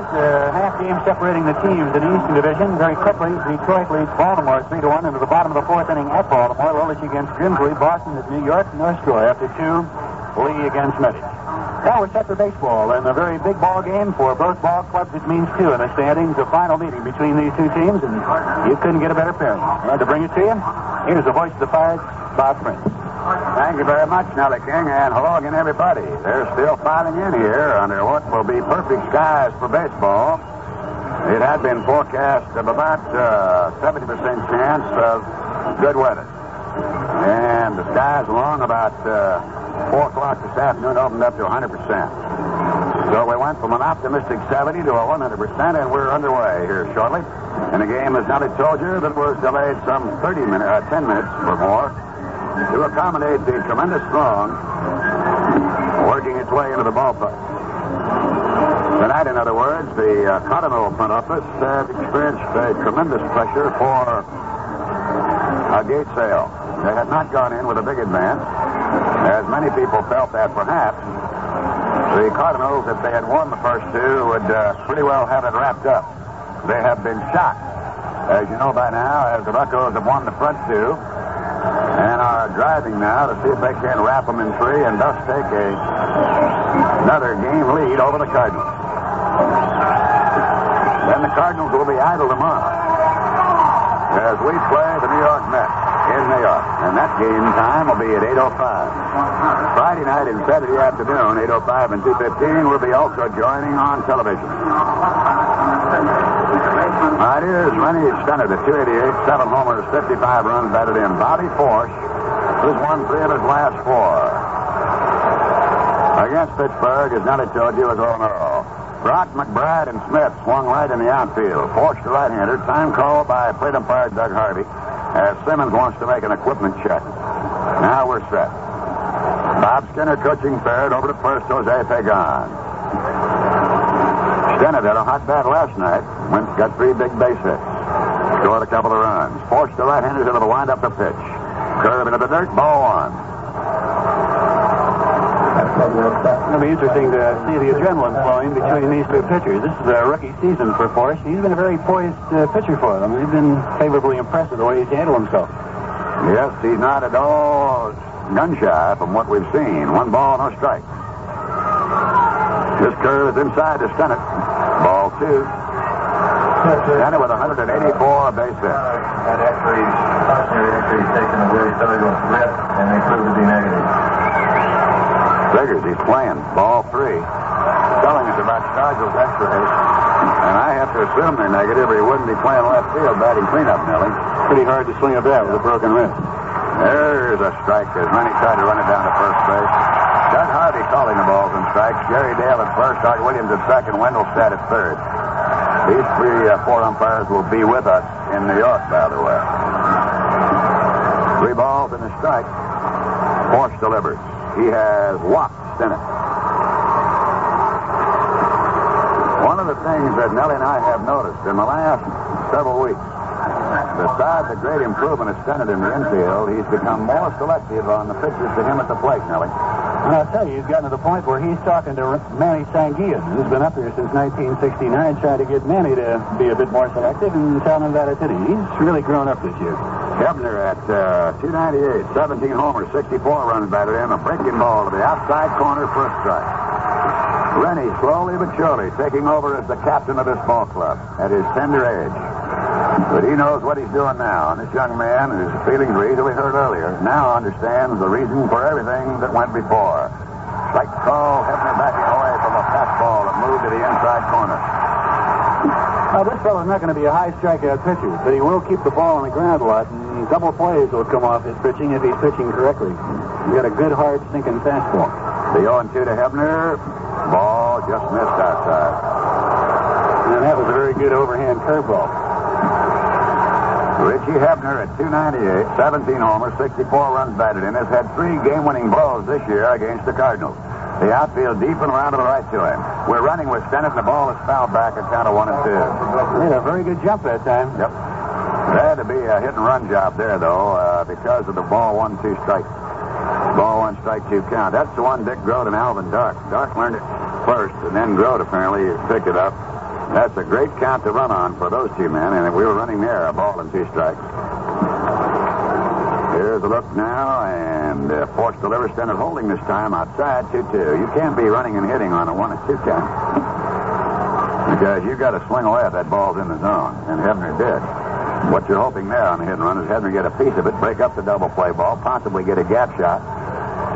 is. Uh, half game separating the teams in the Eastern Division. Very quickly, Detroit leads Baltimore 3 to 1 into the bottom of the fourth inning at Baltimore. Lolich against Grimsley. Boston at New York. North score after two. Lee against Medich. Now we're set for baseball and a very big ball game for both ball clubs. It means two in the standings. A final meeting between these two teams, and you couldn't get a better pairing. Glad to bring it to you. Here's the voice of the Pirates, Bob Prince. Thank you very much, Nellie King, and hello again, everybody. They're still filing in here under what will be perfect skies for baseball. It had been forecast of about uh, 70% chance of good weather. And the skies along about uh, 4 o'clock this afternoon opened up to 100%. So we went from an optimistic 70 to a 100%, and we're underway here shortly. And the game, as Nellie told you, that was delayed some 30 minutes, uh, 10 minutes or more to accommodate the tremendous throng working its way into the ballpark. Tonight, in other words, the uh, Cardinal front office have experienced a tremendous pressure for a gate sale. They had not gone in with a big advance, as many people felt that perhaps the Cardinals, if they had won the first two, would uh, pretty well have it wrapped up. They have been shot, as you know by now, as the Buccos have won the front two and are driving now to see if they can wrap them in three and thus take a another game lead over the Cardinals. Then the Cardinals will be idle tomorrow as we play the New York Mets in New York. And that game time will be at 8.05. Friday night and Saturday afternoon, 8.05 and 2.15, will be also joining on television. Right here's Rennie Stennett at 288, seven homers, 55 runs batted in. Bobby Forsch has won three of his last four. Against Pittsburgh, as Nellie told you, is 0 Brock, McBride, and Smith swung right in the outfield. Forsch, the right-hander, time called by plate umpire Doug Harvey as Simmons wants to make an equipment check. Now we're set. Bob Skinner coaching third over to first, Jose Pagan. Stennett had a hot bat last night. Went got three big base hits. Scored a couple of runs. Forced the right-handers into the wind-up the pitch. Curve into the dirt. Ball one. It'll be interesting to see the adrenaline flowing between these two pitchers. This is a rookie season for Forsch. He's been a very poised uh, pitcher for them. He's been favorably impressed with the way he's handled himself. Yes, he's not at all gun shy from what we've seen. One ball, no strike. This curve is inside to Stennett. Ball two. Stennett with 184 base hits. That actually, cautionary entry taken a very thorough rip, and they proved to be negative. Figures he's playing. Ball three. Telling us about Stargell's x-rays. And I have to assume they're negative or he wouldn't be playing left field batting cleanup, Nellie. Pretty hard to swing a bat with a broken wrist. There's a strike as many tried to run it down to first base. Doug Harvey calling the balls and strikes. Jerry Dale at first, Art Williams at second, Wendelstedt at third. These three, uh, four umpires will be with us in New York, by the way. Three balls and a strike. Forsch delivers. He has walked Stennett. One of the things that Nellie and I have noticed in the last several weeks, besides the great improvement of Stennett in the infield, he's become more selective on the pitches to him at the plate, Nellie. And I'll tell you, he's gotten to the point where he's talking to Manny Sanguillen, who's been up here since 1969, trying to get Manny to be a bit more selective and telling him that it's it. He's really grown up this year. Hebner at uh, 298, 17 homers, 64 runs batted in, a breaking ball to the outside corner for a strike. Rennie, slowly but surely, taking over as the captain of this ball club at his tender age. But he knows what he's doing now, and this young man, whose feelings were easily hurt earlier, now understands the reason for everything that went before. Like call, Hebner backing away from a fastball that moved to the inside corner. Now, this fellow's not going to be a high strikeout pitcher, but he will keep the ball on the ground a lot, and double plays will come off his pitching if he's pitching correctly. He's got a good, hard, sinking fastball. The 0 2 to Hebner. Ball just missed outside. And that was a very good overhand curveball. Richie Hebner at 298, 17 homers, 64 runs batted in, has had three game-winning blows this year against the Cardinals. The outfield deep and around to the right to him. We're running with Stennett, and the ball is fouled back at count of one and two. Made a very good jump that time. Yep. There had to be a hit and run job there, though, uh, because of the ball one two strike. Ball one strike two count. That's the one Dick Groat and Alvin Dark. Dark learned it first, and then Groat apparently picked it up. That's a great count to run on for those two men, and if we were running there, a ball and two strikes. Here's a look now, and uh, Forsch delivers center holding this time outside 2-2. You can't be running and hitting on a 1 and 2 count. Because you got to swing away if that ball's in the zone, and Hebner did. What you're hoping there on the hit and run is Hebner get a piece of it, break up the double play ball, possibly get a gap shot.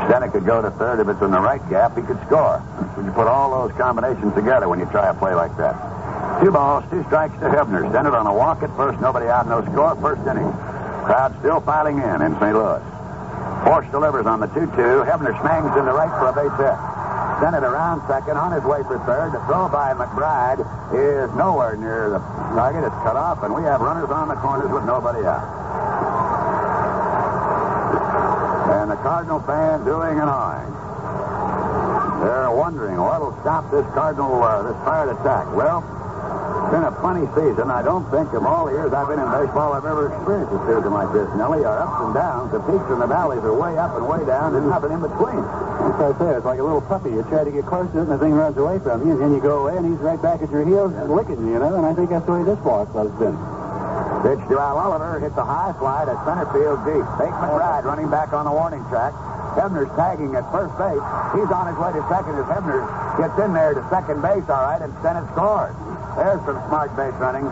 Stennett could go to third. If it's in the right gap, he could score. You put all those combinations together when you try a play like that. Two balls, two strikes to Hebner. Centered on a walk at first, nobody out, no score. First inning. Crowd still filing in in St. Louis. Forsch delivers on the 2-2. Hebner smangs in the right for a base hit. Stennett around second, on his way for third. The throw by McBride is nowhere near the target. It's cut off, and we have runners on the corners with nobody out. And the Cardinal fan doing and awing. They're wondering what'll stop this Cardinal, uh, this pirate attack. Well, it's been a funny season. I don't think of all the years I've been in baseball I've ever experienced a season like this, Nellie. Our ups and downs, the peaks and the valleys are way up and way down, and nothing in between. That's what I say. It's like a little puppy. You try to get close to it, and the thing runs away from you, and then you go away, and he's right back at your heels licking you, you know, and I think that's the way this ball club's been. Pitch to Al Oliver hits a high fly to center field deep. Bake McBride running back on the warning track. Hebner's tagging at first base. He's on his way to second as Hebner gets in there to second base, all right, and Stennett scores. There's some smart base running.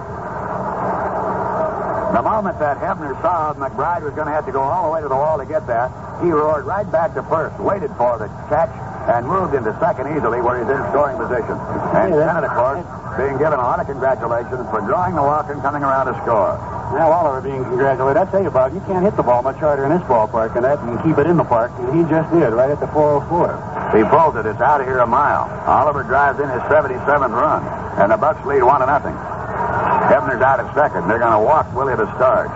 The moment that Hebner saw McBride was going to have to go all the way to the wall to get that, he roared right back to first, waited for the catch, and moved into second easily where he's in scoring position. And Stennett, of course, being given a lot of congratulations for drawing the walk and coming around to score. Now, Oliver being congratulated. I tell you, Bob, you can't hit the ball much harder in this ballpark than that and keep it in the park. And he just did, right at the 404. He pulls it. It's out of here a mile. Oliver drives in his 77th run, and the Bucs lead one to nothing. Hebner's out at second. They're going to walk Willie to start.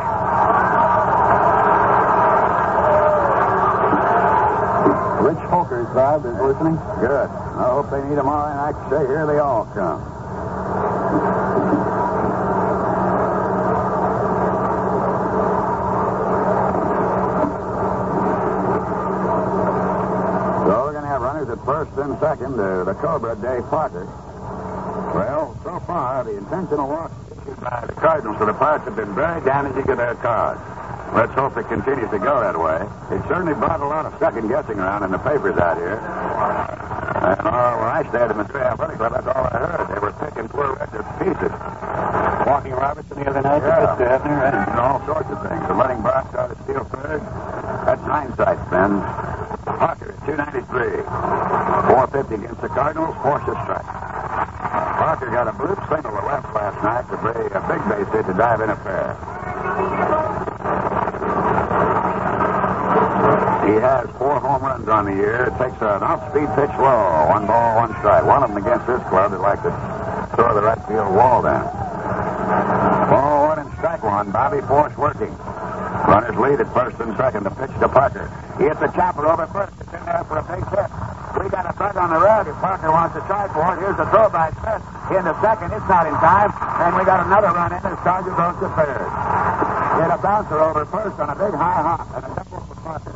Rich Folkers, Bob, is listening. Good. I hope they need him all, and I can say here they all come. So we're going to have runners at first and second. Uh, the Cobra, Dave Parker. So far, the intentional walk issued by the Cardinals to the Pirates have been very damaging to their cause. Let's hope it continues to go that way. It certainly brought a lot of second guessing around in the papers out here. And uh, when I stayed in the Trey Athletic Club, that's all I heard. They were picking poor Red to pieces. Walking Robertson the other night Yeah. Hebner, right? And all sorts of things. And letting Brock try to steal third. That's hindsight, Ben. Parker, 293. 450 against the Cardinals, force a strike. Parker got a bloop single to left last night to bring a big base hit to dive in a pair. He has four home runs on the year. It takes an off-speed pitch low. One ball, one strike. One of them against this club that like to throw the right field wall down. Ball one and strike one. Bobby Forsch working. Runners lead at first and second. The pitch to Parker. He hits the chopper over first. It's in there for a big hit. We got a bug on the road if Parker wants to try for it. Here's the throw by Smith into second. It's not in time. And we got another run in as Sargent goes to third. Get a bouncer over first on a big high hop and a double for Parker.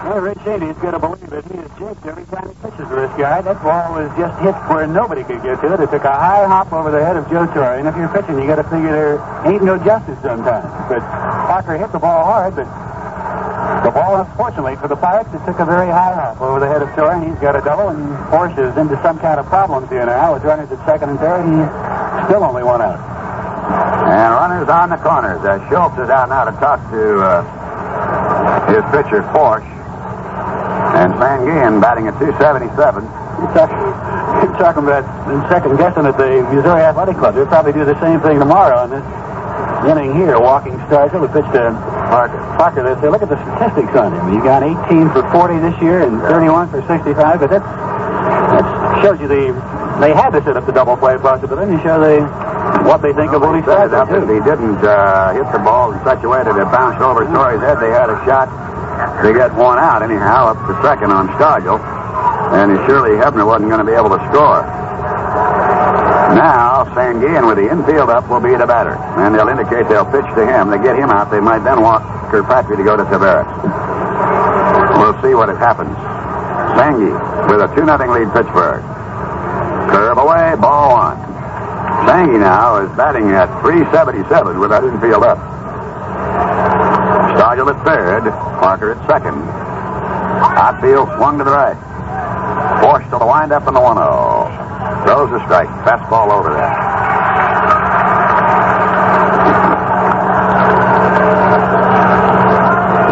Well, Rich Shady's got to believe it. He is jinxed every time he pitches to this guy. That ball was just hit where nobody could get to it. It took a high hop over the head of Joe Torre. And if you're pitching, you got to figure there ain't no justice sometimes. But Parker hit the ball hard, but the ball, unfortunately for the Pirates, it took a very high hop over the head of and he's got a double, and Forsch is into some kind of problems here now with runners at second and third. He still only one out. And runners on the corners. Uh, Schultz is out now to talk to uh, his pitcher, Forsch. And Van batting at 277. You're talking, about second guessing at the Missouri Athletic Club. They'll probably do the same thing tomorrow in this inning here. Walking Stargell, who pitched to Parker. Parker, they say, look at the statistics on him. He got 18 for 40 this year and 31 for 65, but that, that shows you the they had to set up the double play possibility and show they what they think of Willie Stargell, up. If he didn't uh, hit the ball in such a way that it bounced over Torre's head, they had a shot to get one out anyhow up to second on Stargell. And surely Hebner wasn't going to be able to score. Now, Sanguillen with the infield up will be the batter. And they'll indicate they'll pitch to him. They get him out. They might then want Kirkpatrick to go to Taveras. We'll see what it happens. Sangi with a 2 0 lead Pittsburgh. Curve away, ball one. Sangy now is batting at 377 with that infield up. Stargell at third, Parker at second. Outfield swung to the right. Forced to the windup in the 1 0. Throws a strike. Fastball over there.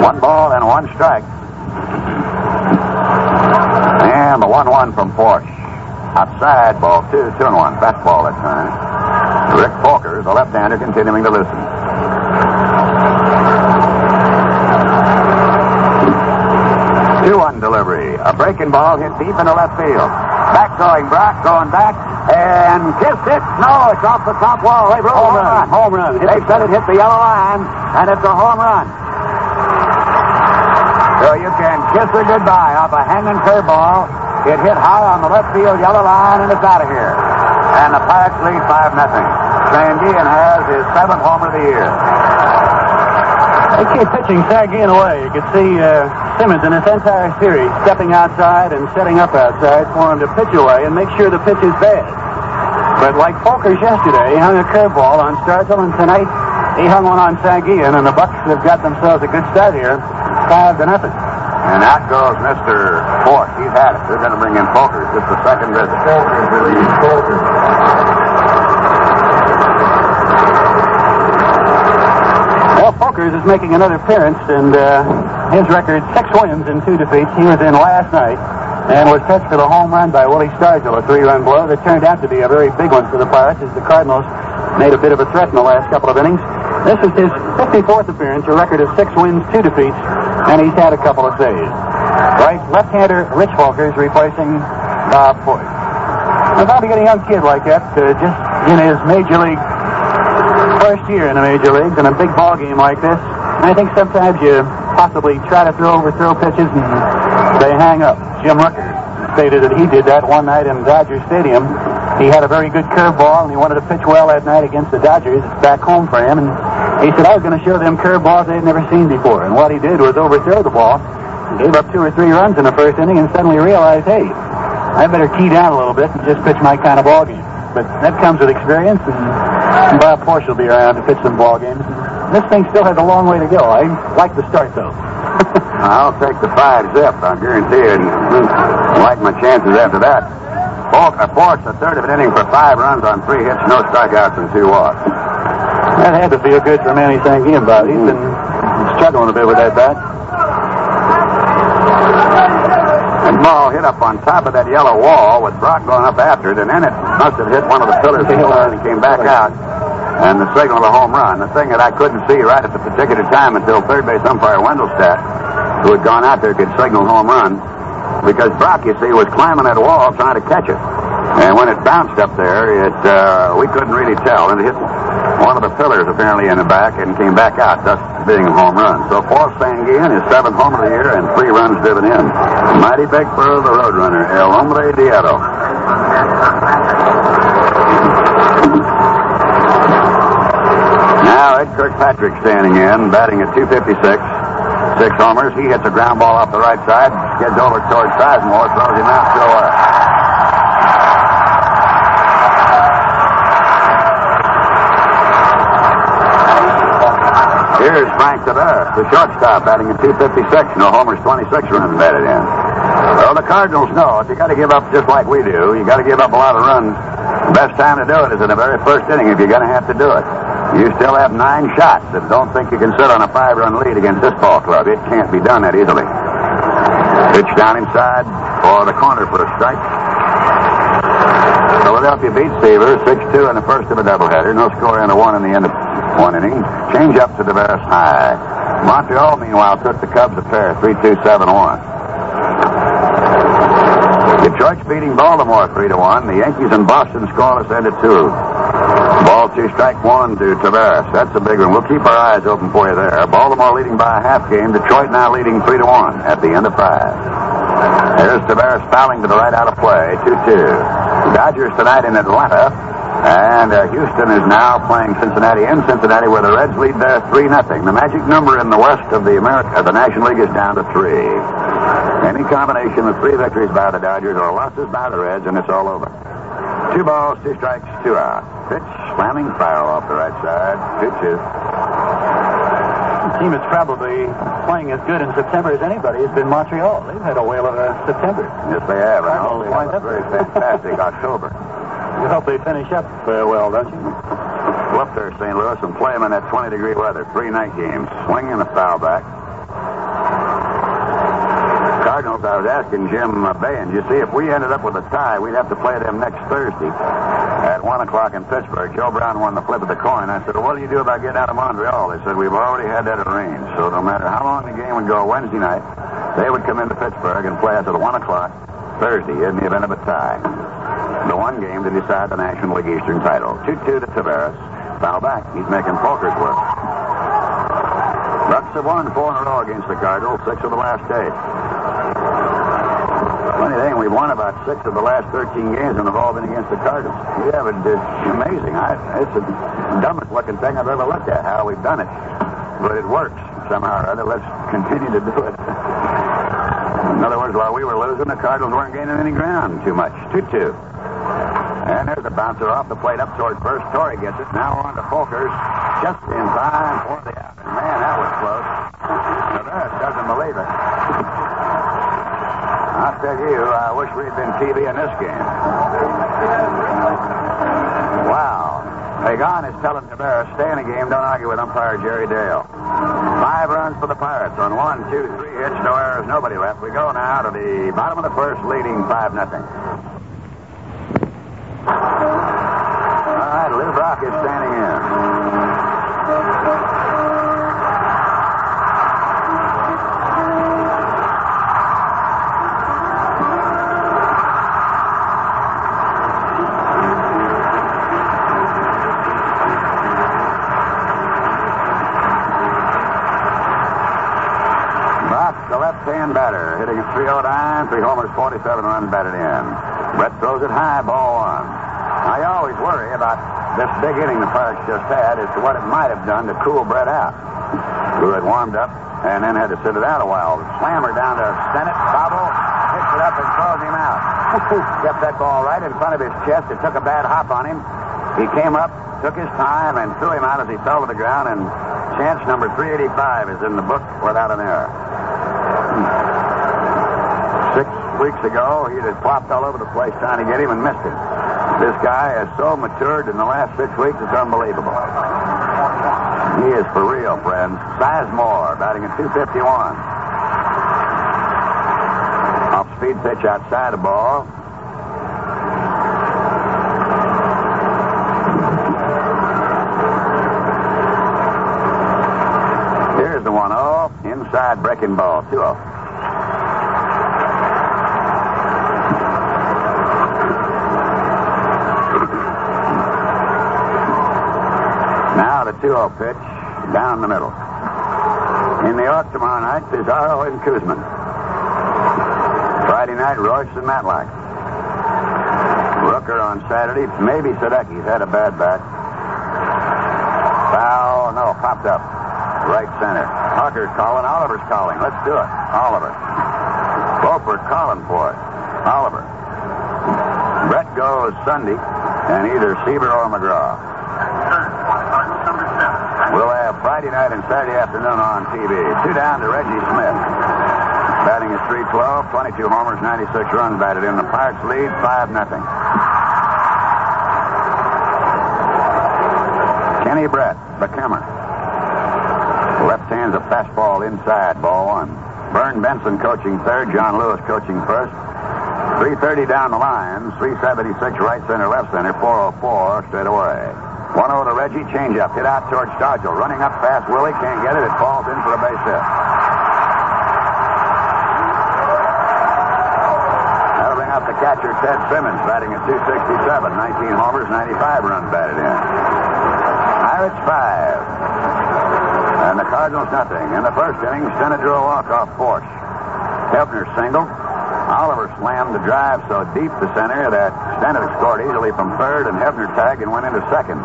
One ball and one strike. And the 1 1 from Forsch. Outside, ball two, two and one. Fastball that time. Rich Folkers, the left-hander, continuing to listen. Two-one delivery. A breaking ball hit deep into left field. Back going Brock, going back, and kissed it. No, it's off the top wall. They home, home run. Home run. They said it hit the yellow line, and it's a home run. So you can kiss her goodbye off a hanging curveball. It hit high on the left field yellow line, and it's out of here. And the Pirates lead 5 nothing. Sanguillen has his seventh homer of the year. They keep pitching Sanguillen away. You can see uh, Simmons in this entire series stepping outside and setting up outside for him to pitch away and make sure the pitch is bad. But like Folkers yesterday, he hung a curveball on Stargell, and tonight he hung one on Sanguillen, and the Bucs have got themselves a good start here, five to nothing. And out goes Mr. Forsch. He's had it. They're going to bring in Folkers. Just the second visit. Folkers, Billy. Folkers. Well, Folkers is making another appearance, and uh, his record six wins and two defeats. He was in last night and was touched for the home run by Willie Stargell, a three-run blow that turned out to be a very big one for the Pirates as the Cardinals made a bit of a threat in the last couple of innings. This is his 54th appearance, a record of six wins, two defeats, and he's had a couple of saves. Right, left-hander Rich Folkers replacing Bob. I thought to get a young kid like that, uh, just in his major league first year in the major leagues in a big ball game like this, I think sometimes you possibly try to throw overthrow pitches and they hang up. Jim Rooker stated that he did that one night in Dodger Stadium. He had a very good curveball and he wanted to pitch well that night against the Dodgers. It's back home for him, and he said I was going to show them curveballs they'd never seen before. And what he did was overthrow the ball, gave up two or three runs in the first inning, and suddenly realized, hey, I better key down a little bit and just pitch my kind of ball game. But that comes with experience, and Bob Forsch will be around to pitch some ball games. This thing still has a long way to go. I like the start, though. I'll take the five zip, I guarantee you. And like my chances after that. Falk, uh, Forsch, a third of an inning for five runs on three hits, no strikeouts, and two walks. That had to feel good for Manny Sanguillen, Bob. He's been struggling a bit with that bat. And ball hit up on top of that yellow wall with Brock going up after it, and then it must have hit one of the pillars and came back out. And the signal of a home run. The thing that I couldn't see right at the particular time until third base umpire Wendelstedt, who had gone out there, could signal home run. Because Brock, you see, was climbing that wall trying to catch it. And when it bounced up there, it uh, we couldn't really tell. And it hit one of the pillars apparently in the back and came back out, thus being a home run. So Forrest Sanguillen, his seventh home of the year, and three runs driven in. Mighty big for the Roadrunner, El Hombre Dietro. Ed Kirkpatrick standing in, batting at 256. Six homers. He hits a ground ball off the right side, skids over towards Sizemore, throws him out. Here's Frank Taveras, the shortstop, batting at 256. No homers, 26 runs batted in. Well, the Cardinals know if you got to give up just like we do, you got to give up a lot of runs. The best time to do it is in the very first inning if you're going to have to do it. You still have nine shots, and don't think you can sit on a five-run lead against this ball club. It can't be done that easily. Pitch down inside for the corner for a strike. Philadelphia beats Seaver 6-2 in the first of a doubleheader. No score in the one in the end of one inning. Change up to Taveras high. Montreal, meanwhile, took the Cubs a pair, 3-2-7-1. Detroit's beating Baltimore 3 to 1. The Yankees and Boston scoreless end at 2. Ball two, strike one to Taveras. That's a big one. We'll keep our eyes open for you there. Baltimore leading by a half game. Detroit now leading 3 to 1 at the end of five. Here's Taveras fouling to the right out of play, 2 2. Dodgers tonight in Atlanta. And uh, Houston is now playing Cincinnati in Cincinnati where the Reds lead there 3 0. The magic number in the west of the America, of the National League is down to 3. Any combination of three victories by the Dodgers or losses by the Reds, and it's all over. Two balls, two strikes, two out. Pitch slamming foul off the right side. Two two. The team that's probably playing as good in September as anybody has been Montreal. They've had a whale of a September. Yes, they have. And only wind have a very fantastic October. You hope they finish up uh, well, don't you? Go up there, St. Louis, and play them in that 20 degree weather. Three night games. Swing and a foul back. Cardinals, I was asking Jim uh, you see, if we ended up with a tie, we'd have to play them next Thursday at 1 o'clock in Pittsburgh. Joe Brown won the flip of the coin. I said, well, what do you do about getting out of Montreal? They said, we've already had that arranged. So no matter how long the game would go Wednesday night, they would come into Pittsburgh and play us at 1 o'clock Thursday in the event of a tie. The one game to decide the National League Eastern title. 2-2 to Taveras. Foul back. He's making Folkers work. Bucs have won four in a row against the Cardinals, six of the last eight. Funny thing, we've won about six of the last 13 games and have all been against the Cardinals. Yeah, but it's amazing. I, it's the dumbest looking thing I've ever looked at, how we've done it. But it works somehow or other. Let's continue to do it. In other words, while we were losing, the Cardinals weren't gaining any ground too much. 2-2. And there's a bouncer off the plate up toward first. Torre gets it. Now on to Folkers. Just in time for the out. Man, that was close. Taveras doesn't believe it. I tell you, I wish we'd been TV in this game. Wow. Pagan is telling Taveras, stay in the game, don't argue with umpire Jerry Dale. Five runs for the Pirates on one, two, three hits, no errors, nobody left. We go now to the bottom of the first, leading 5 nothing. All right, Lou Brock is standing 0 9, three homers, 47 runs batted in. Brett throws it high, ball one. I always worry about this big inning the Pirates just had as to what it might have done to cool Brett out, who had warmed up and then had to sit it out a while. Slammer down to Stennett, bobble, picks it up and throws him out. Kept that ball right in front of his chest. It took a bad hop on him. He came up, took his time, and threw him out as he fell to the ground. And chance number 385 is in the book without an error. Hmm. Weeks ago, he'd have plopped all over the place trying to get him and missed him. This guy has so matured in the last six weeks, it's unbelievable. He is for real, friends. Sizemore batting at 251. Off speed pitch outside the ball. Here's the 1 0. Inside breaking ball. 2 0. Now the 2 0 pitch down the middle. In the York tomorrow night, Pizarro and Koosman. Friday night, Reuss and Matlack. Rooker on Saturday, maybe Sadecki's had a bad bat. Foul, no, popped up. Right center. Tucker's calling, Oliver's calling. Let's do it. Oliver. Beaufort calling for it. Oliver. Brett goes Sunday, and either Seaver or McGraw. Friday night and Saturday afternoon on TV. Two down to Reggie Smith. Batting is 312, 22 homers, 96 runs batted in. The Pirates lead 5 nothing. Kenny Brett, Beckheimer. Left hand's a fastball inside, ball one. Vern Benson coaching third, John Lewis coaching first. 330 down the line, 376 right center, left center, 404 straight away. 1 0 to Reggie, changeup, hit out towards Stargell. Running up fast, Willie can't get it. It falls in for a base hit. That'll bring up the catcher, Ted Simmons, batting at 267. 19 homers, 95 runs batted in. Pirates 5. And the Cardinals nothing. In the first inning, drew a walk-off force. Hebner singled. Oliver slammed the drive so deep to center that Stennett scored easily from third, and Hebner tagged and went into second.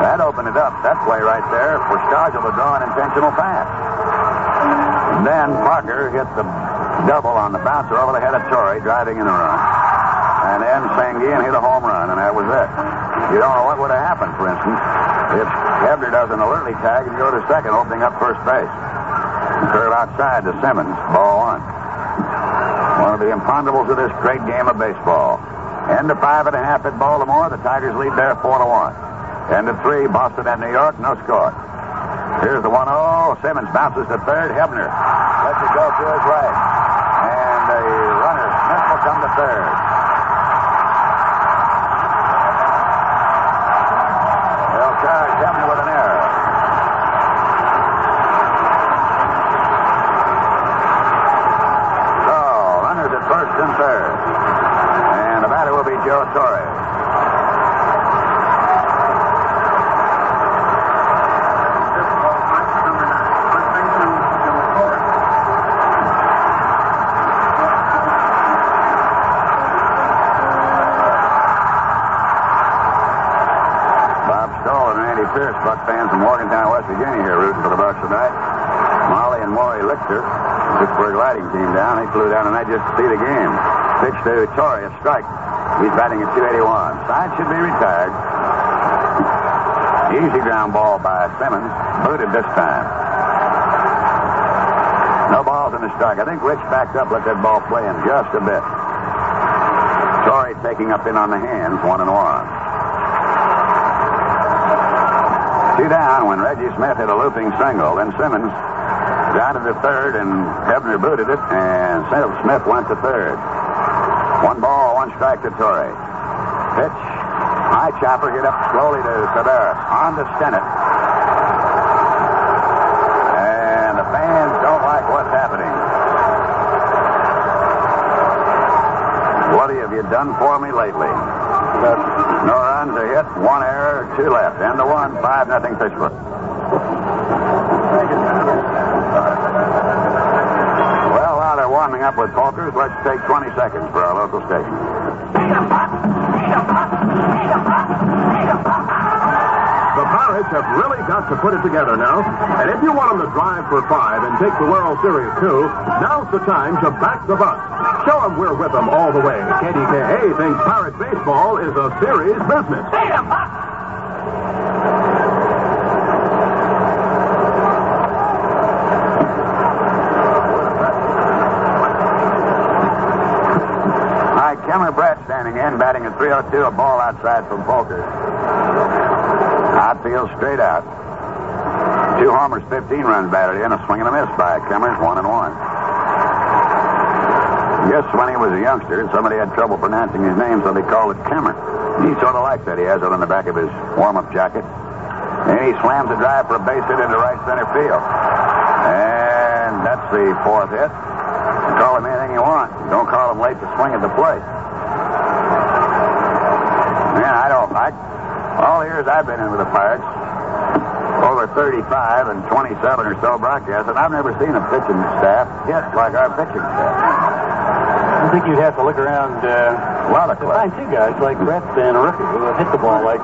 That opened it up, that play right there, for Stargell to draw an intentional pass. And then Parker hit the double on the bouncer over the head of Torre, driving in a run. And And then Sanguillen hit a home run, and that was it. You don't know what would have happened, for instance, if Hebner does an alertly tag and go to second, opening up first base. Curve outside to Simmons, ball one. One of the imponderables of this great game of baseball. End of five and a half at Baltimore. The Tigers lead there four to one. End of three, Boston and New York, no score. Here's the 1 0. Simmons bounces to third. Hebner lets it go to his right. And the runner, Smith, will come to third. See the game. Pitch to Torre, a strike. He's batting at 281. Side should be retired. Easy ground ball by Simmons. Booted this time. No balls in the strike. I think Rich backed up, let that ball play in just a bit. Torre taking up in on the hands, one and one. Two down when Reggie Smith hit a looping single. Then Simmons grounded to third, and Hebner booted it, and Sam Smith went to third. One ball, one strike to Torre. Pitch. High chopper hit up slowly to Severus. On to Stennett. And the fans don't like what's happening. What have you done for me lately? No runs, a hit, one error, two left. End of one, five nothing Pittsburgh. Well, while they're warming up with pokers, let's take 20 seconds for our local station. The Pirates have really got to put it together now. And if you want them to drive for five and take the World Series too, now's the time to back the bus. Show them we're with them all the way. KDKA thinks Pirate baseball is a serious business. Kemmer Brett standing in, batting at 302, a ball outside from Volker. Outfield straight out. Two homers, 15 runs batted in, a swing and a miss by Kemmer, one and one. Yes, when he was a youngster, somebody had trouble pronouncing his name, so they called it Kemmer. He sort of likes that. He has it on the back of his warm-up jacket. And he slams a drive for a base hit into right center field. And that's the fourth hit. You call him anything you want. Don't call him late to swing at the plate. Man, I don't like. All years I've been in with the Pirates, over 35 and 27 or so broadcasts, and I've never seen a pitching staff hit like our pitching staff. I think you'd have to look around uh, A lot of to find two guys like Brett and Rooker who hit the ball like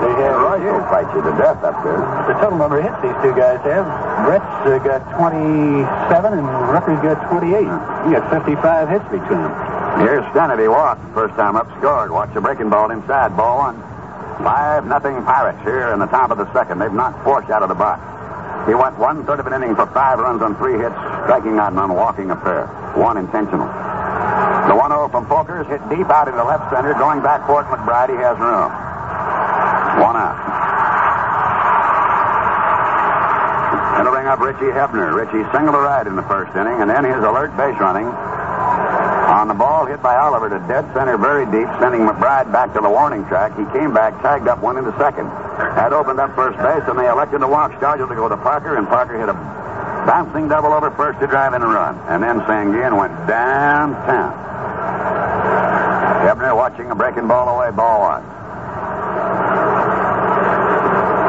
they have. Reuss will fight you to death up there. The total number of hits these two guys have. Brett's uh, got 27 and Rooker's got 28. You got 55 hits between them. Here's. He walked. First time up, scored. Watch the breaking ball inside. Ball one. Five nothing Pirates here in the top of the second. They've knocked Forsch out of the box. He went one third of an inning for five runs on three hits, striking out none, walking a pair. One intentional. The 1-0 from Folkers hit deep out into left center. Going back for McBride. He has room. One out. And to bring up Richie Hebner. Richie single a ride in the first inning, and then his alert base running on the ball hit by Oliver to dead center very deep, sending McBride back to the warning track. He came back, tagged up one into second. Had opened up first base, and they elected to walk Stargell to go to Parker, and Parker hit a bouncing double over first to drive in a run. And then Sanguillen went downtown. Hebner watching a breaking ball away, ball one.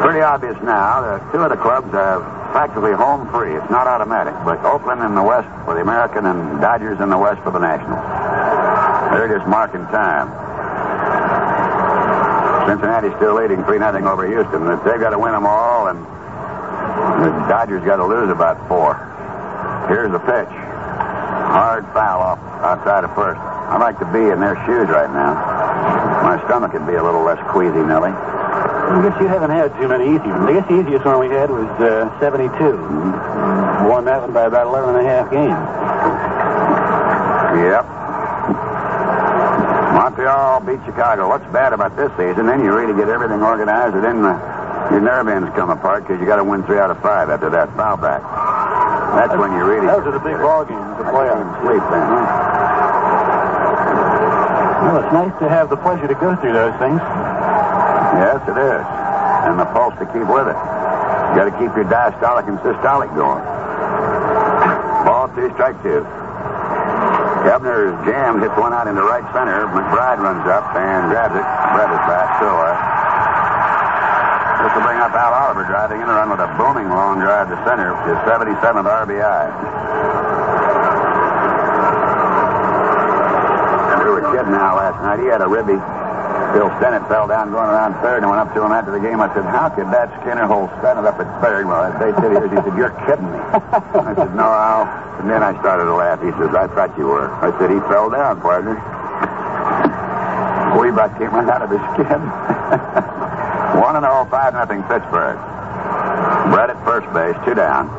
Pretty obvious now that two of the clubs have practically home free. It's not automatic, but Oakland in the West for the American and Dodgers in the West for the Nationals. They're just marking time. Cincinnati's still leading 3 0 over Houston. They've got to win them all, and the Dodgers got to lose about four. Here's the pitch. Hard foul off outside of first. I'd like to be in their shoes right now. My stomach would be a little less queasy, Nellie. I guess you haven't had too many easy ones. I guess the easiest one we had was uh, 72. Mm-hmm. Won that one by about 11 and a half games. Yep. Montreal beat Chicago. What's bad about this season? Then you really get everything organized, and then uh, your nerve ends come apart because you got to win three out of five after that foul back. That's when you really. Those are the big ball games, the playoffs. Sleep then. Huh? Well, it's nice to have the pleasure to go through those things. Yes, it is. And the pulse to keep with it. You got to keep your diastolic and systolic going. Ball two, strike two. Hebner's jammed, hits one out into right center. McBride runs up and grabs it. Is back, still alive. Uh, this will bring up Al Oliver driving in a run with a booming long drive to center, his 77th RBI. And we were kidding Al last night. He had a ribby. Bill Stennett fell down going around third and went up to him after the game. I said, How could that Skinner hold Stennett up at third? Well, they said he, he said, You're kidding me. I said, No, Al. And then I started to laugh. He says, I thought you were. I said, He fell down, partner. We about came right out of his skin. 1 and 0, 5 nothing Pittsburgh. Brett at first base, two down.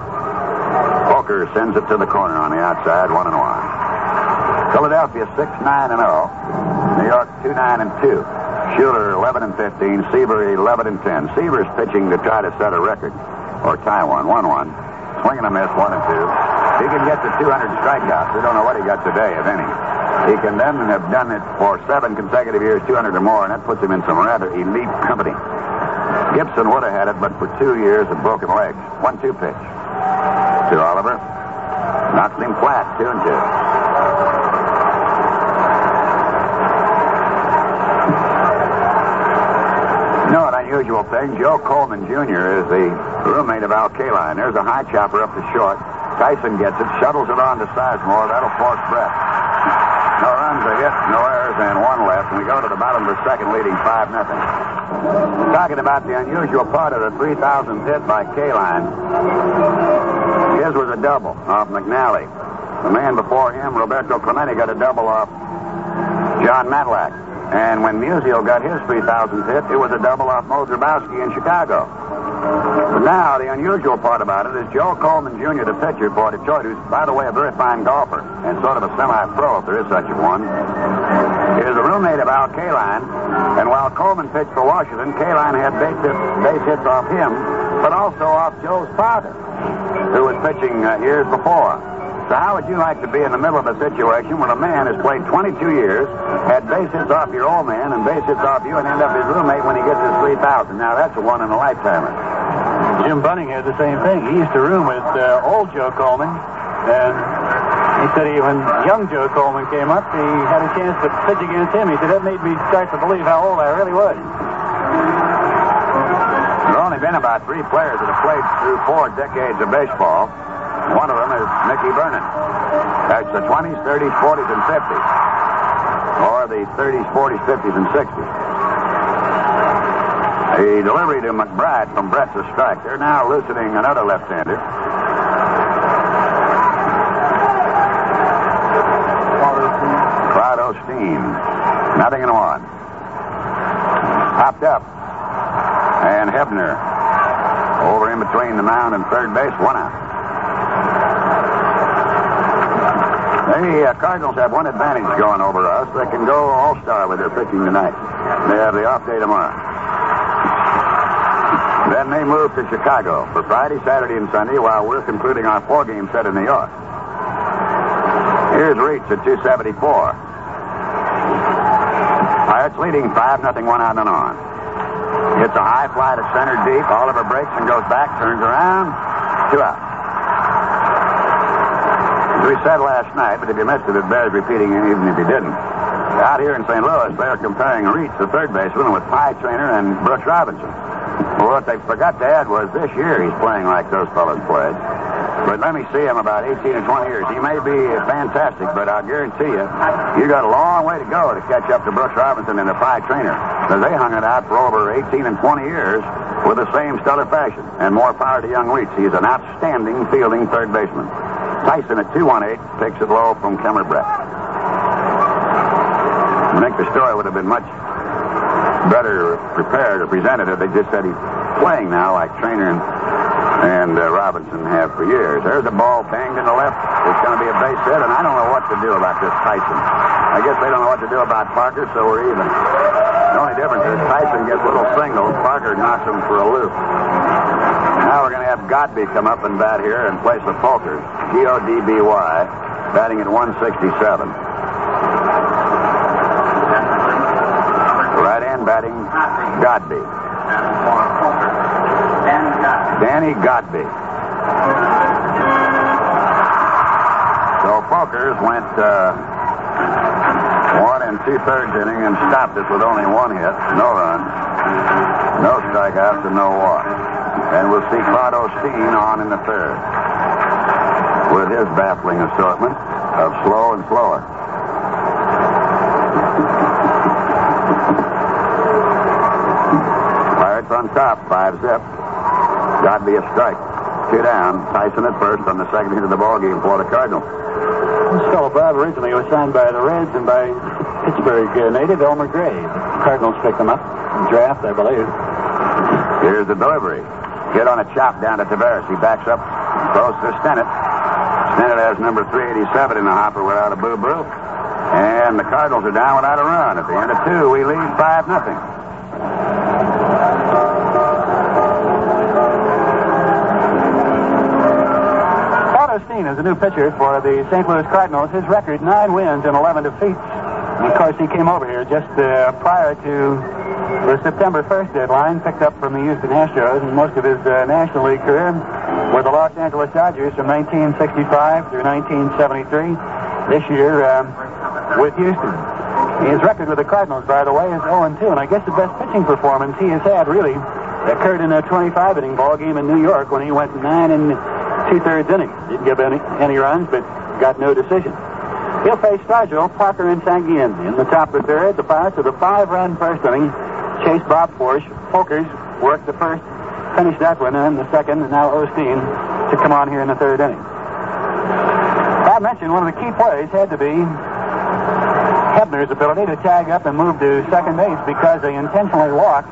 Hooker sends it to the corner on the outside, 1 and 1. Philadelphia 6 9 and 0. New York 2 9 and 2. Schueler 11 and 15. Seaver 11 and 10. Seaver's pitching to try to set a record or tie one. 1 1. Swing and a miss, 1 and 2. He can get to 200 strikeouts. We don't know what he got today, if any. He can then have done it for seven consecutive years, 200 or more, and that puts him in some rather elite company. Gibson would have had it, but for two years of broken legs. 1 2 pitch to Oliver. Knocks him flat, 2 and 2. Unusual thing, Joe Coleman Jr. is the roommate of Al Kaline. There's a high chopper up the short. Tyson gets it, shuttles it on to Sizemore. That'll force Brett. No runs, a hit, no errors, and one left. And we go to the bottom of the second, leading 5 nothing. Talking about the unusual part of the 3,000th hit by Kaline. His was a double off McNally. The man before him, Roberto Clemente, got a double off Jon Matlack. And when Musial got his 3,000th hit, it was a double off Mo in Chicago. Now, the unusual part about it is Joe Coleman Jr., the pitcher for Detroit, who's, by the way, a very fine golfer and sort of a semi-pro, if there is such a one, is a roommate of Al Kaline. And while Coleman pitched for Washington, Kaline had base hits, base hits off him, but also off Joe's father, who was pitching uh, years before. So how would you like to be in the middle of a situation where a man has played 22 years, had base hits off your old man and base hits off you, and end up his roommate when he gets his 3,000? Now, that's a one in a lifetimer. Jim Bunning had the same thing. He used to room with uh, old Joe Coleman, and he said he, when young Joe Coleman came up, he had a chance to pitch against him. He said that made me start to believe how old I really was. There have only been about three players that have played through four decades of baseball. One of them is Mickey Vernon. That's the 20s, 30s, 40s, and 50s. Or the 30s, 40s, 50s, and 60s. The delivery to McBride from Brett's a strike. They're now loosening another left-hander. Claude Osteen. Nothing in one. Popped up. And Hebner over in between the mound and third base, one out. The uh, Cardinals have one advantage going over us. They can go all-star with their pitching tonight. They have the off day tomorrow. Then they move to Chicago for Friday, Saturday, and Sunday while we're concluding our four-game set in New York. Here's Reach at 274. Pirates leading 5 nothing one out and on. Hits a high fly to center deep. Oliver breaks and goes back, turns around. Two out. We said last night, but if you missed it, it bears repeating even if you didn't. Out here in St. Louis, they're comparing Reach, the third baseman, with Pie Traynor and Brooks Robinson. Well, what they forgot to add was this year he's playing like those fellas played. But let me see him about 18 or 20 years. He may be fantastic, but I'll guarantee you, you got a long way to go to catch up to Brooks Robinson and the Pie Traynor. Because they hung it out for over 18 and 20 years with the same stellar fashion. And more power to young Reach. He's an outstanding fielding third baseman. Tyson at 218 takes it low from Kemmer Brett. I think the story would have been much better prepared or presented if they just said he's playing now like Traynor and, and uh, Robinson have for years. There's a ball banged in the left. It's going to be a base hit, and I don't know what to do about this Tyson. I guess they don't know what to do about Parker, so we're even. The only difference is Tyson gets little singles. Parker knocks him for a loop. Now we're going to have Godby come up and bat here in place of Folkers. G-O-D-B-Y, batting at 167. Right hand batting, Godby. Danny Godby. So Folkers went uh, one and two thirds inning and stopped it with only one hit, no runs, no strikeouts, and no walks. And we'll see Claude Osteen on in the third with his baffling assortment of slow and slower. Pirates on top, five zip. Godby a strike. Two down. Tyson at first on the second hit of the ball game for the Cardinals. This fellow Bob originally was signed by the Reds and by Pittsburgh uh, native Elmer Gray. The Cardinals picked him up in draft, I believe. Here's the delivery. Hit on a chop down to Taveras. He backs up close to Stennett. Stennett has number 387 in the hopper without a boo-boo. And the Cardinals are down without a run. At the end of two, we lead 5 nothing. Osteen is a new pitcher for the St. Louis Cardinals. His record, nine wins and 11 defeats. And of course, he came over here just uh, prior to the September 1st deadline, picked up from the Houston Astros, and most of his uh, National League career with the Los Angeles Dodgers from 1965 through 1973. This year um, with Houston. His record with the Cardinals, by the way, is 0-2, and I guess the best pitching performance he has had really occurred in a 25-inning ball game in New York when he went nine and two-thirds innings. Didn't give any, any runs, but got no decision. He'll face Stargell, Parker, and Sanguillen. In the top of the third, the Pirates with a five-run first inning. Chase Bob Forsch. Folkers worked the first, finished that one, and then the second, and now Osteen to come on here in the third inning. Bob mentioned one of the key plays had to be Hebner's ability to tag up and move to second base because they intentionally walked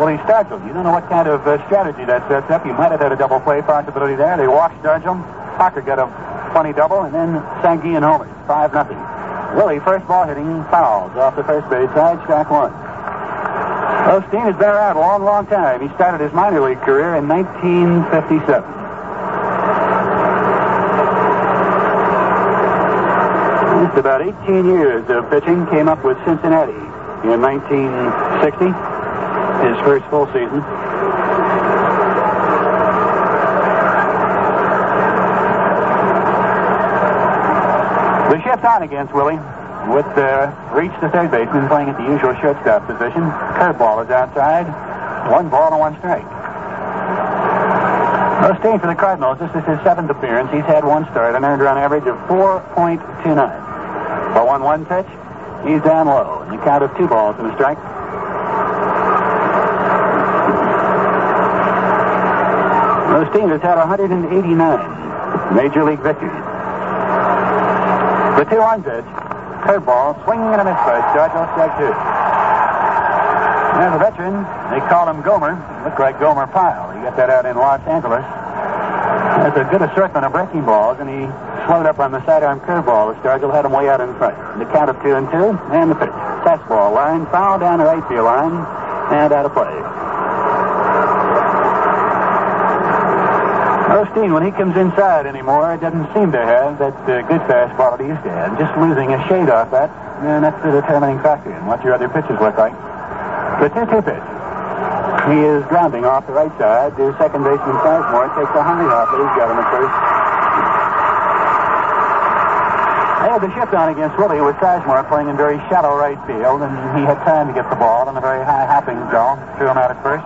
Willie Stargell. You don't know what kind of uh, strategy that sets up. You might have had a double play possibility there. They walked Stargell. Parker got a funny double, and then Sanguillen homers. 5 nothing. Willie, first ball hitting fouls off the first base side, strike one. Osteen has been around a long, long time. He started his minor league career in 1957. Just about 18 years of pitching. Came up with Cincinnati in 1960, his first full season. The shift on against Willie with uh, Reitz the third baseman playing at the usual shortstop position. Curveball is outside. One ball and one strike. Osteen for the Cardinals. This is his seventh appearance. He's had one start, an earned run average of 4.29. For 1 1 pitch, he's down low. And the count of two balls and a strike. Osteen has had 189 major league victories. The 2 1 pitch, curveball, swinging and a miss by Stargell, strike two. And the veteran, they call him Gomer. Looked like Gomer Pyle. He got that out in Los Angeles. Has a good assortment of breaking balls, and he slowed up on the sidearm curveball. The Stargell had him way out in front. The count of two and two, and the pitch. Fastball line, foul down the right field line, and out of play. Osteen, when he comes inside anymore, it doesn't seem to have that uh, good fastball that he used to have. Just losing a shade off that, and that's the determining factor in what your other pitches look like. The 2-2 pitch. He is grounding off the right side to second baseman Sizemore. Takes a hundred off it. He's got him at first. They had the shift on against Willie with Sizemore playing in very shallow right field, and he had time to get the ball on a very high hopping zone. Threw him out at first.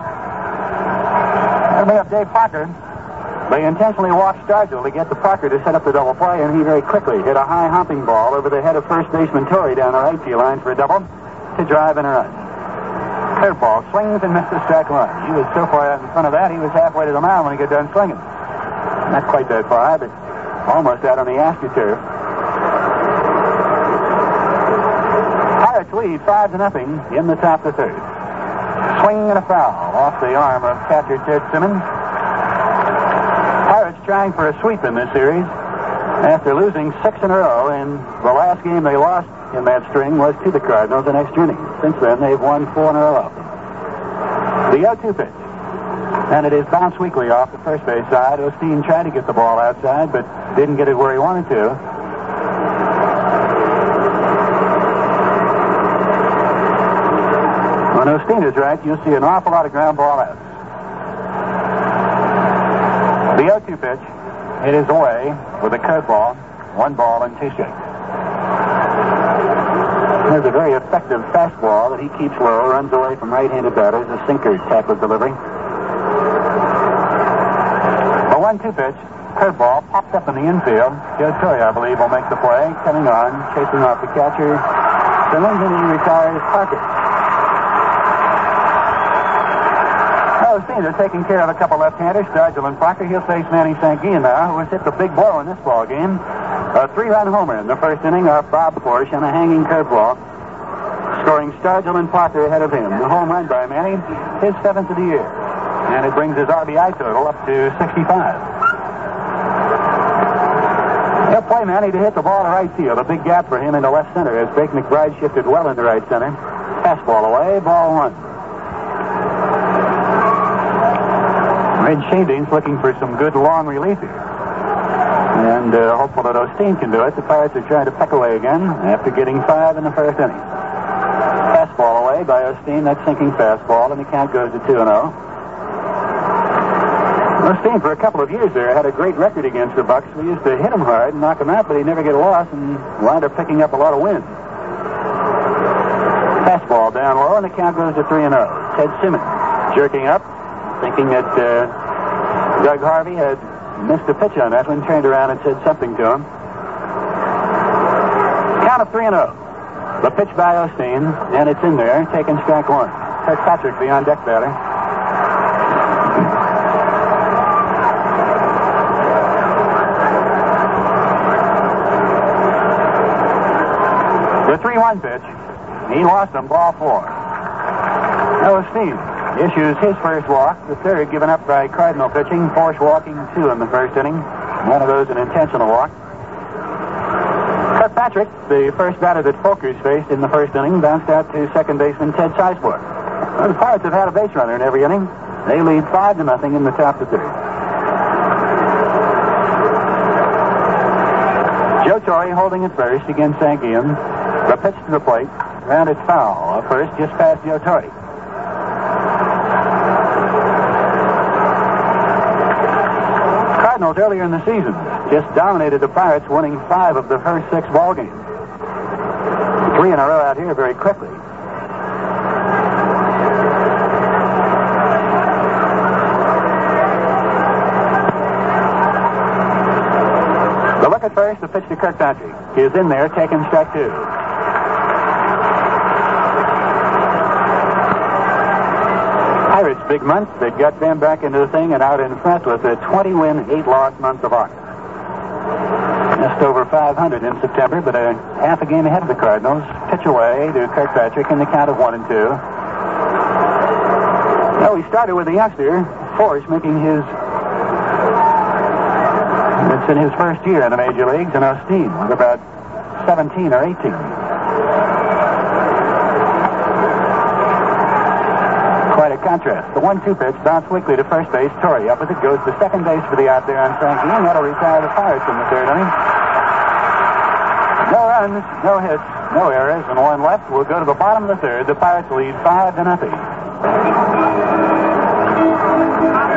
That'll up Dave Parker. They intentionally walked Stargell to get the Parker to set up the double play, and he very quickly hit a high hopping ball over the head of first baseman Torre down the right field line for a double to drive in a run. Curveball swings and misses strike one. He was so far out in front of that, he was halfway to the mound when he got done swinging. Not quite that far, but almost out on the AstroTurf. Pirates lead five to nothing in the top of the third. Swing and a foul off the arm of catcher Ted Simmons. Trying for a sweep in this series after losing six in a row, and the last game they lost in that string was to the Cardinals in next inning. Since then, they've won four in a row. The 0-2 pitch. And it is bounced weakly off the first base side. Osteen tried to get the ball outside, but didn't get it where he wanted to. When Osteen is right, you'll see an awful lot of ground ball outs. The 0-2 pitch. It is away with a curveball, one ball and two strikes. There's a very effective fastball that he keeps low, runs away from right-handed batters, a sinker type of delivery. A one-two pitch, curveball pops up in the infield. Joe Torre, I believe, will make the play. Coming on, chasing off the catcher. Simmons, and he retires Parker. Oh, see, they're taking care of a couple left-handers, Stargell and Parker. He'll face Manny Sanguillen now, who has hit the big ball in this ball game. A three-run homer in the first inning off Bob Forsch on a hanging curveball, scoring Stargell and Parker ahead of him. The home run by Manny, his seventh of the year. And it brings his RBI total up to 65. He'll play Manny to hit the ball to right field. A big gap for him into left center as Bake McBride shifted well into right center. Fastball away, ball one. Red Schoendienst looking for some good long relief here. And uh, hopeful that Osteen can do it. The Pirates are trying to peck away again after getting five in the first inning. Fastball away by Osteen. That sinking fastball, and the count goes to 2 0. Osteen, for a couple of years there, had a great record against the Bucs. We used to hit him hard and knock him out, but he'd never get a loss and wound up picking up a lot of wins. Fastball down low, and the count goes to 3 0. Ted Simmons jerking up, thinking that uh, Doug Harvey had missed a pitch on that one, turned around and said something to him. Count of 3 and 0. The pitch by Osteen, and it's in there, taking strike one. Kirkpatrick, the on deck batter. The 3 1 pitch. He lost him, ball four. Osteen issues his first walk, the third given up by Cardinal pitching. Forsch walking two in the first inning. One of those an intentional walk. Kirkpatrick, the first batter that Folkers faced in the first inning, bounced out to second baseman Ted Sizemore. Well, the Pirates have had a base runner in every inning. They lead five to nothing in the top of the third. Joe Torre holding at first against Sanguillen. The pitch to the plate. Rounded foul. First, just past Joe Torre. Cardinals earlier in the season just dominated the Pirates, winning five of the first six ball games. Three in a row out here very quickly. The look at first, the pitch to Kirkpatrick. He is in there, taking strike two. Pirates' big month. They got them back into the thing and out in front with a 20-win, eight-loss month of August. Just over 500 in September, but a half a game ahead of the Cardinals. Pitch away to Kirkpatrick in the count of one and two. Now we started with the youngster, Forsch, making his. It's in his first year in the major leagues, and Osteen with about 17 or 18. The one-two pitch bounced quickly to first base. Torre up as it goes to second base for the out there on Sanguillen. That'll retire the Pirates in the third inning. No runs, no hits, no errors, and one left. We'll go to the bottom of the third. The Pirates lead five to nothing.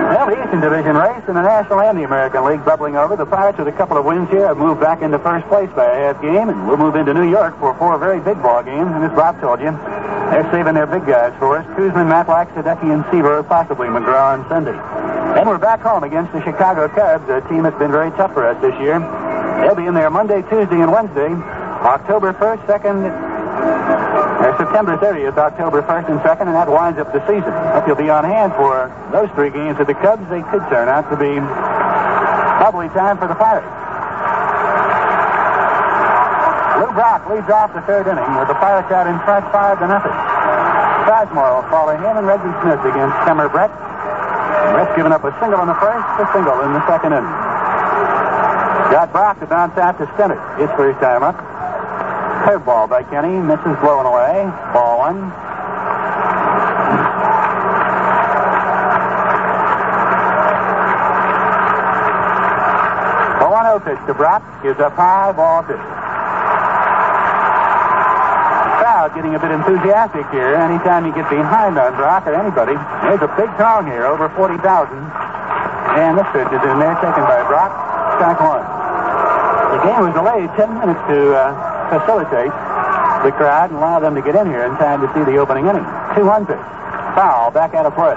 Well, the Eastern Division race in the National and the American League bubbling over. The Pirates, with a couple of wins here, have moved back into first place by a half game, and we'll move into New York for four very big ball games. And as Bob told you, they're saving their big guys for us. Koosman, Matlack, Sadecki, and Seaver, possibly McGraw and Sunday. Then we're back home against the Chicago Cubs, a team that's been very tough for us this year. They'll be in there Monday, Tuesday, and Wednesday. October 1st, 2nd, or September 30th, October 1st and 2nd, and that winds up the season. Hope you'll be on hand for those three games of the Cubs. They could turn out to be probably time for the Pirates. Lou Brock leads off the third inning with the out in front five to nothing. Sizemore will follow him and Reggie Smith against Kemmer Brett. Brett's given up a single in the first, a single in the second inning. Got Brock to bounce out to center. His first time up. Curveball by Kenny. Misses blowing away. Ball one. The 1 0 pitch to Brock. Gives up high. Ball two. The crowd getting a bit enthusiastic here. Anytime you get behind on Brock or anybody, there's a big crowd here, over 40,000. And this pitch is in there, taken by Brock. Strike one. The game was delayed 10 minutes to uh, facilitate the crowd and allow them to get in here in time to see the opening inning. 200. Foul, back out of play.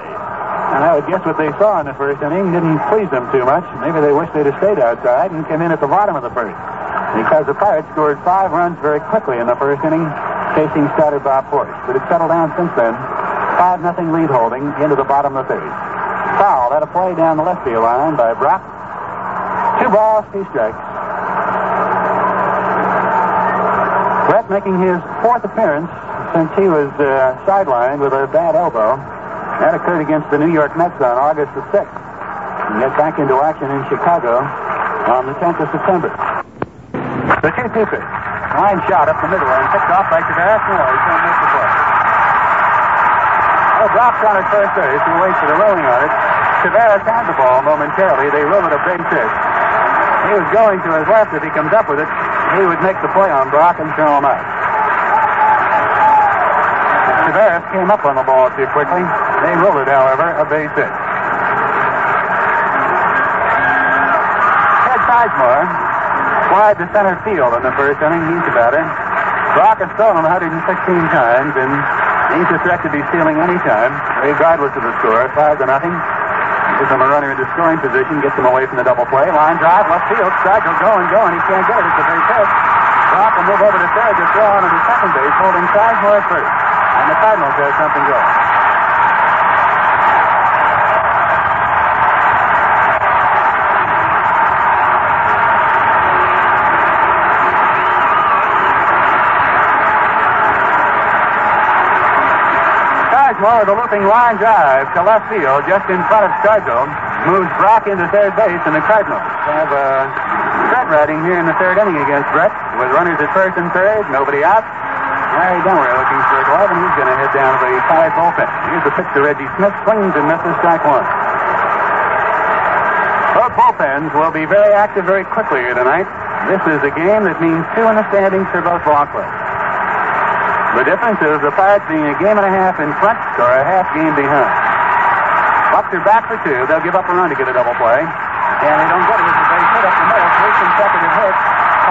And I would guess what they saw in the first inning didn't please them too much. Maybe they wished they'd have stayed outside and come in at the bottom of the first. Because the Pirates scored five runs very quickly in the first inning, chasing starter Bob Forsch. But it settled down since then. 5 nothing lead holding into the bottom of the third. Foul, that a play down the left field line by Brock. Two balls, two strikes. Brett making his fourth appearance since he was uh, sidelined with a bad elbow. That occurred against the New York Mets on August the 6th. And gets back into action in Chicago on the 10th of September. The 2 2 pitch. Line shot up the middle and picked off by Taveras. No, he can't make the play. Oh, drops on at first base and waits for the rolling on it. Taveras had the ball momentarily. They roll it a big pitch. He was going to his left. If he comes up with it, he would make the play on Brock and throw him out. Taveras came up on the ball too quickly. They ruled it, however, a base hit. Ted Sizemore flied to center field in the first inning. He's the batter. Brock has thrown him 116 times, and he's threat to be stealing any time, regardless of the score. Five to nothing. Gives him a runner into scoring position, gets him away from the double play. Line drive, left field. Strike will go and go, and he can't get it. It's a base hit. Brock will move over to third to throw on to second base, holding Sizemore at first. And the Cardinals have something going. With a looping line drive to left field just in front of Scarzo. Moves Brock into third base, and the Cardinals have uh, a threat riding here in the third inning against Brett with runners at first and third, nobody out. Larry Dunware looking for a glove, and he's going to head down to the five bullpen. Here's the pitch to Reggie Smith. Swings and misses strike one. Both bullpens will be very active very quickly here tonight. This is a game that means two in the standings for both ball. The difference is the Pirates being a game and a half in front or a half game behind. Bucs are back for two. They'll give up a run to get a double play. And they don't get it. A base hit up the middle. Three consecutive hits.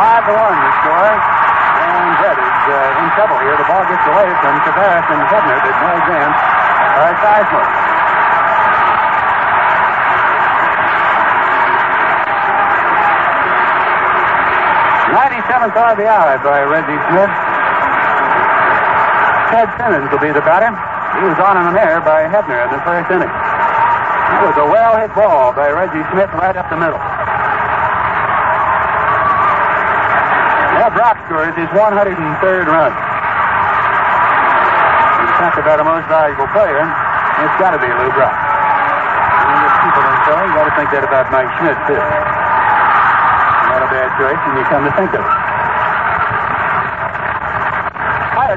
Five to one the score. And Brett is uh, in trouble here. The ball gets away from Taveras and Hebner, but no advance by Sizemore. Ninety-seventh RBI by Reggie Smith. Ted Simmons will be the batter. He was on an air by Hebner in the first inning. It was a well-hit ball by Reggie Smith right up the middle. Now Brock scores his 103rd run. You talk about a most valuable player. It's got to be Lou Brock. And there's people so you got to think that about Mike Schmidt too. Not a bad choice when you come to think of it.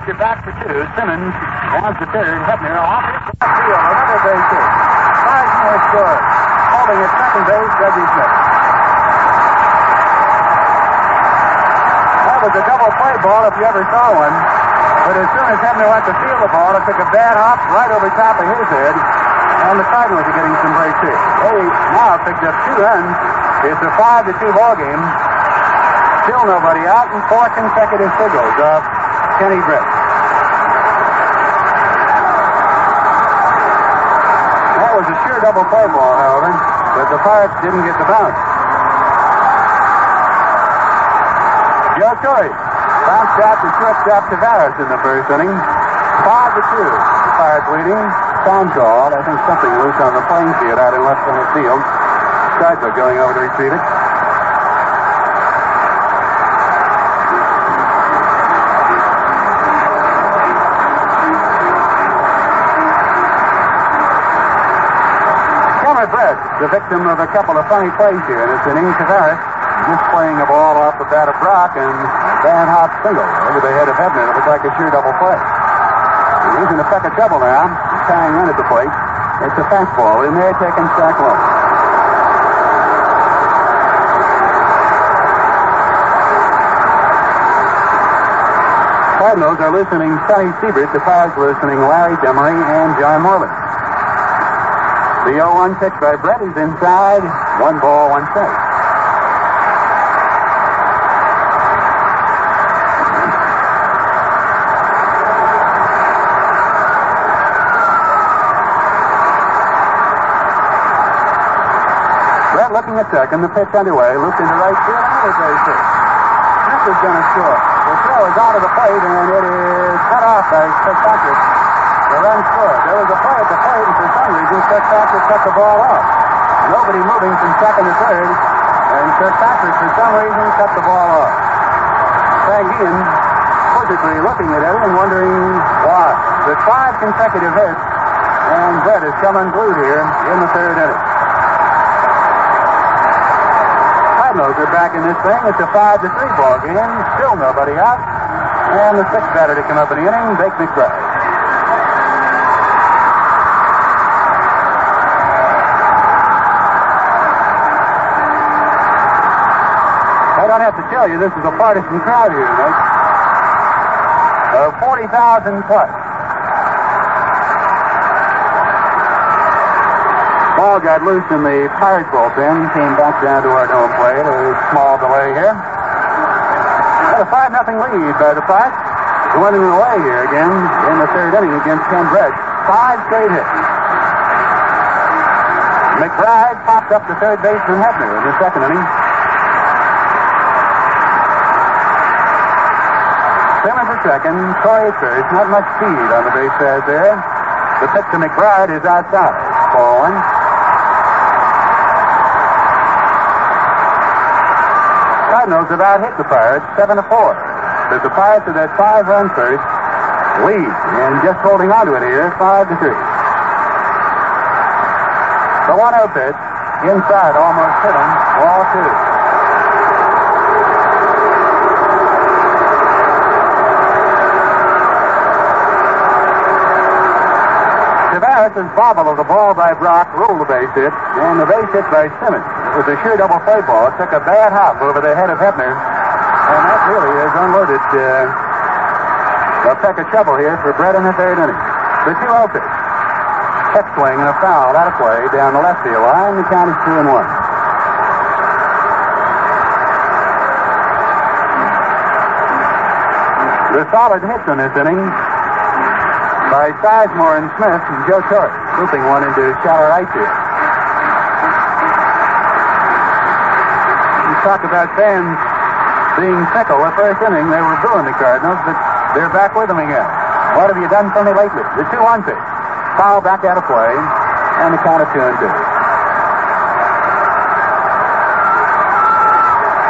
Are back for two. Simmons wants the third. Hebner off his left field. Another base hit. Sizemore scores. Holding at second base, Reggie Smith. That was a double play ball if you ever saw one. But as soon as Hebner went to field the ball, it took a bad hop right over top of his head. And the Cardinals are getting some breaks here. They now picked up two runs. It's a five to two ball game. Still nobody out and four consecutive singles of Kenny Brett. Double play ball, however, but the Pirates didn't get the bounce. Joe Torre bounced out to shortstop Taveras in the first inning. Five to two. The Pirates leading. Sound call. I think something loose on the playing field out in left center field. Seidler going over to retrieve it. Victim of a couple of funny plays here, and it's an inning Taveras just playing a ball off the bat of Brock and Van Hop single over the head of Hebner. It looks like a sheer double play. He's in a peck of trouble now. He's tying run at the plate. It's a fastball. He may have taken strike one. Cardinals are listening Sonny Siebert. The Pirates are listening Larry Demery and John Morlan. The 0-1 pitch by Brett is inside. One ball, one strike. Brett looking at second. The pitch underway. Looped into right field. Another base hit. This is going to score. The throw is out of the plate, and it is cut off by Kirkpatrick. Run scored. There was a play at the plate, and for some reason, Kirkpatrick cut the ball off. Nobody moving from second to third, and Kirkpatrick, for some reason, cut the ball off. Ian quizzically looking at it and wondering why. With five consecutive hits, and Brett has come unglued here in the third inning. Cardinals are back in this thing. It's a five to three ball game. Still nobody out. And the sixth batter to come up in the inning, Bake McBride. Don't have to tell you, this is a partisan crowd here tonight. Uh, of 40,000 plus. Ball got loose in the Pirates bullpen. Came back down to our home plate. A small delay here. Got a 5 nothing lead by the Pirates. Going away here again in the third inning against Brett. Five straight hits. McBride popped up to third baseman Hebner in the second inning. Simmons at second, at first. Not much speed on the base paths there. The pitch to McBride is outside. Ball one. Cardinals have out hit the Pirates seven to four. But the Pirates are that five run first lead and just holding on to it here, five to three. The one out pitch inside almost hit him. Ball two. Taveras' bobble of the ball by Brock ruled the base hit, and the base hit by Simmons. It was a sheer double play ball. It took a bad hop over the head of Hebner, and that really has unloaded uh, a peck of trouble here for Brett in the third inning. The 2 0 pitch. Swing and a foul out of play down the left field line. The count is 2 and 1. The solid hits in this inning by Sizemore and Smith and Joe Torre's, looping one into shallow right field. You talk about fans being fickle. The first inning, they were booing the Cardinals, but they're back with them again. What have you done for me lately? The 2 1 pitch. Foul back out of play, and the count of 2 and 2.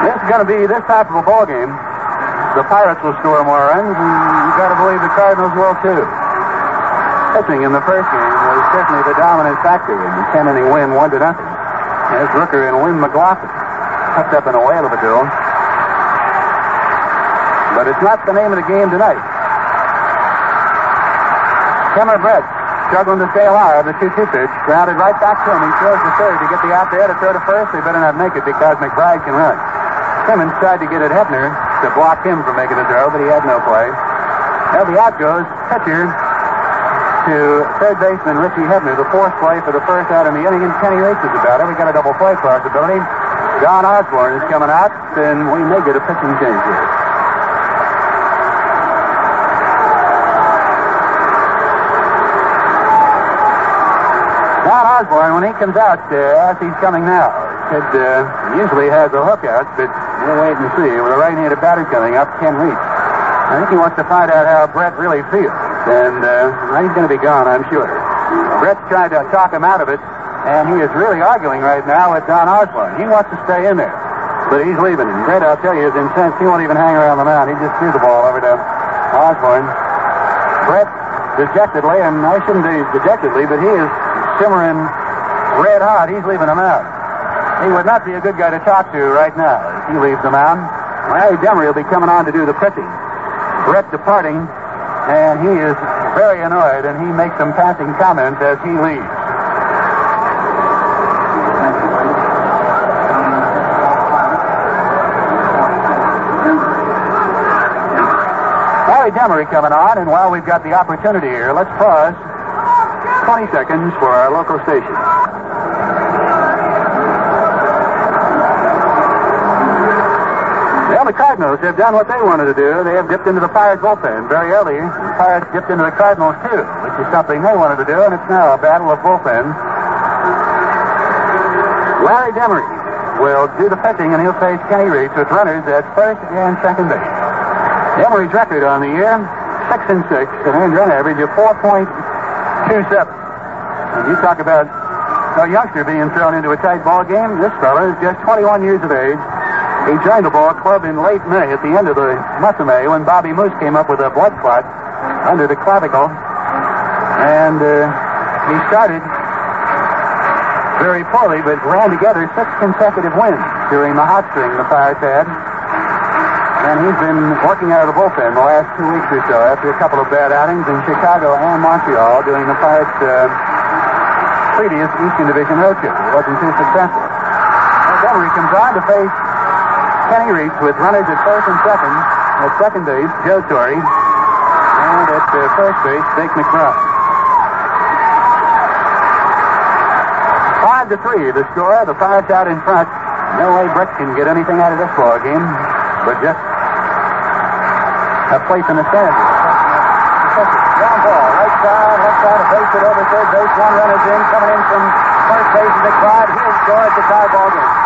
This is going to be this type of a ball game. The Pirates will score more runs, and you've got to believe the Cardinals will too pitching in the first game was certainly the dominant factor in the 10 inning win, 1 to nothing. As Rooker and Lynn McGlothen tucked up in a whale of a duel. But it's not the name of the game tonight. Kemmer Brett struggling to stay alive. The 2 2 pitch grounded right back to him. He throws to third to get the out there to throw to first. They better not make it because McBride can run. Simmons tried to get at Hebner to block him from making the throw, but he had no play. Now the out goes pitcher to third baseman Richie Hebner, the fourth play for the first out in the inning, and Kenny is about it. We got a double play possibility. John Osborne is coming out, and we may get a pitching change here. John Osborne, when he comes out, uh, as he's coming now, said uh, usually has a hook out, but we'll wait and see. With a right-handed batter coming up, Ken Reitz. I think he wants to find out how Brett really feels. And uh, he's going to be gone, I'm sure. Brett's trying to talk him out of it, and he is really arguing right now with Don Osborne. He wants to stay in there, but he's leaving. Brett, I'll tell you, is incensed. He won't even hang around the mound. He just threw the ball over to Osborne. Brett, dejectedly, and I shouldn't say dejectedly, but he is simmering red hot. He's leaving the mound. He would not be a good guy to talk to right now if he leaves the mound. Larry Demery will be coming on to do the pitching. Brett departing, and he is very annoyed, and he makes some passing comments as he leaves. Demery coming on, and while we've got the opportunity here, let's pause 20 seconds for our local station. Well, the Cardinals have done what they wanted to do. They have dipped into the Pirates bullpen very early. The Pirates dipped into the Cardinals, too, which is something they wanted to do, and it's now a battle of bullpens. Larry Demery will do the pitching, and he'll face Kenny Reitz with runners at first and second base. Demery's record on the year, 6 and 6, an earned run average of 4.27. And you talk about a youngster being thrown into a tight ball game. This fellow is just 21 years of age. He joined the ball club in late May at the end of the month of May when Bobby Moose came up with a blood clot under the clavicle. And uh, he started very poorly, but ran together six consecutive wins during the hot string the Pirates had. And he's been working out of the bullpen the last two weeks or so after a couple of bad outings in Chicago and Montreal during the Pirates' uh, previous Eastern Division road trip. It wasn't too successful. Montgomery comes on to face Kenny Reitz with runners at first and second. At second base, Joe Torre. And at uh, first base, Dick McBride. Five to three, the score. The Pirates out in front. No way Brett can get anything out of this ball game, but just a place in the stands. Ground ball, right side, left side, a base hit over third base. One runner's in, coming in from first base, McBride. He'll score at the tie ball game.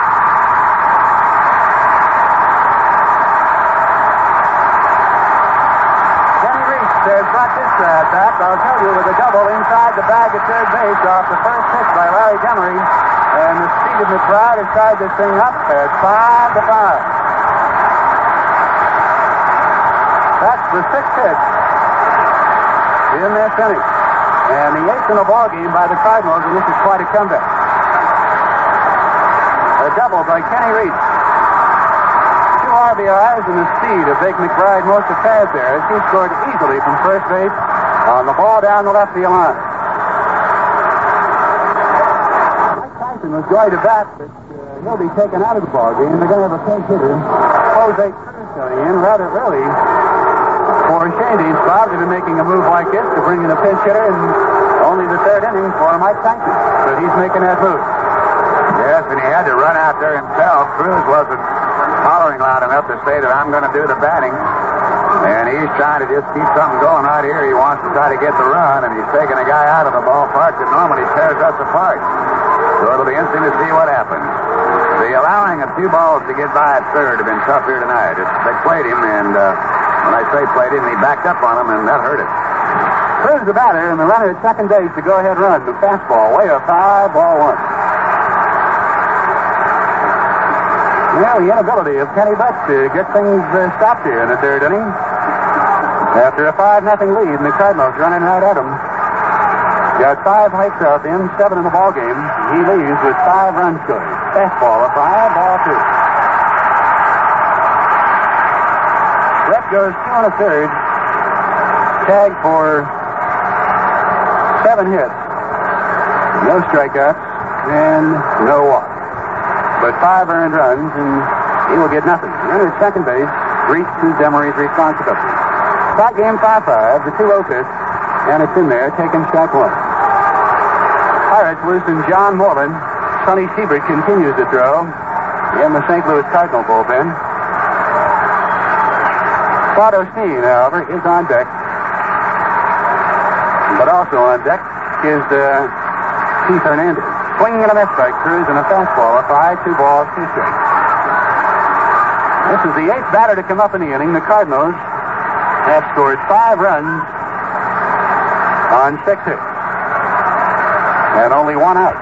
Crowd back. I'll tell you, with a double inside the bag at third base off the first pitch by Larry Demery. And the speed of McBride has tied this thing up at five to five. That's the sixth pitch in this inning. And the eighth in the ball game by the Cardinals, and this is quite a comeback. A double by Kenny. Two RBIs and the speed of Big McBride most of pads there as he scored easily from first base on the ball down the left field line. Mike Tyson was going to bat, but uh, he'll be taken out of the ball game. They're going to have a pinch hitter, Jose Cruz, coming in rather early for Schoendienst Bob to be making a move like this to bring in a pinch hitter in only the third inning for Mike Tyson. But he's making that move. Yes, and he had to run out there himself. Cruz wasn't hollering loud enough to say that I'm going to do the batting. And he's trying to just keep something going right here. He wants to try to get the run, and he's taking a guy out of the ballpark that normally tears us apart. So it'll be interesting to see what happens. The allowing of two balls to get by at third have been tough here tonight. It's, they played him, and uh, when I say played him, he backed up on him, and that hurt him. Cruz the batter, and the runner at second base to go ahead run. The fastball, way up high, ball one. Well, the inability of Kenny Buck to get things uh, stopped here in the third inning. After a 5 nothing lead, the Cardinals running right at him. Got five hikes out in, seven in the ball game. He leaves with five runs scored. Fastball, a five, ball two. Brett goes two and a third. Tag for seven hits. No strikeouts and no walks. But five earned runs, and he will get nothing. At second base, Reitz to Demery's responsibility. Tie game 5-5, the 2-0 pitch, and it's in there, taking strike one. Pirates losing John Morlan. Sonny Siebert continues to throw in the St. Louis Cardinal bullpen. Claude Osteen, however, is on deck. But also on deck is uh, Keith Hernandez. Swinging and a miss by Cruz and a fastball, a five, two balls, two strikes. This is the eighth batter to come up in the inning. The Cardinals have scored five runs on six hits. And only one out.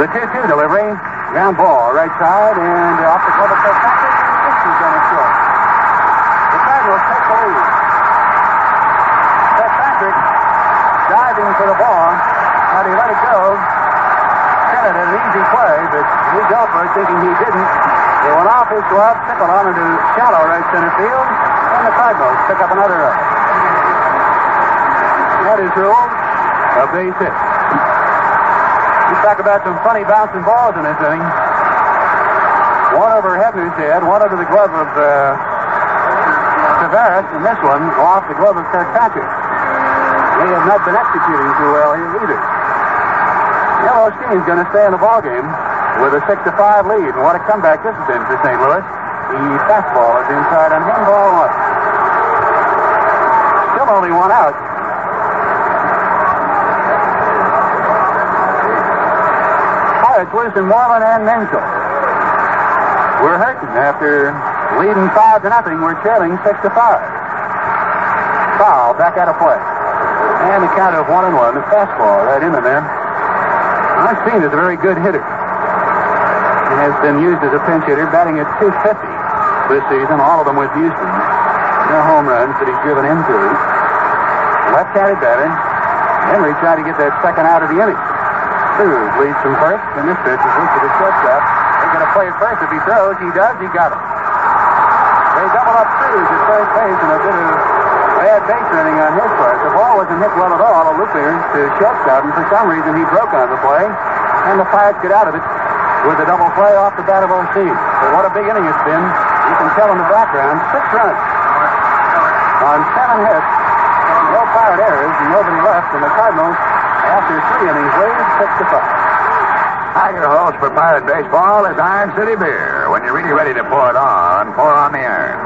The 2-2 delivery. Ground ball, right side, and off the cover for Patrick, this is going to short. The Cardinals take the lead. diving for the ball, and he let it go. Stennett an easy play, but Lee Delport, thinking he didn't, it went off his glove, trickled on into shallow right center field, and the Cardinals pick up another run. That is rule of base hit. You talk about some funny bouncing balls in this inning. One over Hebner's head, one over the glove of uh, Taveras, and this one off the glove of Kirkpatrick. They have not been executing too well here either. Yellow Steen's going to stay in the ball game with a six to five lead. And what a comeback this has been for St. Louis. The fastball is inside on him, ball one. Still only one out. Pirates losing Morlan and Menzel. We're hurting after leading five to nothing. We're trailing six to five. Foul back out of play. And the count of one and one. The fastball right in there. Seen is a very good hitter. He has been used as a pinch hitter, batting at 250 this season, all of them with Houston. No home runs that he's driven into. Left-handed batter. Henry tried to get that second out of the inning. Cruz leads from first, and this pitch is to the shortstop. They're going to play it first. If he throws, he does. He got it. They double up Cruz at first base, and a bit of bad base running on his part. The ball wasn't hit well at all. A looper to shortstop, and for some reason he broke on the play, and the Pirates get out of it with a double play off the bat of Osteen. But what a big inning it's been. You can tell in the background, six runs on seven hits, no Pirate errors, and nobody left, and the Cardinals, after three innings, lead six to five. Tiger host for Pirate Baseball is Iron City Beer. When you're really ready to pour it on, pour on the iron.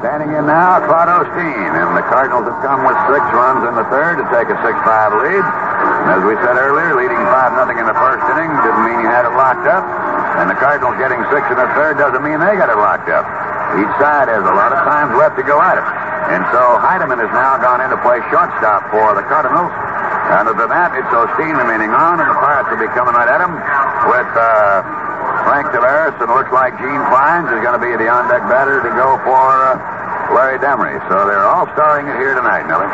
Standing in now, Claude Osteen, and the Cardinals have come with six runs in the third to take a 6-5 lead. And as we said earlier, leading 5 nothing in the first inning didn't mean you had it locked up. And the Cardinals getting six in the third doesn't mean they got it locked up. Each side has a lot of times left to go at it. And so Heidemann has now gone in to play shortstop for the Cardinals. Other than that, it's Osteen remaining on, and the Pirates will be coming right at him with uh, Frank Taveras, and looks like Gene Clines is going to be the on-deck batter to go for uh, Larry Demery. So they're all starring it here tonight, Nellie.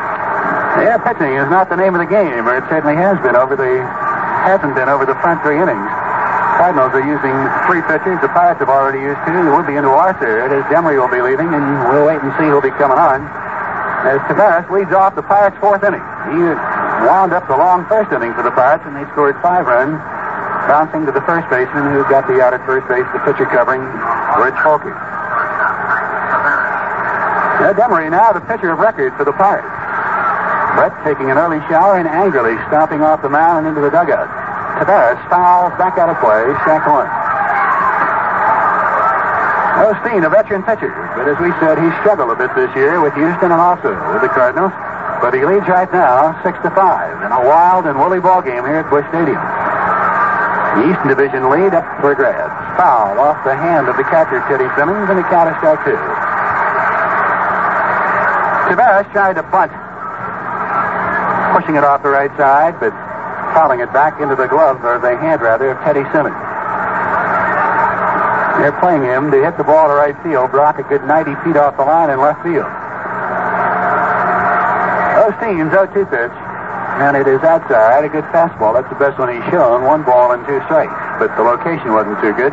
Yeah, pitching is not the name of the game, or it certainly has been over the hasn't been over the front three innings. Cardinals are using three pitchers. The Pirates have already used two. They will be into our third as Demery will be leaving, and we'll wait and see who'll be coming on. As Taveras leads off the Pirates' fourth inning. He wound up the long first inning for the Pirates, and they scored five runs, bouncing to the first baseman who got the out at first base, the pitcher covering Rich Folkers. Now, Demery now the pitcher of record for the Pirates. Brett taking an early shower and angrily stomping off the mound and into the dugout. Taveras fouls back out of play, strike one. Osteen, a veteran pitcher, but as we said, he struggled a bit this year with Houston and also with the Cardinals. But he leads right now, six to five, in a wild and woolly ball game here at Busch Stadium. The Eastern Division lead up for grabs. Foul off the hand of the catcher, Teddy Simmons, and a count of strike two. Taveras tried to bunt, pushing it off the right side, but fouling it back into the glove, or the hand rather, of Teddy Simmons. They're playing him to hit the ball to right field, Brock a good 90 feet off the line in left field. Osteen's 0-2 pitch, and it is outside. A good fastball. That's the best one he's shown. One ball and two strikes, but the location wasn't too good.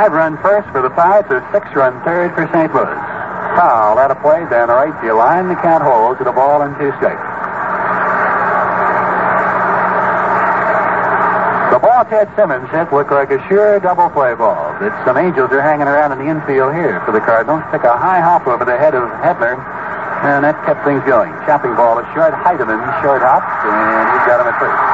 Five run first for the Pirates, a six run third for St. Louis. Foul out of play down the right field line. The count holds to the ball and two strikes. The ball Ted Simmons hit looked like a sure double play ball. But some angels are hanging around in the infield here for the Cardinals. Took a high hop over the head of Hebner, and that kept things going. Chopping ball is short. Heidemann short hop, and he's got him at first.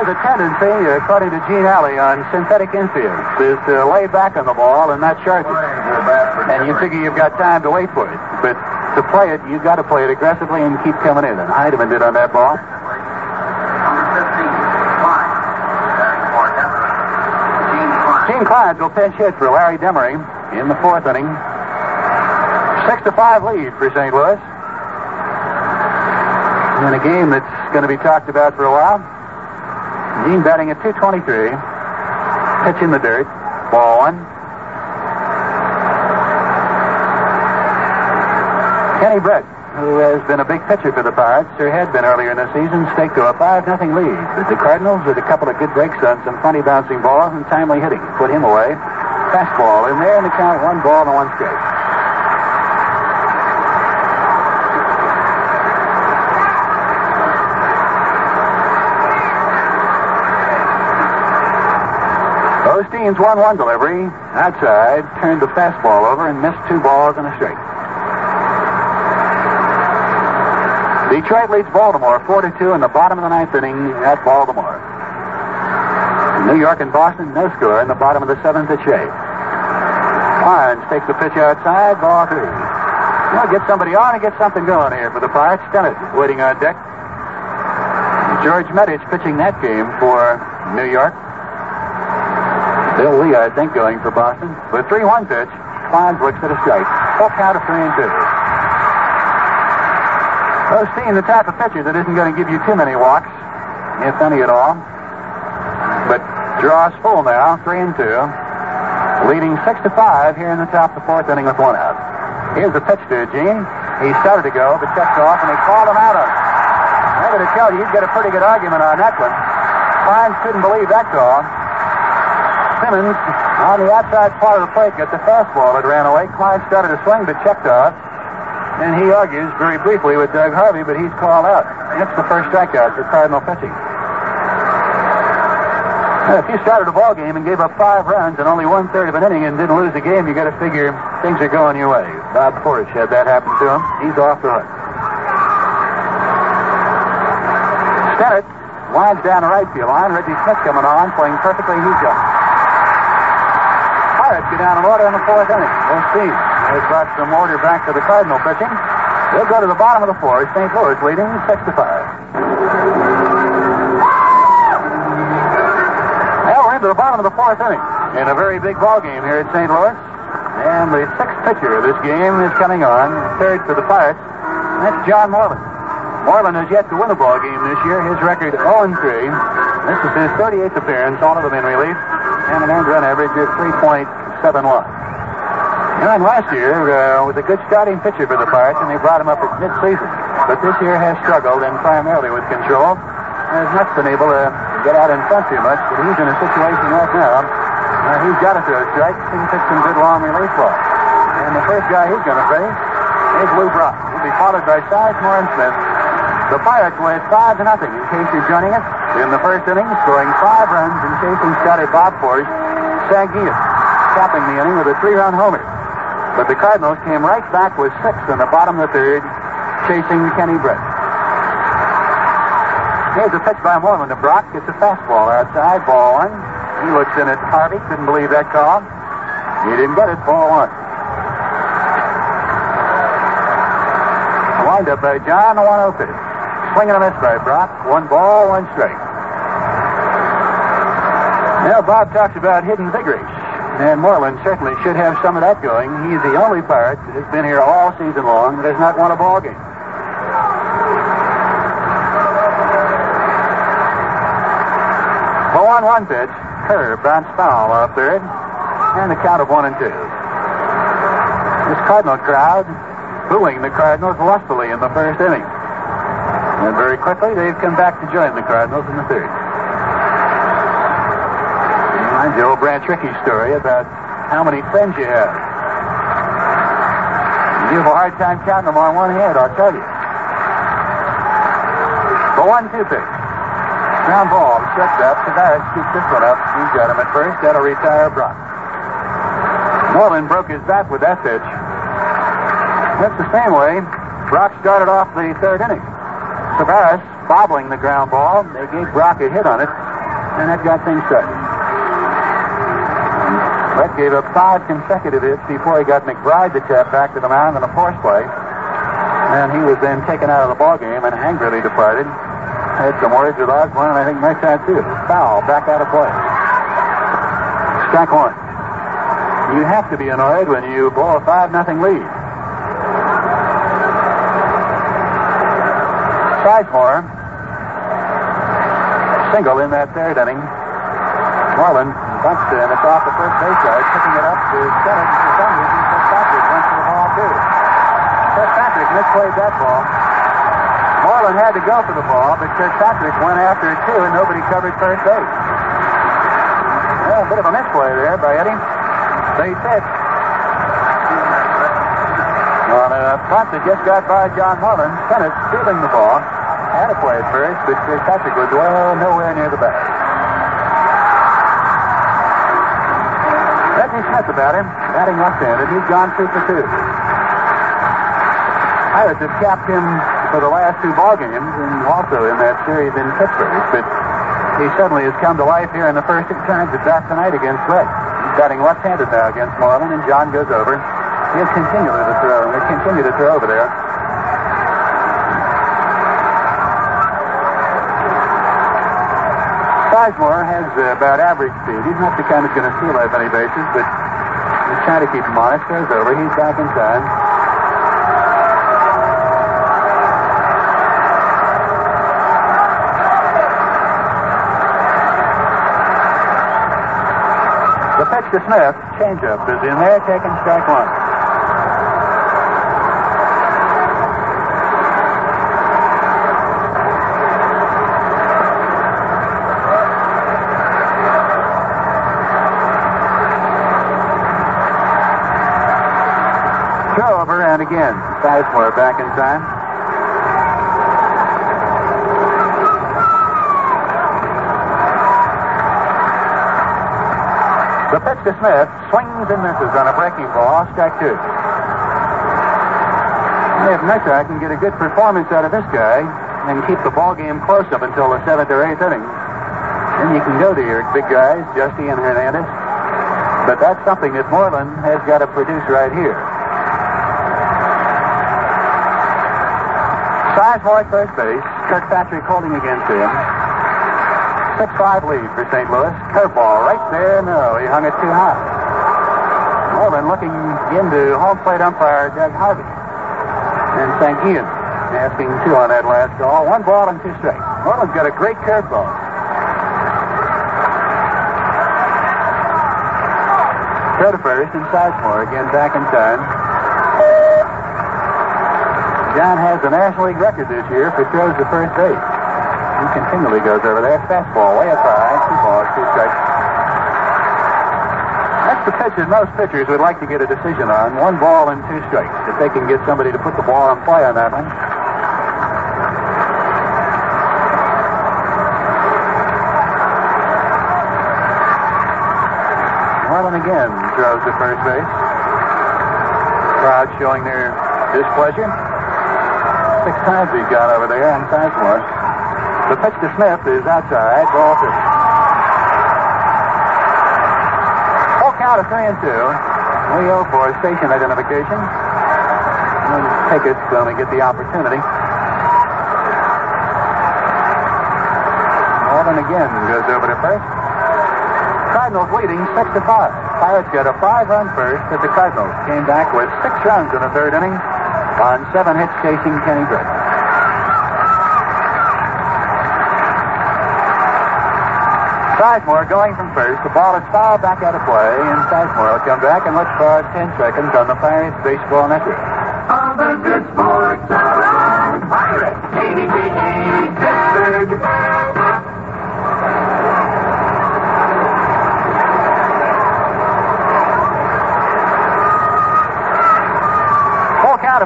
There's a tendency, uh, according to Gene Alley, on synthetic infields, is to lay back on the ball and not charge it. And you figure you've got time to wait for it. But to play it, you've got to play it aggressively and keep coming in. And Heidemann did on that ball. Gene Clines will pinch hit for Larry Demery in the fourth inning. Six to five lead for St. Louis. In a game that's going to be talked about for a while. Gene batting at 223. Pitch in the dirt. Ball one. Kenny Brett, who has been a big pitcher for the Pirates, or had been earlier in the season, staked to a 5 nothing lead. But the Cardinals, with a couple of good breaks on some funny bouncing balls and timely hitting, put him away. Fastball in there, and the count one ball and one strike. Osteen's 1-1 delivery. Outside, turned the fastball over and missed two balls and a strike. Detroit leads Baltimore 4 2 in the bottom of the ninth inning at Baltimore. New York and Boston, no score in the bottom of the seventh at Shea. Barnes takes the pitch outside, ball three. Now get somebody on and get something going here for the Pirates. Stennett waiting on deck. George Medich pitching that game for New York. Bill Lee, I think, going for Boston. The 3 1 pitch. Barnes looks at a strike. Full count of 3 and 2. Osteen, the type of pitcher that isn't going to give you too many walks, if any at all. But draws full now, 3 and 2. Leading 6 to 5 here in the top of the fourth inning with one out. Here's the pitch to Gene. He started to go, but checked off, and they called him out on it. I'm going to tell you, he'd get a pretty good argument on that one. Barnes couldn't believe that call. Simmons, on the outside part of the plate, gets the fastball that ran away. Clines started to swing, but checked off. And he argues very briefly with Doug Harvey, but he's called out. That's the first strikeout for Cardinal pitching. If you started a ball game and gave up five runs in only one third of an inning and didn't lose the game, you got to figure things are going your way. Bob Forsch had that happen to him. He's off the hook. Stennett winds down the right field line. Reggie Smith coming on, playing perfectly. He's got. Pirates get down an order in the fourth inning. We'll see. They've brought some order back to the Cardinal pitching. They'll go to the bottom of the fourth. St. Louis leading six to five. Well, we're into the bottom of the fourth inning in a very big ball game here at St. Louis. And the sixth pitcher of this game is coming on, third for the Pirates. That's John Morlan. Morlan has yet to win a ball game this year. His record 0 3. This is his 38th appearance, all of them in relief, and an earned run average of 3.71. And last year uh, was a good starting pitcher for the Pirates, and they brought him up at midseason. But this year has struggled, and primarily with control. Has not been able to get out in front too much, but he's in a situation right now. Uh, he's got it to throw strikes. He can some good long relief ball. And the first guy he's going to face is Lou Brock. He'll be followed by Sizemore and Smith. The Pirates led five to nothing. In case you're joining us, in the first inning, scoring five runs and chasing starter Bob Forsch, Sanguinis capping the inning with a three-run homer. But the Cardinals came right back with six in the bottom of the third, chasing Kenny Brett. Here's a pitch by Morlan to Brock. Gets a fastball outside, ball one. He looks in at Harvey, couldn't believe that call. He didn't get it, ball one. Wind up by John, the 1 0 pitch. Swing and a miss by Brock. One ball, one strike. Now, Bob talks about hidden vigorish. And Morlan certainly should have some of that going. He's the only Pirate that has been here all season long that has not won a ball game. The 1 1 pitch, curve, bounced foul off third, and a count of 1 and 2. This Cardinal crowd booing the Cardinals lustily in the first inning. And very quickly, they've come back to join the Cardinals in the third. The old Branch Rickey story about how many friends you have. You have a hard time counting them on one hand, I'll tell you. The one-two pitch. Ground ball, shuts up. Taveras keeps this one up. He's got him at first. That'll retire Brock. Morlan broke his bat with that pitch. That's the same way Brock started off the third inning. Taveras bobbling the ground ball. They gave Brock a hit on it, and that got things started. Brett gave up five consecutive hits before he got McBride to tap back to the mound in a force play. And he was then taken out of the ball game and angrily departed. Had some words with Osborne, and I think Mike had too. Foul, back out of play. Strike one. You have to be annoyed when you blow a 5 nothing lead. Sizemore, single in that third inning. Morlan Bunts and it's off the first base yard, picking it up to center. For some reason, Kirkpatrick went for the ball too. Kirkpatrick misplayed that ball. Morlan had to go for the ball, but Kirkpatrick went after it too, and nobody covered first base. Well, a bit of a misplay there by Eddie. Base hit. On a punt that just got by John Morlan, Bennett stealing the ball. Had to play at first, but Kirkpatrick was well nowhere near the bat. Reggie Smith about him, batting left-handed. He's gone two for two. Pirates have capped him for the last two ball games and also in that series in Pittsburgh. But he suddenly has come to life here in the first appearance at bat tonight against Red. He's batting left-handed now against Morlan, and John goes over. He'll continue to throw. He'll continue to throw over there. Sizemore has uh, about average speed. He's not the kind that's going to steal off any bases, but he's trying to keep him honest. Throws over. He's back in time. The pitch to Smith, changeup is in there, taking strike one. And again. Sizemore back in time. The pitch to Smith swings and misses on a breaking ball. Strike two. If Mesa can get a good performance out of this guy and keep the ball game close up until the seventh or eighth inning, then you can go to your big guys, Giusti and Hernandez. But that's something that Morlan has got to produce right here. Sizemore at first base. Kirkpatrick holding against him. 6-5 lead for St. Louis. Curveball right there. No, he hung it too high. Morlan looking into home plate umpire Doug Harvey. And St. Ian asking two on that last call. One ball and two strikes. Morlan's got a great curveball. Throw to first and Sizemore again back in time. John has the National League record this year for throws to first base. He continually goes over there. Fastball way up high. Two balls, two strikes. That's the pitch that most pitchers would like to get a decision on. One ball and two strikes. If they can get somebody to put the ball on play on that one. Morlan again throws to first base. Crowd showing their displeasure. Six times he's got over there and on Sizemore. The pitch to Smith is outside, ball two. Full count of three and two. Leo for station identification. And Pickett's going to get the opportunity. Alden again goes over to first. Cardinals leading six to five. Pirates got a five-run first, but the Cardinals came back with six runs in the third inning on seven hits chasing Kenny Brett. Sizemore going from first. The ball is fouled back out of play, and Sizemore will come back and look for 10 seconds on the Pirates Baseball Network. All the good sports are on Pirates.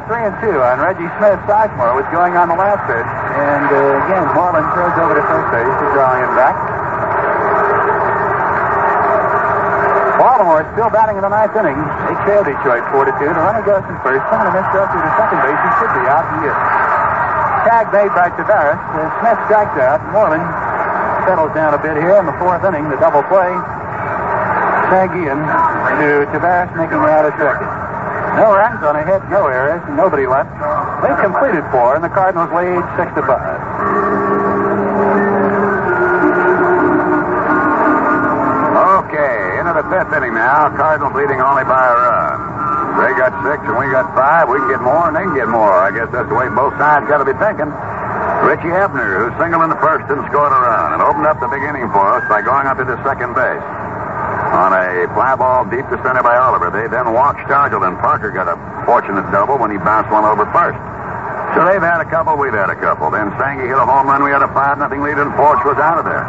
Three and two on Reggie Smith. Sizemore was going on the last pitch, and uh, again, Morlan throws over to first base to draw him back. Baltimore is still batting in the ninth inning. They trail Detroit 4 to 2. The runner goes from first. Someone missed up to the second base. He should be out in the Tag made by Taveras. Uh, Smith strikes out. Morlan settles down a bit here in the fourth inning. The double play. Tag Ian to Taveras making out at second. No runs on a hit, no errors, nobody left. They completed four, and the Cardinals lead six to five. Okay, into the fifth inning now. Cardinals leading only by a run. They got six and we got five. We can get more and they can get more. I guess that's the way both sides got to be thinking. Richie Hebner, who singled in the first and scored a run, and opened up the beginning for us by going up to the second base. On a fly ball deep to center by Oliver. They then walked and Parker got a fortunate double when he bounced one over first. So they've had a couple, we've had a couple. Then Sangy hit a home run. We had a 5 nothing lead, and Forsch was out of there.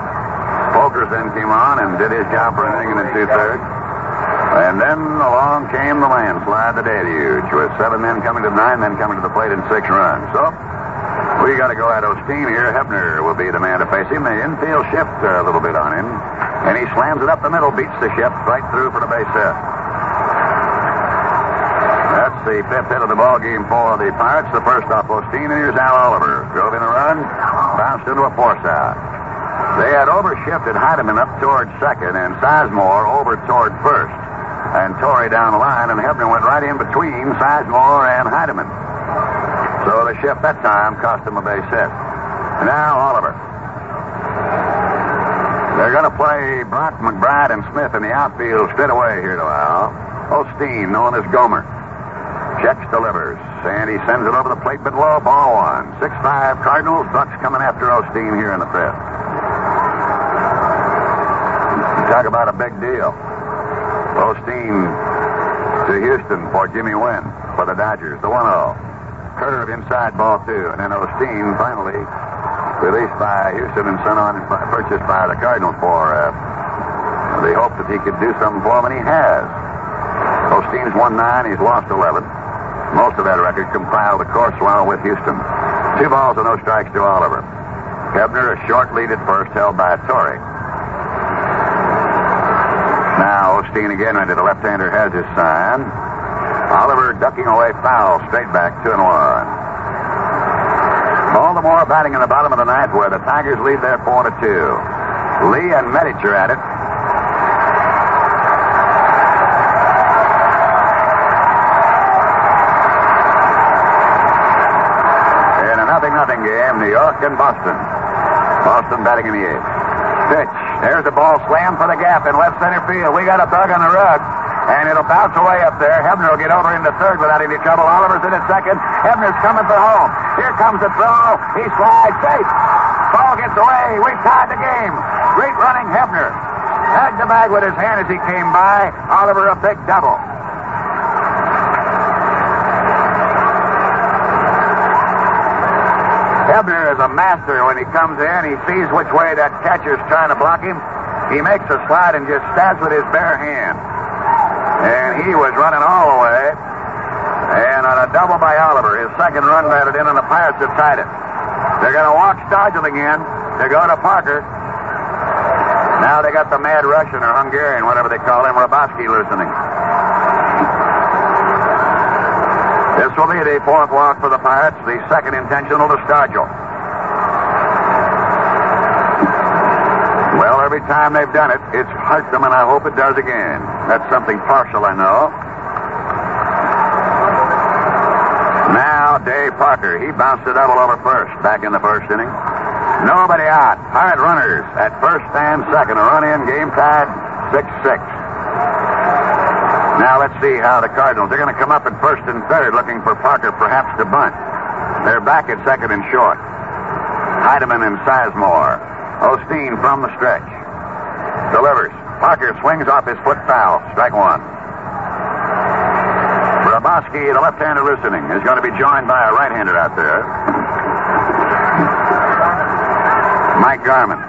Folkers then came on and did his job for an inning and two thirds. And then along came the landslide, the deluge, with seven men coming to nine, men coming to the plate in six runs. So we got to go at Osteen here. Hebner will be the man to face him. The infield shift a little bit on him. And he slams it up the middle, beats the shift right through for the base hit. That's the fifth hit of the ball game for the Pirates. The first off Osteen, and here's Al Oliver. Drove in a run, bounced into a force out. They had overshifted Heidemann up toward second and Sizemore over toward first. And Torre down the line, and Hebner went right in between Sizemore and Heidemann. So the shift that time cost him a base hit. Now Oliver. They're going to play Brock, McBride, and Smith in the outfield straight away here to Al. Osteen, known as Gomer. Checks, delivers, and he sends it over the plate, but low, ball one. 6-5 Cardinals, Bucs coming after Osteen here in the fifth. Talk about a big deal. Osteen to Houston for Jimmy Wynn for the Dodgers, the 1-0. Curve inside ball two, and then Osteen finally released by Houston and sent on purchased by the Cardinals for uh, the hope that he could do something for them, and he has. Osteen's won nine, he's lost 11. Most of that record compiled, of course, while with Houston. Two balls and no strikes to Oliver. Hebner, a short lead at first, held by Torre. Now Osteen again into the left-hander has his sign. Oliver ducking away foul, straight back, two and one. Baltimore batting in the bottom of the ninth, where the Tigers lead their four to two. Lee and Medich are at it. In a nothing-nothing game, New York and Boston. Boston batting in the eighth. Pitch. There's the ball slammed for the gap in left center field. We got a bug on the rug. And it'll bounce away up there. Hebner will get over into third without any trouble. Oliver's in at second. Hebner's coming for home. Here comes the throw. He slides safe. Ball gets away. We tied the game. Great running Hebner. Tagged the bag with his hand as he came by. Oliver a big double. Hebner is a master when he comes in. He sees which way that catcher's trying to block him. He makes a slide and just stabs with his bare hand. And he was running all the way. And on a double by Oliver, his second run batted in, and the Pirates have tied it. They're going to walk Stargell again to go to Parker. Now they got the Mad Russian or Hungarian, whatever they call him, Hrabosky loosening. This will be the fourth walk for the Pirates, the second intentional to Stargell. Well, every time they've done it, it's hurt them, and I hope it does again. That's something partial, I know. Dave Parker, he bounced a double over first back in the first inning. Nobody out. Pirate runners at first and second. A run in, game tied 6 6. Now, let's see how the Cardinals. They're going to come up at first and third looking for Parker perhaps to bunt. They're back at second and short. Heidemann and Sizemore. Osteen from the stretch. Delivers. Parker swings off his foot foul. Strike one. Hrabosky, the left-hander loosening, is going to be joined by a right-hander out there. Mike Garman.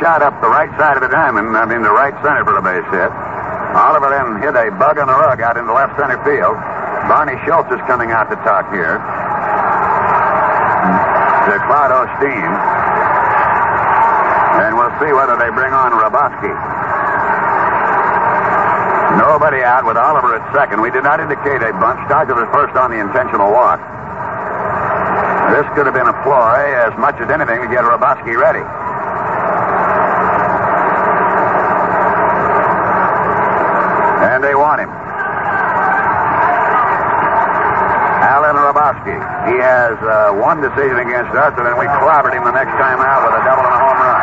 Shot up the right side of the diamond, I mean the right center for the base hit. Oliver then hit a bug on the rug out into left center field. Barney Schultz is coming out to talk here. To Claude Osteen. And we'll see whether they bring on Hrabosky. Nobody out with Oliver at second. We did not indicate a bunch. Stargell is first on the intentional walk. This could have been a ploy as much as anything to get Hrabosky ready. they want him. Alan Hrabosky. He has uh, one decision against us, and then we clobbered him the next time out with a double and a home run.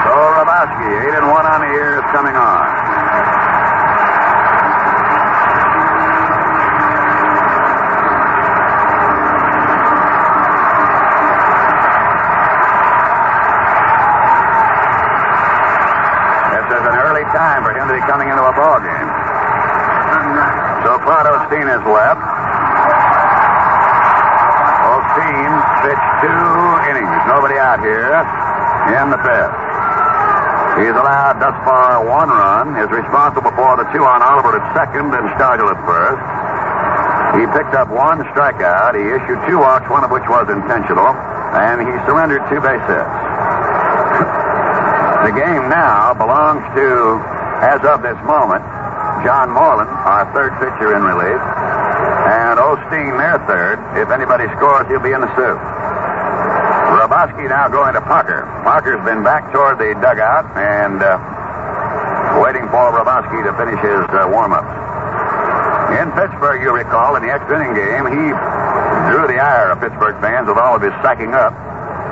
So Hrabosky, eight and one on the year, is coming on. Be coming into a ball game. So Claude Osteen is left. Osteen pitched two innings. Nobody out here in the fifth. He's allowed thus far one run. Is responsible for the two on Oliver at second and Stargell at first. He picked up one strikeout. He issued two walks, one of which was intentional, and he surrendered two base hits. the game now belongs to, as of this moment, John Morlan, our third pitcher in relief, and Osteen, their third. If anybody scores, he'll be in the soup. Hrabosky now going to Parker. Parker's been back toward the dugout and uh, waiting for Hrabosky to finish his uh, warm-ups. In Pittsburgh, you recall, in the extra inning game, he drew the ire of Pittsburgh fans with all of his sacking up,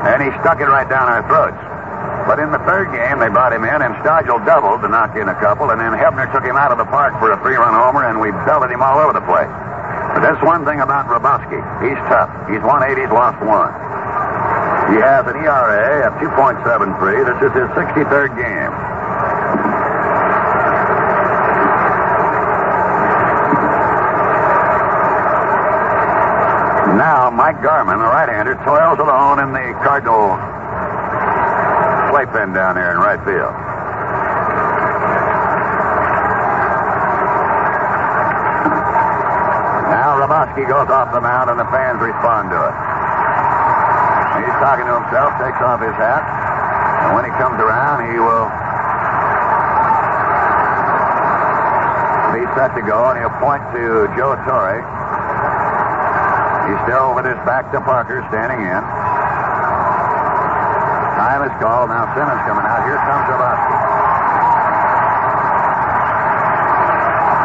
and he stuck it right down our throats. But in the third game, they brought him in, and Stargell doubled to knock in a couple, and then Hebner took him out of the park for a three-run homer, and we belted him all over the place. But that's one thing about Hrabosky. He's tough. He's won eight, he's lost one. He has an ERA of 2.73. This is his 63rd game. Now, Mike Garman, the right-hander, toils alone in the Cardinal playpen down there in right field. Now Hrabosky goes off the mound and the fans respond to it. He's talking to himself, takes off his hat, and when he comes around, he will be set to go, and he'll point to Joe Torre. He's still with his back to Parker, standing in. Is called. Now Simmons coming out. Here comes Hrabosky.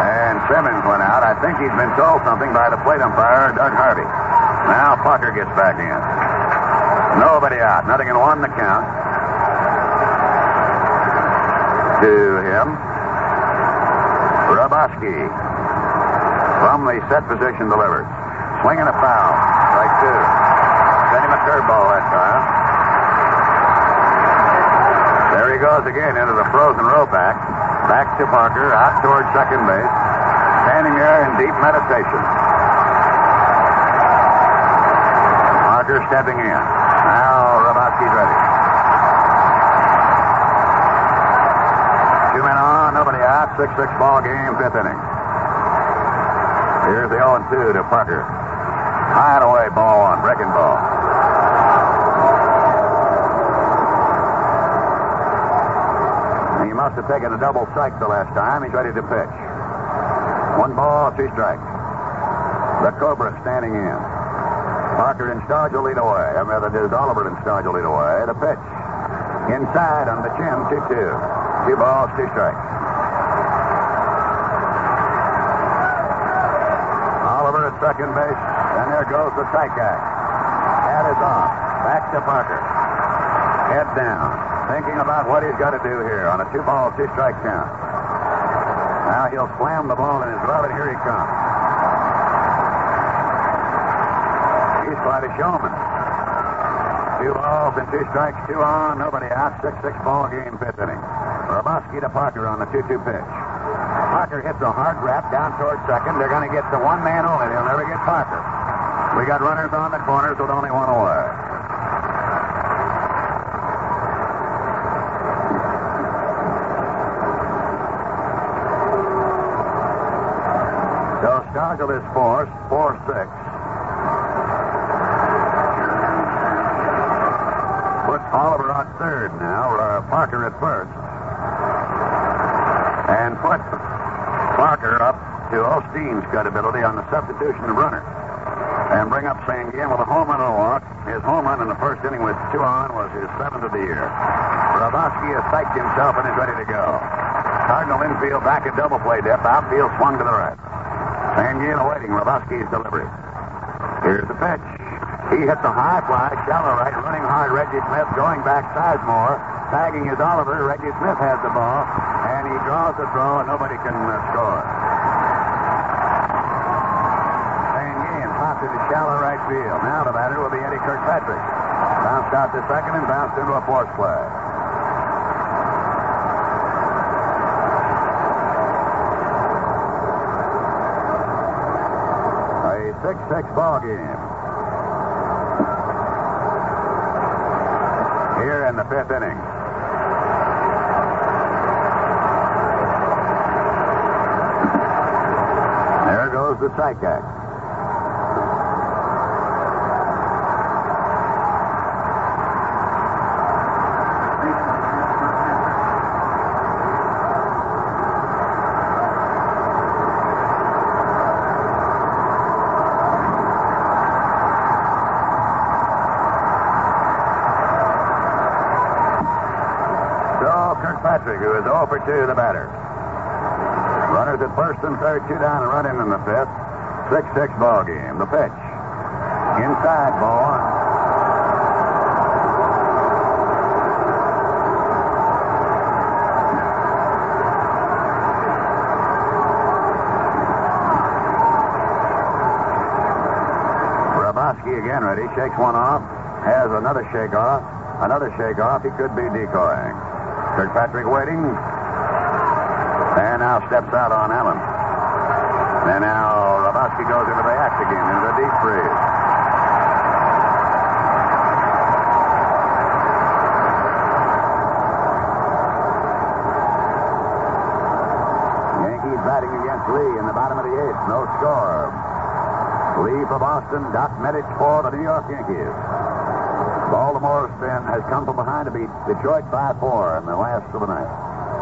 And Simmons went out. I think he's been told something by the plate umpire, Doug Harvey. Now Parker gets back in. Nobody out. Nothing in one the count. To him. Hrabosky. From the set position delivers. Swinging a foul. Strike two. Sent him a curveball that time. There he goes again into the frozen row back. Back to Parker, out towards second base. Standing there in deep meditation. Parker stepping in. Now Hrabosky's ready. Two men on, nobody out. 6 6 ball game, fifth inning. Here's the 0 2 to Parker. High and away, ball one, breaking ball. He must have taken a double strike the last time. He's ready to pitch. One ball, two strikes. The Cobra standing in. Parker and Stargell lead away. I rather, there's Oliver and Stargell lead away. The pitch. Inside on the chin, 2 2. Two balls, two strikes. Oliver at second base. And there goes the guy. Hat is off. Back to Parker. Head down. Thinking about what he's got to do here on a two ball, two strike count. Now he'll slam the ball in his glove, and here he comes. He's quite a showman. Two balls and two strikes, two on, nobody out. 6 6 ball game, fifth inning. Hrabosky to Parker on the 2 2 pitch. Parker hits a hard rap down towards second. They're going to get the one man only. They'll never get Parker. We got runners on the corners with only one away. Stargell is forced, 4 6. Put Oliver on third now, uh, Parker at first. And put Parker up to Osteen's credibility on the substitution of runner. And bring up Sanguillen with a home run and a walk. His home run in the first inning with two on was his seventh of the year. Hrabosky has psyched himself and is ready to go. Cardinal infield back at double play depth. Outfield swung to the right. Sanguillen awaiting Hrabosky's delivery. Here's the pitch. He hits a high fly, shallow right, running hard. Reggie Smith going back Sizemore. Tagging is Oliver. Reggie Smith has the ball, and he draws the throw, and nobody can uh, score. Sanguillen pops into shallow right field. Now the batter will be Eddie Kirkpatrick. Bounced out to second and bounced into a fourth play. 6-6 ball game. Here in the fifth inning. There goes the strikeout. Who is 0 for 2, the batter. Runners at first and third, two down and running in the fifth. 6-6 ball game. The pitch. Inside ball. Hrabosky again ready. Shakes one off. Has another shake off. Another shake off. He could be decoying. Kirkpatrick waiting. And now steps out on Allen. And now Hrabosky goes into the act again, into the deep freeze. Yankees batting against Lee in the bottom of the eighth. No score. Lee for Boston, Doc Medich for the New York Yankees. Baltimore's has come from behind to beat Detroit 5-4 in the last of the night.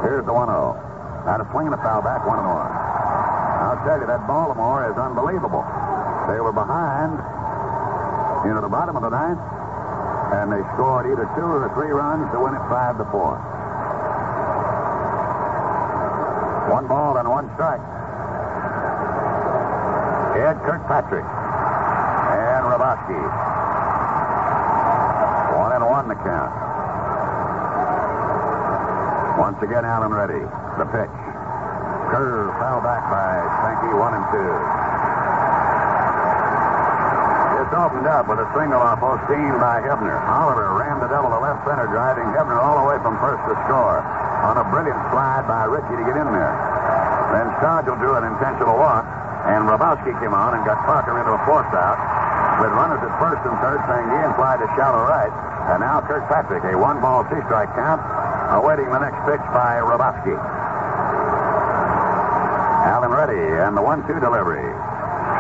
Here's the 1-0. Now to swing and a foul back, 1 and 1. I'll tell you, that Baltimore is unbelievable. They were behind into the bottom of the ninth, and they scored either two or three runs to win it 5 to 4. One ball and one strike. Ed Kirkpatrick and Hrabosky. One and one the count. Once again, Allen ready. The pitch. Curve foul back by Spanky, one and two. It's opened up with a single off Osteen by Hebner. Oliver ran the double to left center, driving Hebner all the way from first to score on a brilliant slide by Ritchie to get in there. Then Stargell drew an intentional walk, and Hrabosky came on and got Parker into a force out with runners at first and third saying he implied to shallow right. And now Kirkpatrick, a one ball, two strike count, awaiting the next pitch by Hrabosky. Allen ready, and the one two delivery.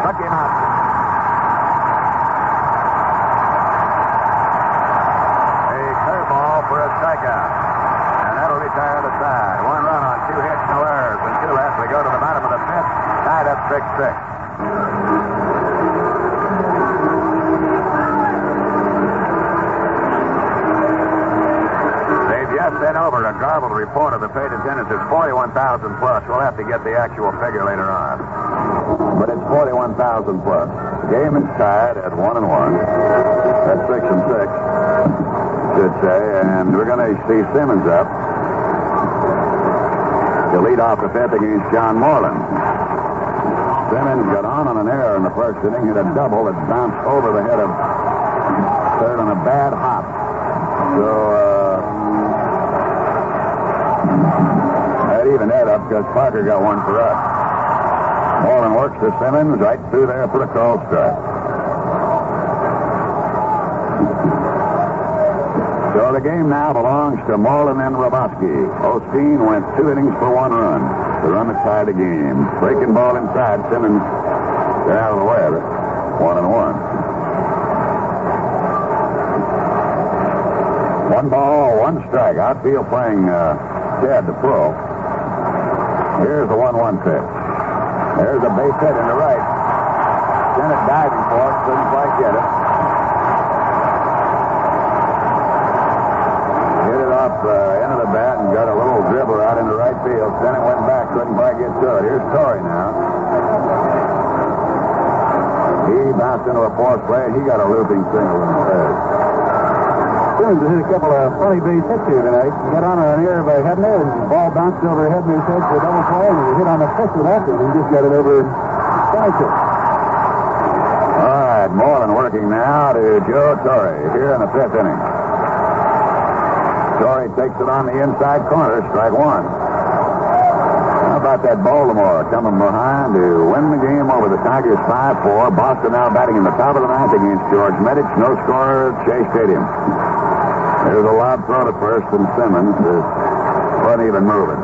Struck him out. A curveball for a strikeout. And that'll retire the side. One run on two hits, no errors, and two left. We go to the bottom of the fifth, tied up 6 6. They've just sent over a garbled report of the paid attendance. It's 41,000 plus. We'll have to get the actual figure later on. But it's 41,000 plus. Game is tied at 1 and 1. That's 6 and 6, should say. And we're going to see Simmons up to lead off the fifth against John Morlan. Simmons got on on an error in the first inning, hit a double that bounced over the head of third on a bad hop. So, uh, that evened that up because Parker got one for us. Morlan works to Simmons right through there for a call strike. So the game now belongs to Morlan and Hrabosky. Osteen went two innings for one run. The run that tied the game. Breaking ball inside. Simmons got out of the way of it. One and one. One ball, one strike. Outfield playing uh, The pro. Here's the 1 1 pitch. There's a base hit in the right. It diving for it, couldn't quite get it. Hit it off uh, end of the bat and got a little dribbler out into right field. It went back, couldn't quite get to it. Here's Torre now. He bounced into a fourth play and he got a looping single in the third. Simmons hit a couple of funny base hits here tonight. Got on an air by Hebner, and the ball bounced over Hebner's head for a double play, and he hit on the first one after. He just got it over it. All right, Morlan working now to Joe Torre here in the fifth inning. Torre takes it on the inside corner, strike one. How about that Baltimore coming behind to win the game over the Tigers 5-4. Boston now batting in the top of the ninth against George Medich. No score at Stadium. There's a lob throw to first, and Simmons is even moving.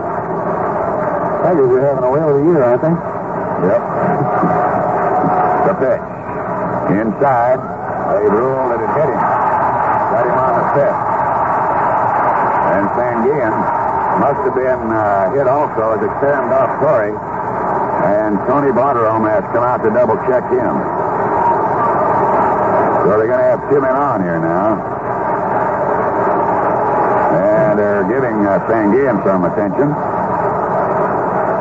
Tigers are having a whale of a year, aren't they? Yep. The pitch. Inside. They ruled that it hit him. Got him on the fifth. And Sanguillen must have been uh, hit also as it turned off Torre. And Tony Bartirome has come out to double check him. So they're going to have two men on here now. And they're giving uh, Sanguillen some attention.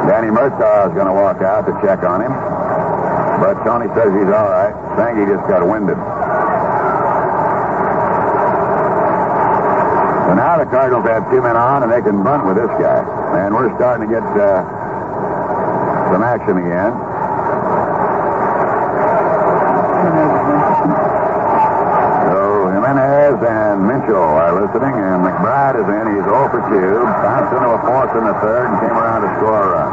Danny Murtaugh is going to walk out to check on him. But Tony says he's all right. Sangy just got winded. So now the Cardinals have two men on, and they can bunt with this guy. And we're starting to get uh, some action again. And Minchell are listening, and McBride is in. He's 0 for 2. Bounced into a fourth in the third and came around to score a run.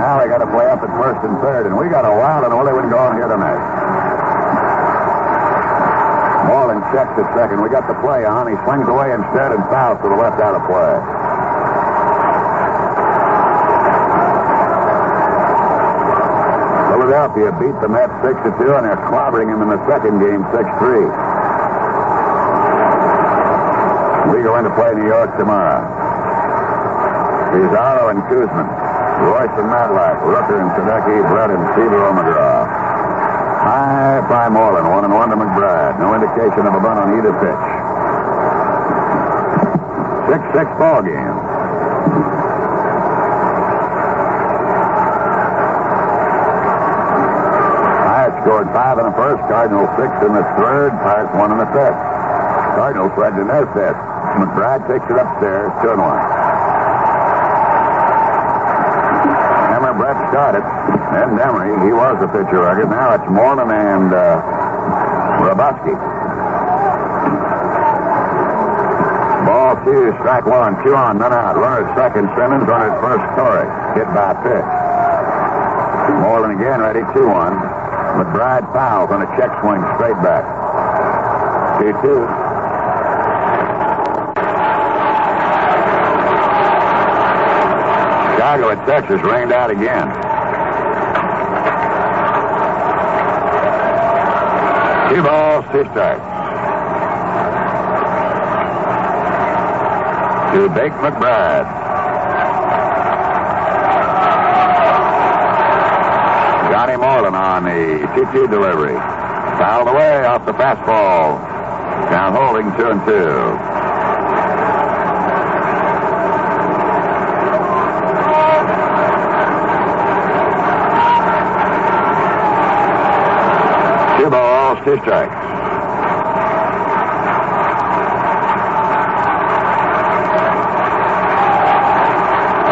Now they got to play up at first and third, and we got a wild and Willie would go on here tonight. Morlan checks at second. We got the play on. He swings away instead and fouls to the left out of play. Philadelphia beat the Mets 6 to 2, and they're clobbering him in the second game 6 3. We go into play New York tomorrow. Pizarro and Koosman. Reuss and Matlack. Rooker and Sadecki. Brett and Severo McGraw. High fly Morlan. One and one to McBride. No indication of a bunt on either pitch. 6-6 ball game. Pirates scored five in the first. Cardinals six in the third. Pirates one in the fifth. Cardinals led in their fifth. McBride takes it upstairs. Two and one. Hammer Brett started. Then Demery, he was the pitcher record. Now it's Morlan and uh, Hrabosky. Ball two, strike one, two on, none out. Runner second, Simmons. on at first, Torre. Hit by pitch. Morlan again, ready, 2 1. McBride fouls on a check swing straight back. 2 2. Chicago at Texas rained out again. Two balls, two strikes. To Bake McBride. Johnny Morlan on the 2-2 delivery. Fouled away off the fastball. Count holding two and two. Two balls, two strikes.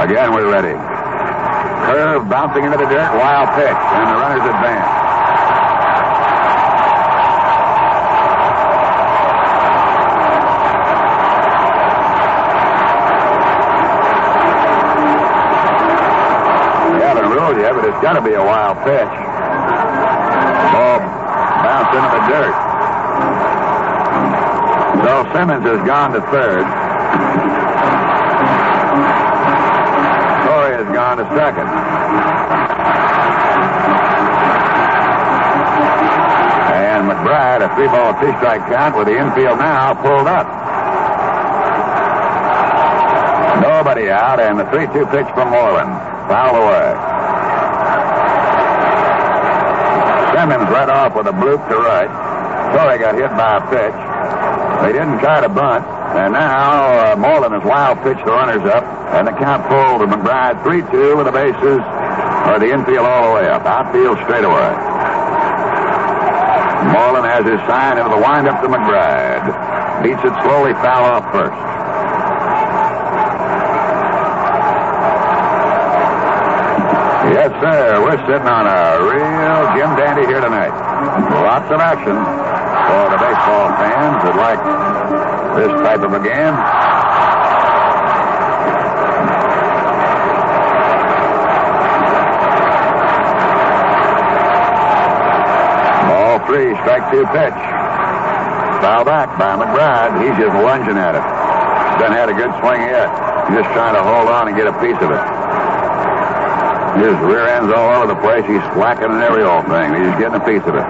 Again, we're ready. Curve bouncing into the dirt, wild pitch, and the runners advance. They haven't yet, but it's got to be a wild pitch. Ball bounced into the dirt. So Simmons has gone to third. Gone to second. And McBride, a three ball, two strike count with the infield now pulled up. Nobody out, and the 3 2 pitch from Morlan. Foul away. Simmons led off with a bloop to right. Torre got hit by a pitch. They didn't try to bunt, and now uh, Morlan has wild pitched the runners up, and the count pulled to McBride 3 2 with the bases, or the infield all the way up. Outfield straight away. Morlan has his sign into the windup to McBride. Beats it slowly foul off first. Yes, sir. We're sitting on a real Jim Dandy here tonight. Lots of action for the baseball fans that like this type of a game. Three, strike two pitch. Foul back by McBride. He's just lunging at it. Doesn't had a good swing yet. He's just trying to hold on and get a piece of it. His rear end's all over the place. He's whacking at every old thing. He's getting a piece of it.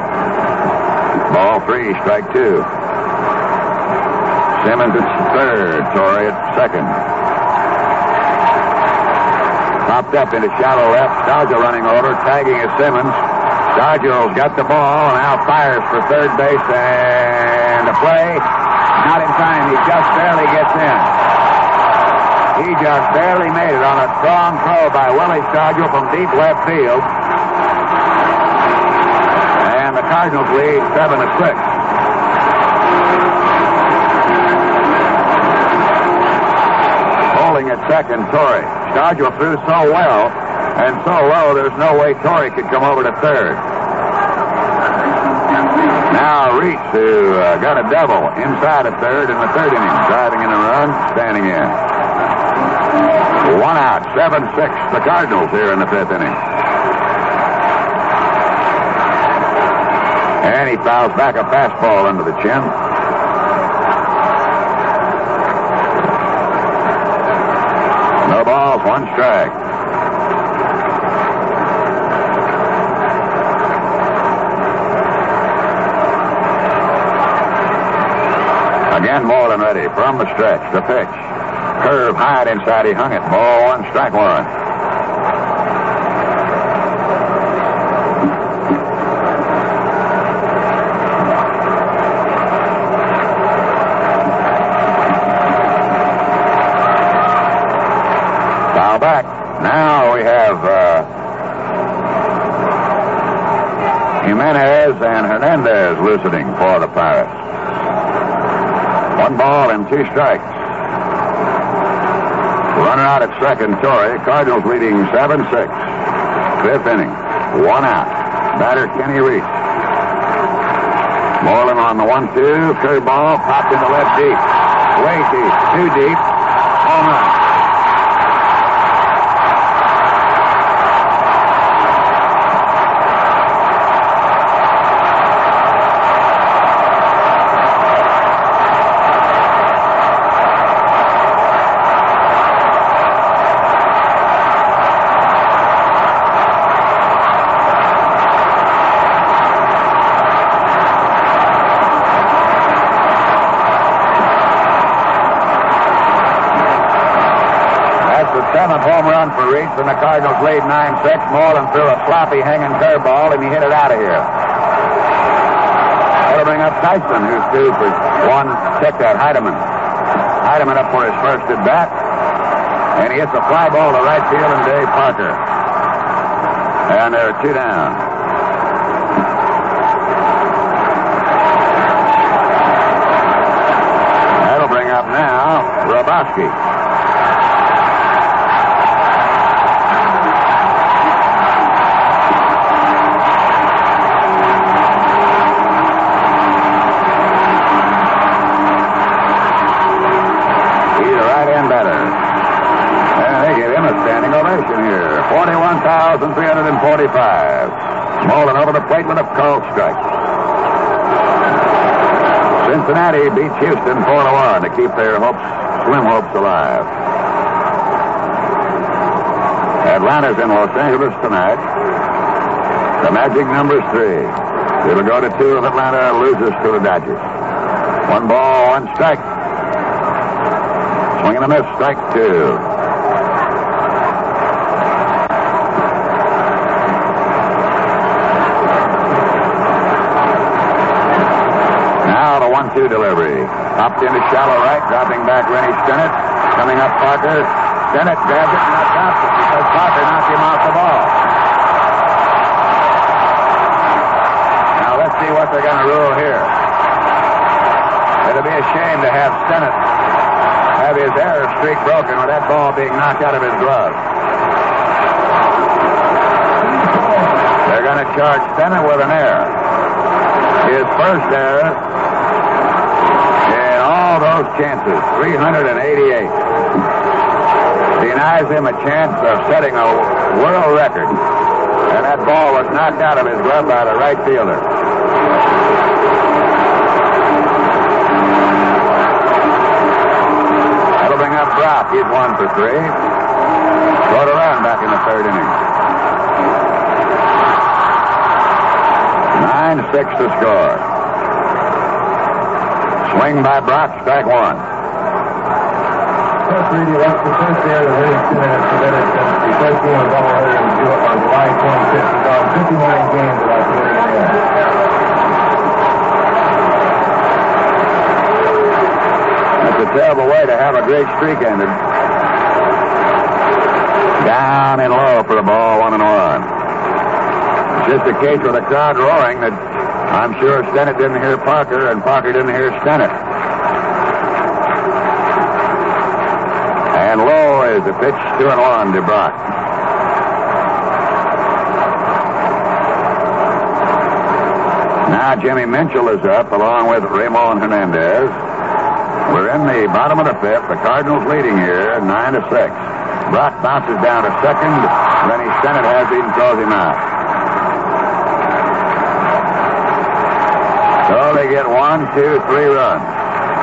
Ball three, strike two. Simmons at third. Torre at second. Popped up into shallow left. Dodger running over, tagging is Simmons. Dodger's got the ball, and now fires for third base, and the play, not in time. He just barely gets in. He just barely made it on a strong throw by Willie Stargell from deep left field. And the Cardinals lead seven to six. Holding at second, Torre. Stargell threw so well and so low, there's no way Torre could come over to third. Now Reitz, who uh, got a double inside of third in the third inning, driving in a run, standing in. One out, 7-6, the Cardinals here in the fifth inning. And he fouls back a fastball under the chin. No balls, one strike. Again, Morlan ready from the stretch. The pitch. Curve high inside. He hung it. Ball one, strike one. Foul back. Now we have uh, Jimenez and Hernandez loosening for the Pirates. One ball and two strikes. Runner out at second, Torre. Cardinals leading 7 6. Fifth inning. One out. Batter Kenny Reitz. Morlan on the 1 2. Curveball popped into left deep. Way deep. Too deep. For Reitz, and the Cardinals lead 9-6. Morlan threw a sloppy hanging curveball, and he hit it out of here. That'll bring up Tyson, who's due for one check at Heidemann. Heidemann up for his first at bat, and he hits a fly ball to right field and Dave Parker. And there are two down. That'll bring up now Hrabosky. The plate with a called strike. Cincinnati beats Houston 4 to 1 to keep their hopes, slim hopes alive. Atlanta's in Los Angeles tonight. The magic number's three. It'll go to two if Atlanta loses to the Dodgers. One ball, one strike. Swing and a miss, strike two. One-two delivery. Popped into shallow right, dropping back Rennie Stennett. Coming up Parker. Stennett grabs it and not drops it because Parker knocked him off the ball. Now let's see what they're going to rule here. It'll be a shame to have Stennett have his error streak broken with that ball being knocked out of his glove. They're going to charge Stennett with an error. His first error all those chances, 388. Denies him a chance of setting a world record. And that ball was knocked out of his glove by the right fielder. That'll bring up Brock. He's one for three. Scored a run back in the third inning. Nine six to score. Swing by Brock, strike one. Coach Reedy, that's the first error that Livingston has committed since the first game of doubleheader in Ju- on July 25th. He's gone 59 games without committing an. That's a terrible way to have a great streak ended. Down and low for the ball, one and one. Just a case with the crowd roaring that I'm sure Stennett didn't hear Parker and Parker didn't hear Stennett. And low is the pitch, two and one to Brock. Now Jimmy Mitchell is up along with Ramon Hernandez. We're in the bottom of the fifth. The Cardinals leading here, nine to six. Brock bounces down to second. Rennie Stennett has him, throws him out. So they get one, two, three runs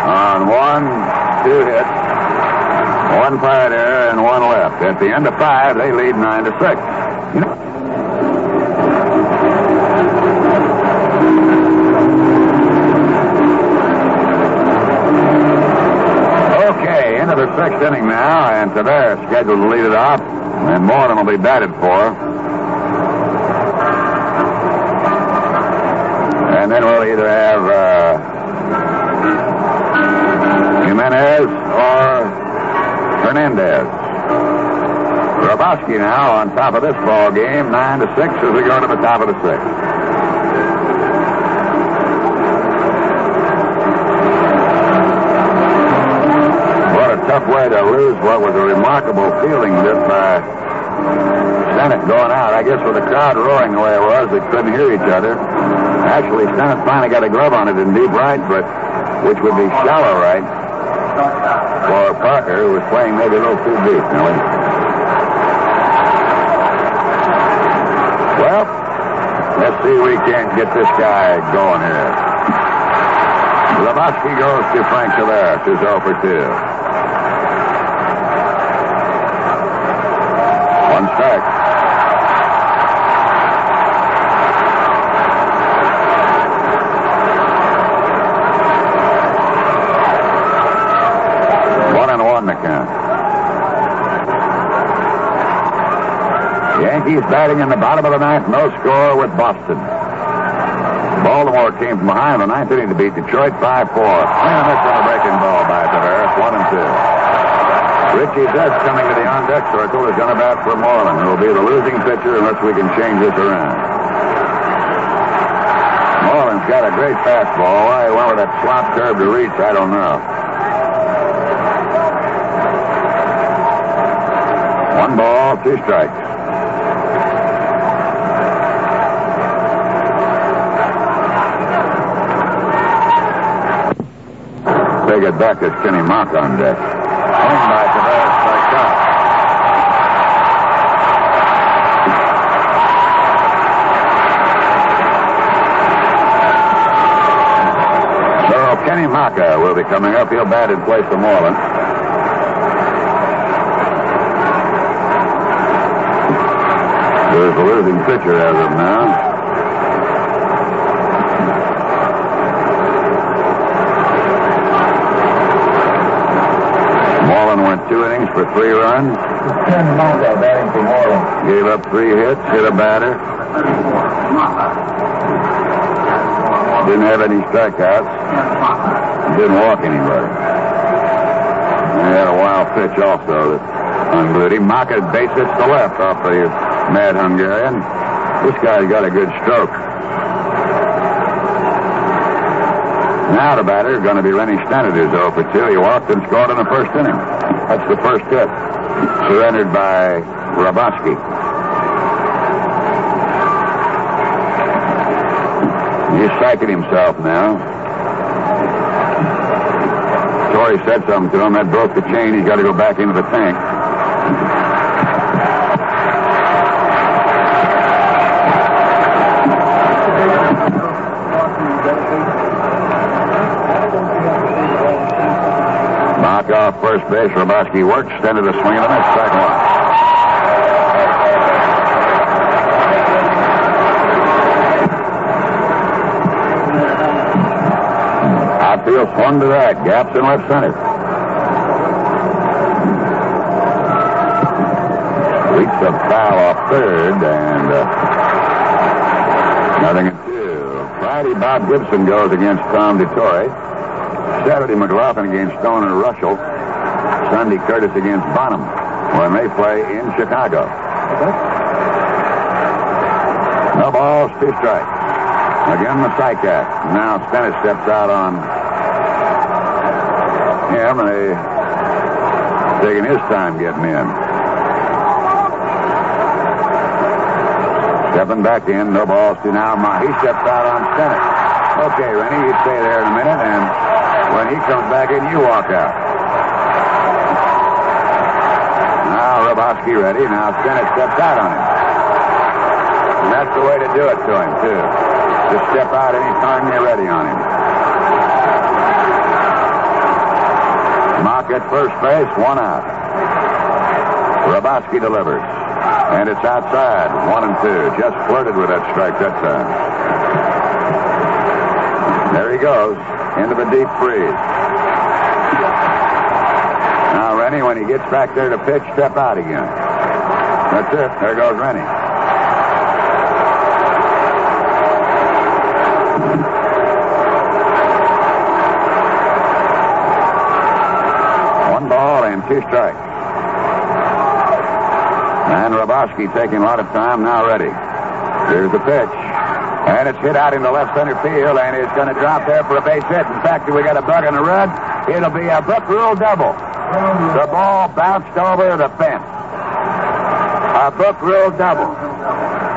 on one, two hits, one fired error, and one left. At the end of five, they lead nine to six. Okay, into the sixth inning now, and Taveras scheduled to lead it off, and Morlan will be batted for. And then we'll either have uh, Jimenez or Hernandez. Hrabosky now on top of this ball game, nine to six as we go to the top of the sixth. What a tough way to lose what was a remarkable feeling just by Stennett going out. I guess with the crowd roaring the way it was, they couldn't hear each other. Actually, Stennett finally got a glove on it in deep right, but which would be shallow right for Parker, who was playing maybe a little too deep. Nellie. Well, let's see if we can't get this guy going here. Hrabosky goes to Frank who's 0 for 2. One strike. Yankees batting in the bottom of the ninth, no score with Boston. Baltimore came from behind the ninth inning to beat Detroit 5-4. Swing and miss on a breaking ball by Taveras, one and two. Richie Duds coming to the on-deck circle is going to bat for Morlan, who will be the losing pitcher unless we can change this around. Morlan's got a great fastball. Why he went with that slop curve to Reitz, I don't know. One ball, two strikes. It back as Kenny Macha on deck. Swing by Taveras. So Kenny Macha will be coming up. He'll bat in place of Morlan. There's the losing pitcher as of now. Morlan went two innings for three runs. Ken Macha batting for Morlan. Gave up three hits, hit a batter. Didn't have any strikeouts. Didn't walk anybody. He had a wild pitch also that unglued him. Macha base hits to left off the mad Hungarian. This guy's got a good stroke. Now the batter is going to be Rennie Stennett, who's 0 for 2. He walked and scored in the first inning. That's the first hit. Surrendered by Hrabosky. He's psyching himself now. Torre said something to him. That broke the chain. He's got to go back into the tank. Off first base. Hrabosky works, extended a swing and a miss. Strike one. Outfield swung to that. Gaps in left center. Reached a foul off third, and uh, nothing in two. Friday, Bob Gibson goes against Tom Dettore. Saturday, McGlothen against Stoner Reuschel. Sunday, Curtis against Bonham when they play in Chicago. No balls, two strikes. Again, the Sycat. Now Stennett steps out on him, and they taking his time getting in. Stepping back in, no balls to now. He steps out on Stennett. Okay, Rennie, you stay there in a minute, and when he comes back in, you walk out. Now Hrabosky ready. Now Stennett steps out on him. And that's the way to do it to him, too. Just step out anytime you're ready on him. Macha at first base, one out. Hrabosky delivers. And it's outside, one and two. Just flirted with that strike that time. There he goes, into the deep freeze. Now, Rennie, when he gets back there to pitch, step out again. That's it. There goes Rennie. One ball and two strikes. And Hrabosky taking a lot of time, now ready. Here's the pitch. And it's hit out into left center field, and it's going to drop there for a base hit. In fact, if we got a bug on the run, it'll be a Book Rule double. The ball bounced over the fence. A Book Rule double.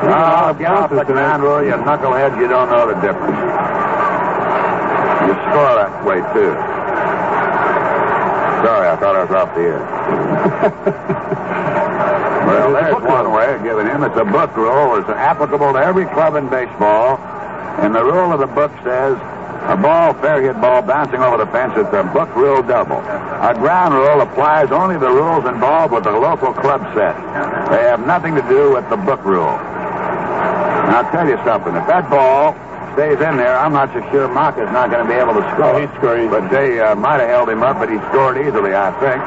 Oh, get off the ground rule, you knuckleheads. You don't know the difference. You score that way, too. Sorry, I thought I was off the air. Well, there's one way of giving him. It's a book rule. It's applicable to every club in baseball. And the rule of the book says a ball, fair hit ball, bouncing over the fence, it's a book rule double. A ground rule applies only the rules involved with the local club set. They have nothing to do with the book rule. Now, I'll tell you something. If that ball stays in there, I'm not so sure Macha's not going to be able to score. he'd score easily. But they uh, might have held him up, but he scored easily, I think.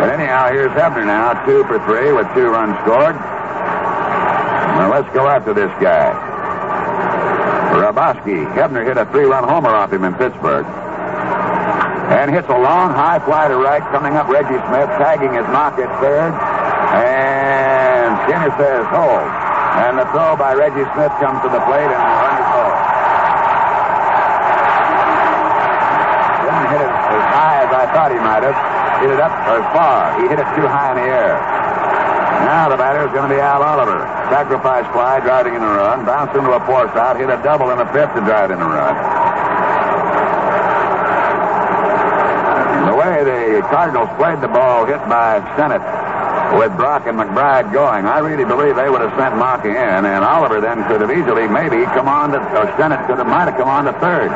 But anyhow, here's Hebner now, two for three with two runs scored. Now let's go after this guy. Hrabosky. Hebner hit a three-run homer off him in Pittsburgh. And hits a long high fly to right, coming up Reggie Smith, tagging his knock at third. And Skinner says hold. And the throw by Reggie Smith comes to the plate and the run is hold. Didn't hit it as high as I thought he might have. Hit it up as far. He hit it too high in the air. Now the batter is going to be Al Oliver. Sacrifice fly, driving in a run. Bounced into a force out. Hit a double in the fifth to drive in a run. The way the Cardinals played the ball hit by Stennett with Brock and McBride going, I really believe they would have sent Macha in, and Oliver then could have easily maybe come on to, or Stennett could have might have come on to third.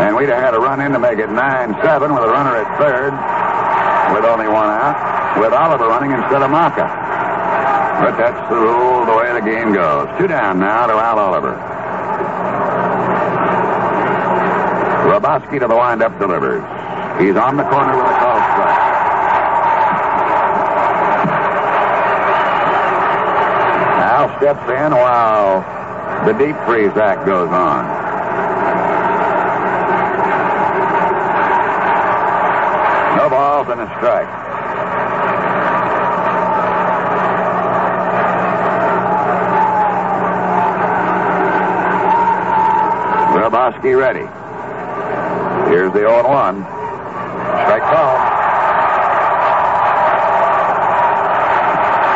And we'd have had a run in to make it 9-7 with a runner at third with only one out, with Oliver running instead of Macha. But that's the rule, the way the game goes. Two down now to Al Oliver. Hrabosky to the windup delivers. He's on the corner with a call strike. Al steps in while the deep freeze act goes on. No strike. Hrabosky ready. Here's the 0 1. Strike call.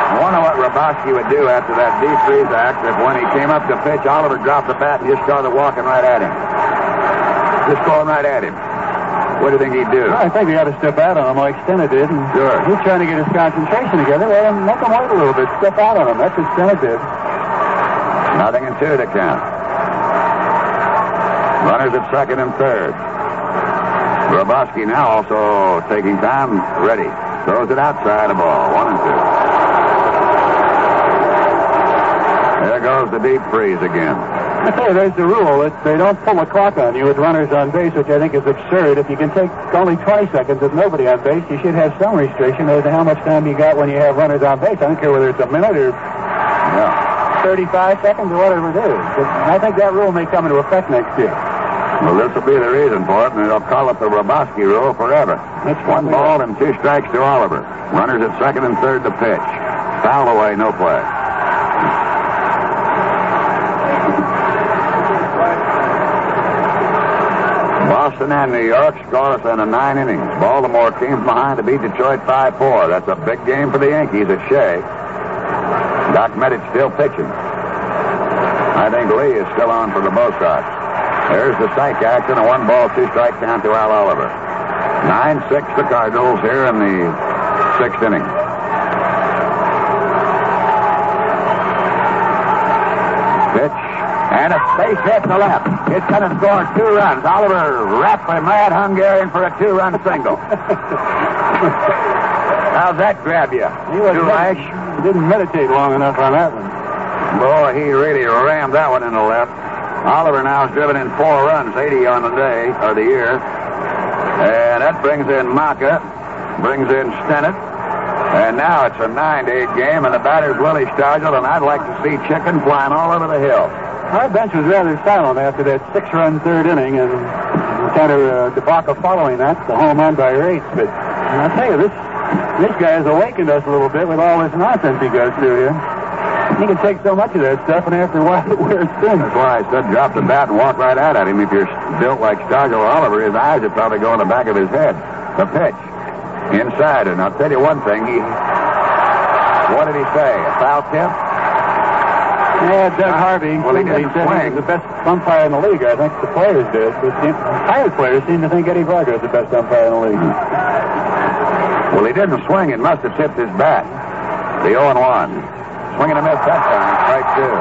I wonder what Hrabosky would do after that deep freeze act if when he came up to pitch, Oliver dropped the bat and just started walking right at him. Just going right at him. What do you think he'd do? I think he had to step out on him like Stennett did. And Sure. He's trying to get his concentration together. Well, then make him wait a little bit. Step out on him. That's what Stennett did. Nothing in two to count. Runners at second and third. Hrabosky now also taking time, ready. Throws it outside a ball. One and two. There goes the deep freeze again. You, there's the rule that they don't pull the clock on you with runners on base, which I think is absurd. If you can take only 20 seconds with nobody on base, you should have some restriction as to how much time you got when you have runners on base. I don't care whether it's a minute or Yeah. 35 seconds or whatever it is. But I think that rule may come into effect next year. Well, this will be the reason for it, and they'll call it the Hrabosky rule forever. That's One ball and two strikes to Oliver. Runners at second and third to pitch. Foul away, no play. Boston and New York scoreless in a nine innings. Baltimore came from behind to beat Detroit 5-4. That's a big game for the Yankees at Shea. Doc Medich still pitching. I think Lee is still on for the Bo. There's the strike action, a one ball, two strike count to Al Oliver. 9 6 the Cardinals here in the sixth inning. And a space hit to left. It's going to score two runs. Oliver wrapped a mad Hungarian for a two run single. How's that grab you? He was didn't meditate long enough on that one. Boy, he really rammed that one in the left. Oliver now has driven in four runs, 80 on the day, or the year. And that brings in Macha, brings in Stennett. And now it's a 9 to 8 game, and the batter's Willie Stargell, and I'd like to see chicken flying all over the hill. Our bench was rather silent after that six-run third inning, and kind of uh, debacle following that, the home run by Reitz. But I tell you, this this guy has awakened us a little bit with all this nonsense he goes through here. He can take so much of that stuff, and after a while, it wears thin. That's why I said drop the bat and walk right out at him. If you're built like Stargell or Oliver, his eyes would probably go in the back of his head. The pitch. Inside, and I'll tell you one thing, he what did he say? A foul tip? Yeah, Doug Harvey. Well, he didn't said he swing. was the best umpire in the league. I think the players did. But the retired players seem to think Eddie Vargo is the best umpire in the league. Well, he didn't swing. It must have tipped his bat. The 0 and 1. Swinging a miss that time. Strike two.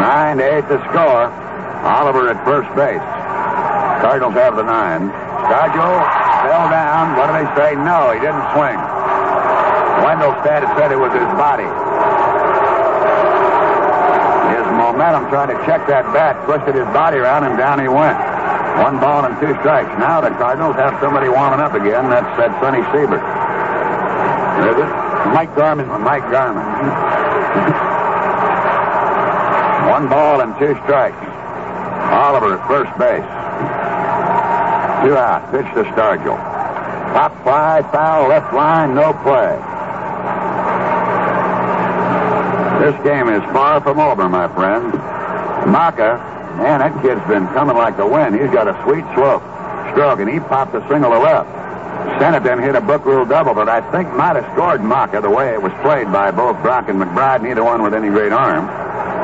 Nine to eight to score. Oliver at first base. Cardinals have the nine. Stargell fell down. What do they say? No, he didn't swing. Wendelstedt had said it was his body. His momentum trying to check that bat, twisted his body around, and down he went. One ball and two strikes. Now the Cardinals have somebody warming up again. That's that Sonny Siebert. Is it? Mike Garman. Uh, Mike Garman. One ball and two strikes. Oliver at first base. Two out. Pitch to Stargell. Pop fly, foul, left line, no play. This game is far from over, my friends. Macha, man, that kid's been coming like the wind. He's got a sweet slope, stroke, and he popped a single to left. Then hit a book rule double, but I think might have scored Macha the way it was played by both Brock and McBride, neither one with any great arm.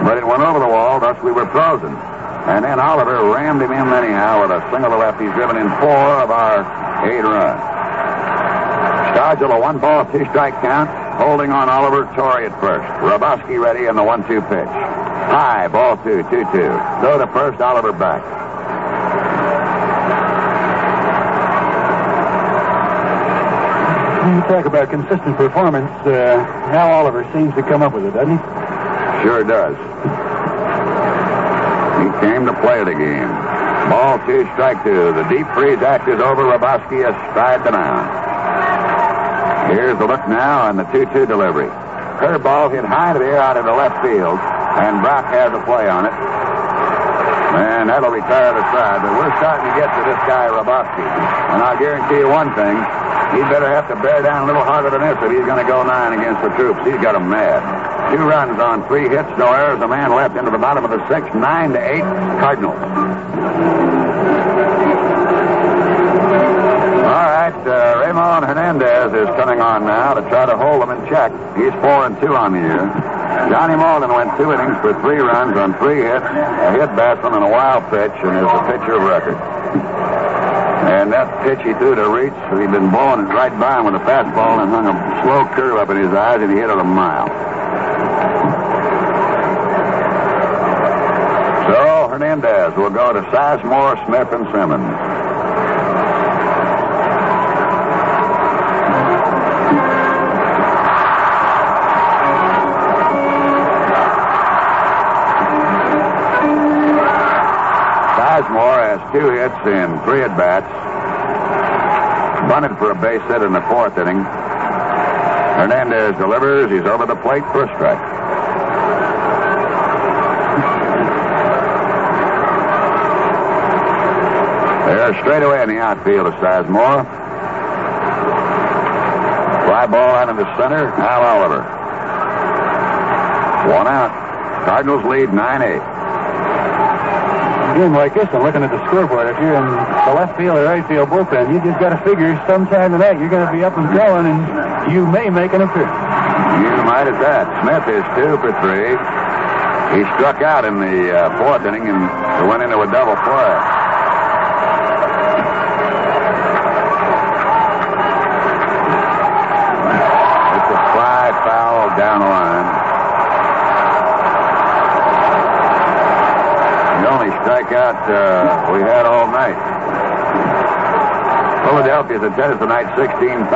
But it went over the wall, thus we were frozen. And then Oliver rammed him in anyhow with a single to left. He's driven in four of our eight runs. Stargell, a one ball, two strike count, holding on Oliver Torre at first. Hrabosky ready in the one two pitch. High, ball two, two two. Go to first, Oliver back. You talk about consistent performance. Uh, Hal Oliver seems to come up with it, doesn't he? Sure does. He came to play the game. Ball two, strike two. The deep freeze act is over. Hrabosky has stride the mound. Here's the look now on the 2-2 delivery. Curveball hit high into the air out into left field, and Brock has a play on it. And that'll retire the side. But we're starting to get to this guy, Hrabosky. And I'll guarantee you one thing. He'd better have to bear down a little harder than this if he's going to go nine against the troops. He's got mad. Two runs on three hits, no errors. A man left into the bottom of the sixth. Nine to eight, Cardinals. All right, uh, Ramon Hernandez is coming on now to try to hold them in check. He's four and two on the year. Johnny Morlan went two innings for three runs on three hits, a hit batsman and a wild pitch, and is a pitcher of record. And that pitch he threw to Reitz, he'd been blowing it right by him with a fastball and hung a slow curve up in his eyes, and he hit it a mile. So Hernandez will go to Sizemore, Smith, and Simmons. Sizemore has two hits in three at bats. Bunted for a base hit in the fourth inning. Hernandez delivers. He's over the plate for a strike. They're straight away in the outfield of Sizemore. Fly ball out into center. Al Oliver. One out. Cardinals lead 9-8 game like this and looking at the scoreboard, if you're in the left field or right field bullpen, you just got to figure sometime tonight you're going to be up and going, and you may make an appearance. You might at that. Smith is two for three. He struck out in the uh, fourth inning and went into a double play. Strikeout uh, we had all night. Philadelphia's attendance tonight 16,000.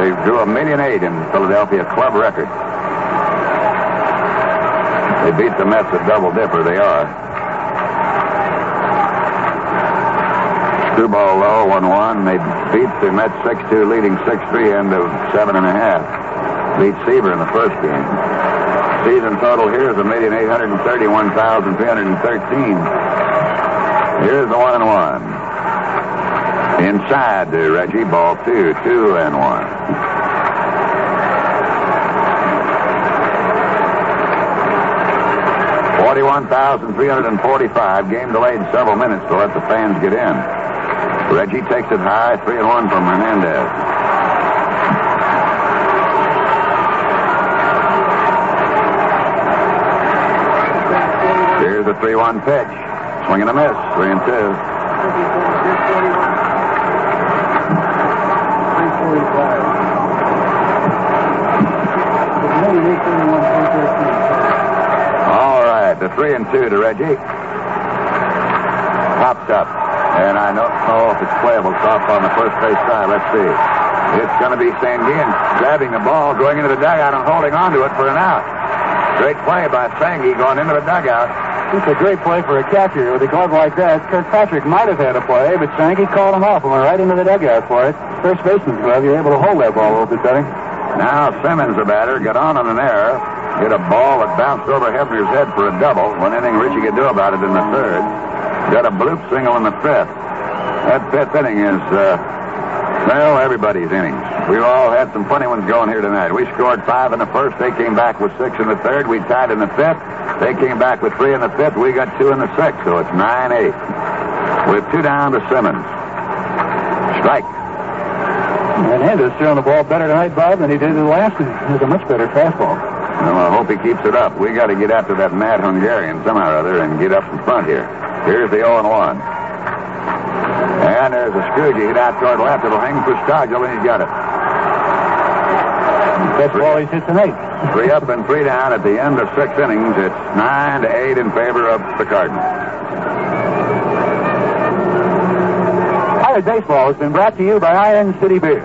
They drew a million eight in Philadelphia club record. They beat the Mets a double dipper. They are. Two ball low, one one. They beat the Mets six two, leading six three into seven and a half. Beat Seaver in the first game. Season total here is a million eight hundred and thirty-one thousand three hundred and thirteen. Here's the one and one. Inside to Reggie, ball two, two and one. Forty-one thousand three hundred and forty-five. Game delayed several minutes to let the fans get in. Reggie takes it high, three and one from Hernandez. Here's the three-one pitch. Swing and a miss. Three and two. All right, the three and two to Reggie. Pops up. And I don't know if it's playable. It's off on the first base side. Let's see. It's going to be Sanguillen grabbing the ball, going into the dugout, and holding on to it for an out. Great play by Sangi going into the dugout. It's a great play for a catcher with a glove like that. Kirkpatrick might have had a play, but Sankey called him off and went right into the dugout for it. First baseman's glove, you're able to hold that ball a little bit better. Now Simmons, the batter, got on on an error. Hit a ball that bounced over Hebner's head for a double. One anything Richie could do about it in the third. Got a bloop single in the fifth. That fifth inning is, uh, well, everybody's innings. We've all had some funny ones going here tonight. We scored five in the first. They came back with six in the third. We tied in the fifth. They came back with three in the fifth. We got two in the sixth. So it's 9-8. With two down to Simmons. Strike. Hernandez throwing the ball better tonight, Bob, than he did the last. He has a much better fastball. Well, I hope he keeps it up. We got to get after that mad Hungarian somehow or other and get up in front here. Here's the 0 and 1. And there's a Scrooge hit out toward left. It'll hang for Stargell, and he's got it. Best ball he's hit tonight. Three up and three down at the end of six innings. It's nine to eight in favor of the Cardinals. Baseball has been brought to you by Iron City Beer.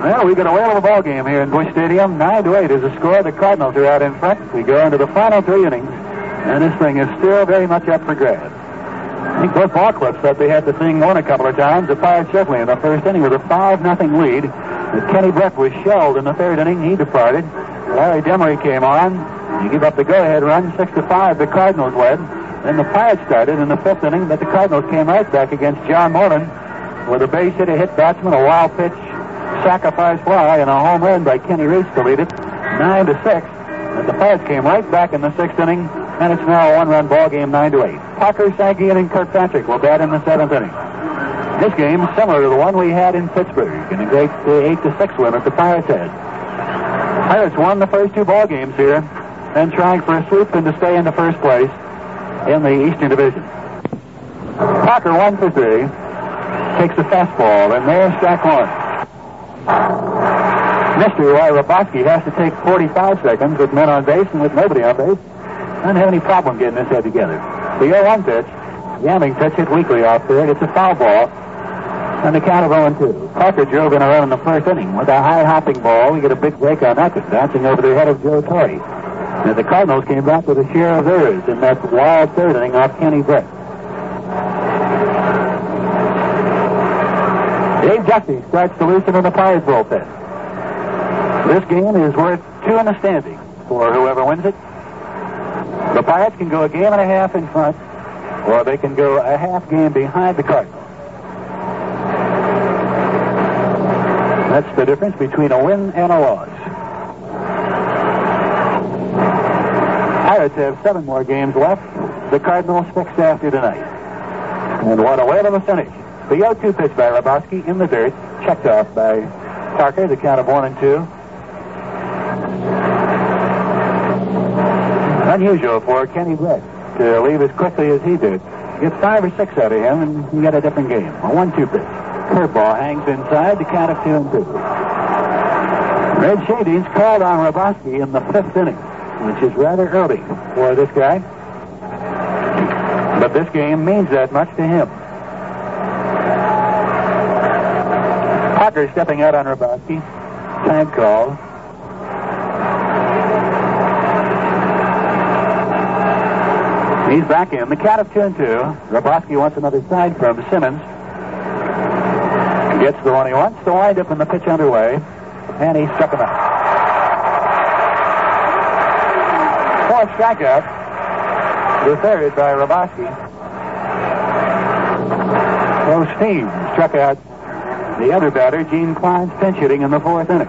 Well, we got a whale of a ball game here in Busch Stadium. Nine to eight is the score. The Cardinals are out in front. We go into the final three innings, and this thing is still very much up for grabs. I think both ball clubs thought they had the thing won a couple of times. The Pirates certainly in the first inning with a five nothing lead. Kenny Brett was shelled in the third inning. He departed. Larry Demery came on. You give up the go-ahead run, six to five. The Cardinals led. Then the Pirates started in the fifth inning, but the Cardinals came right back against John Morlan with a base hit, a hit batsman, a wild pitch, sacrifice fly, and a home run by Kenny Reitz to lead it, nine to six. But the Pirates came right back in the sixth inning, and it's now a one-run ball game, nine to eight. Parker, Sankey, and Kirkpatrick will bat in the seventh inning. This game similar to the one we had in Pittsburgh in a great uh, eight to six win that the Pirates. Pirates won the first two ball games here, then trying for a sweep and to stay in the first place in the Eastern Division. Parker one for three, takes a fastball, and there's Jack Lawrence. Mystery why Hrabosky has to take 45 seconds with men on base and with nobody on base. Doesn't have any problem getting this head together. The 0-1 pitch, jamming pitch hit weakly off third. It's a foul ball. And the count of 0-2. Parker drove in a run in the first inning with a high hopping ball. We get a big break on that one, bouncing over the head of Joe Torre. And the Cardinals came back with a share of theirs in that wild third inning off Kenny Brett. Dave Duffy starts to loosen in the Pirates bullpen. This game is worth two in the standing for whoever wins it. The Pirates can go a game and a half in front, or they can go a half game behind the Cardinals. That's the difference between a win and a loss. Pirates have seven more games left. The Cardinals six after tonight. And what a whale of a finish. The 0-2 pitch by Hrabosky in the dirt, checked off by Parker, the count of one and two. Unusual for Kenny Brett to leave as quickly as he did. Get five or six out of him, and you get a different game. A one-two pitch. Curveball hangs inside, the count of two and two. Red Schoendienst called on Hrabosky in the fifth inning, which is rather early for this guy. But this game means that much to him. Parker stepping out on Hrabosky. Time call. He's back in. The count of two and two. Hrabosky wants another side from Simmons. Gets the one he wants. The windup and the pitch underway. And he struck him out. Fourth strikeout. The third by Hrabosky. So Steve struck out the other batter, Gene Clines pinch hitting in the fourth inning.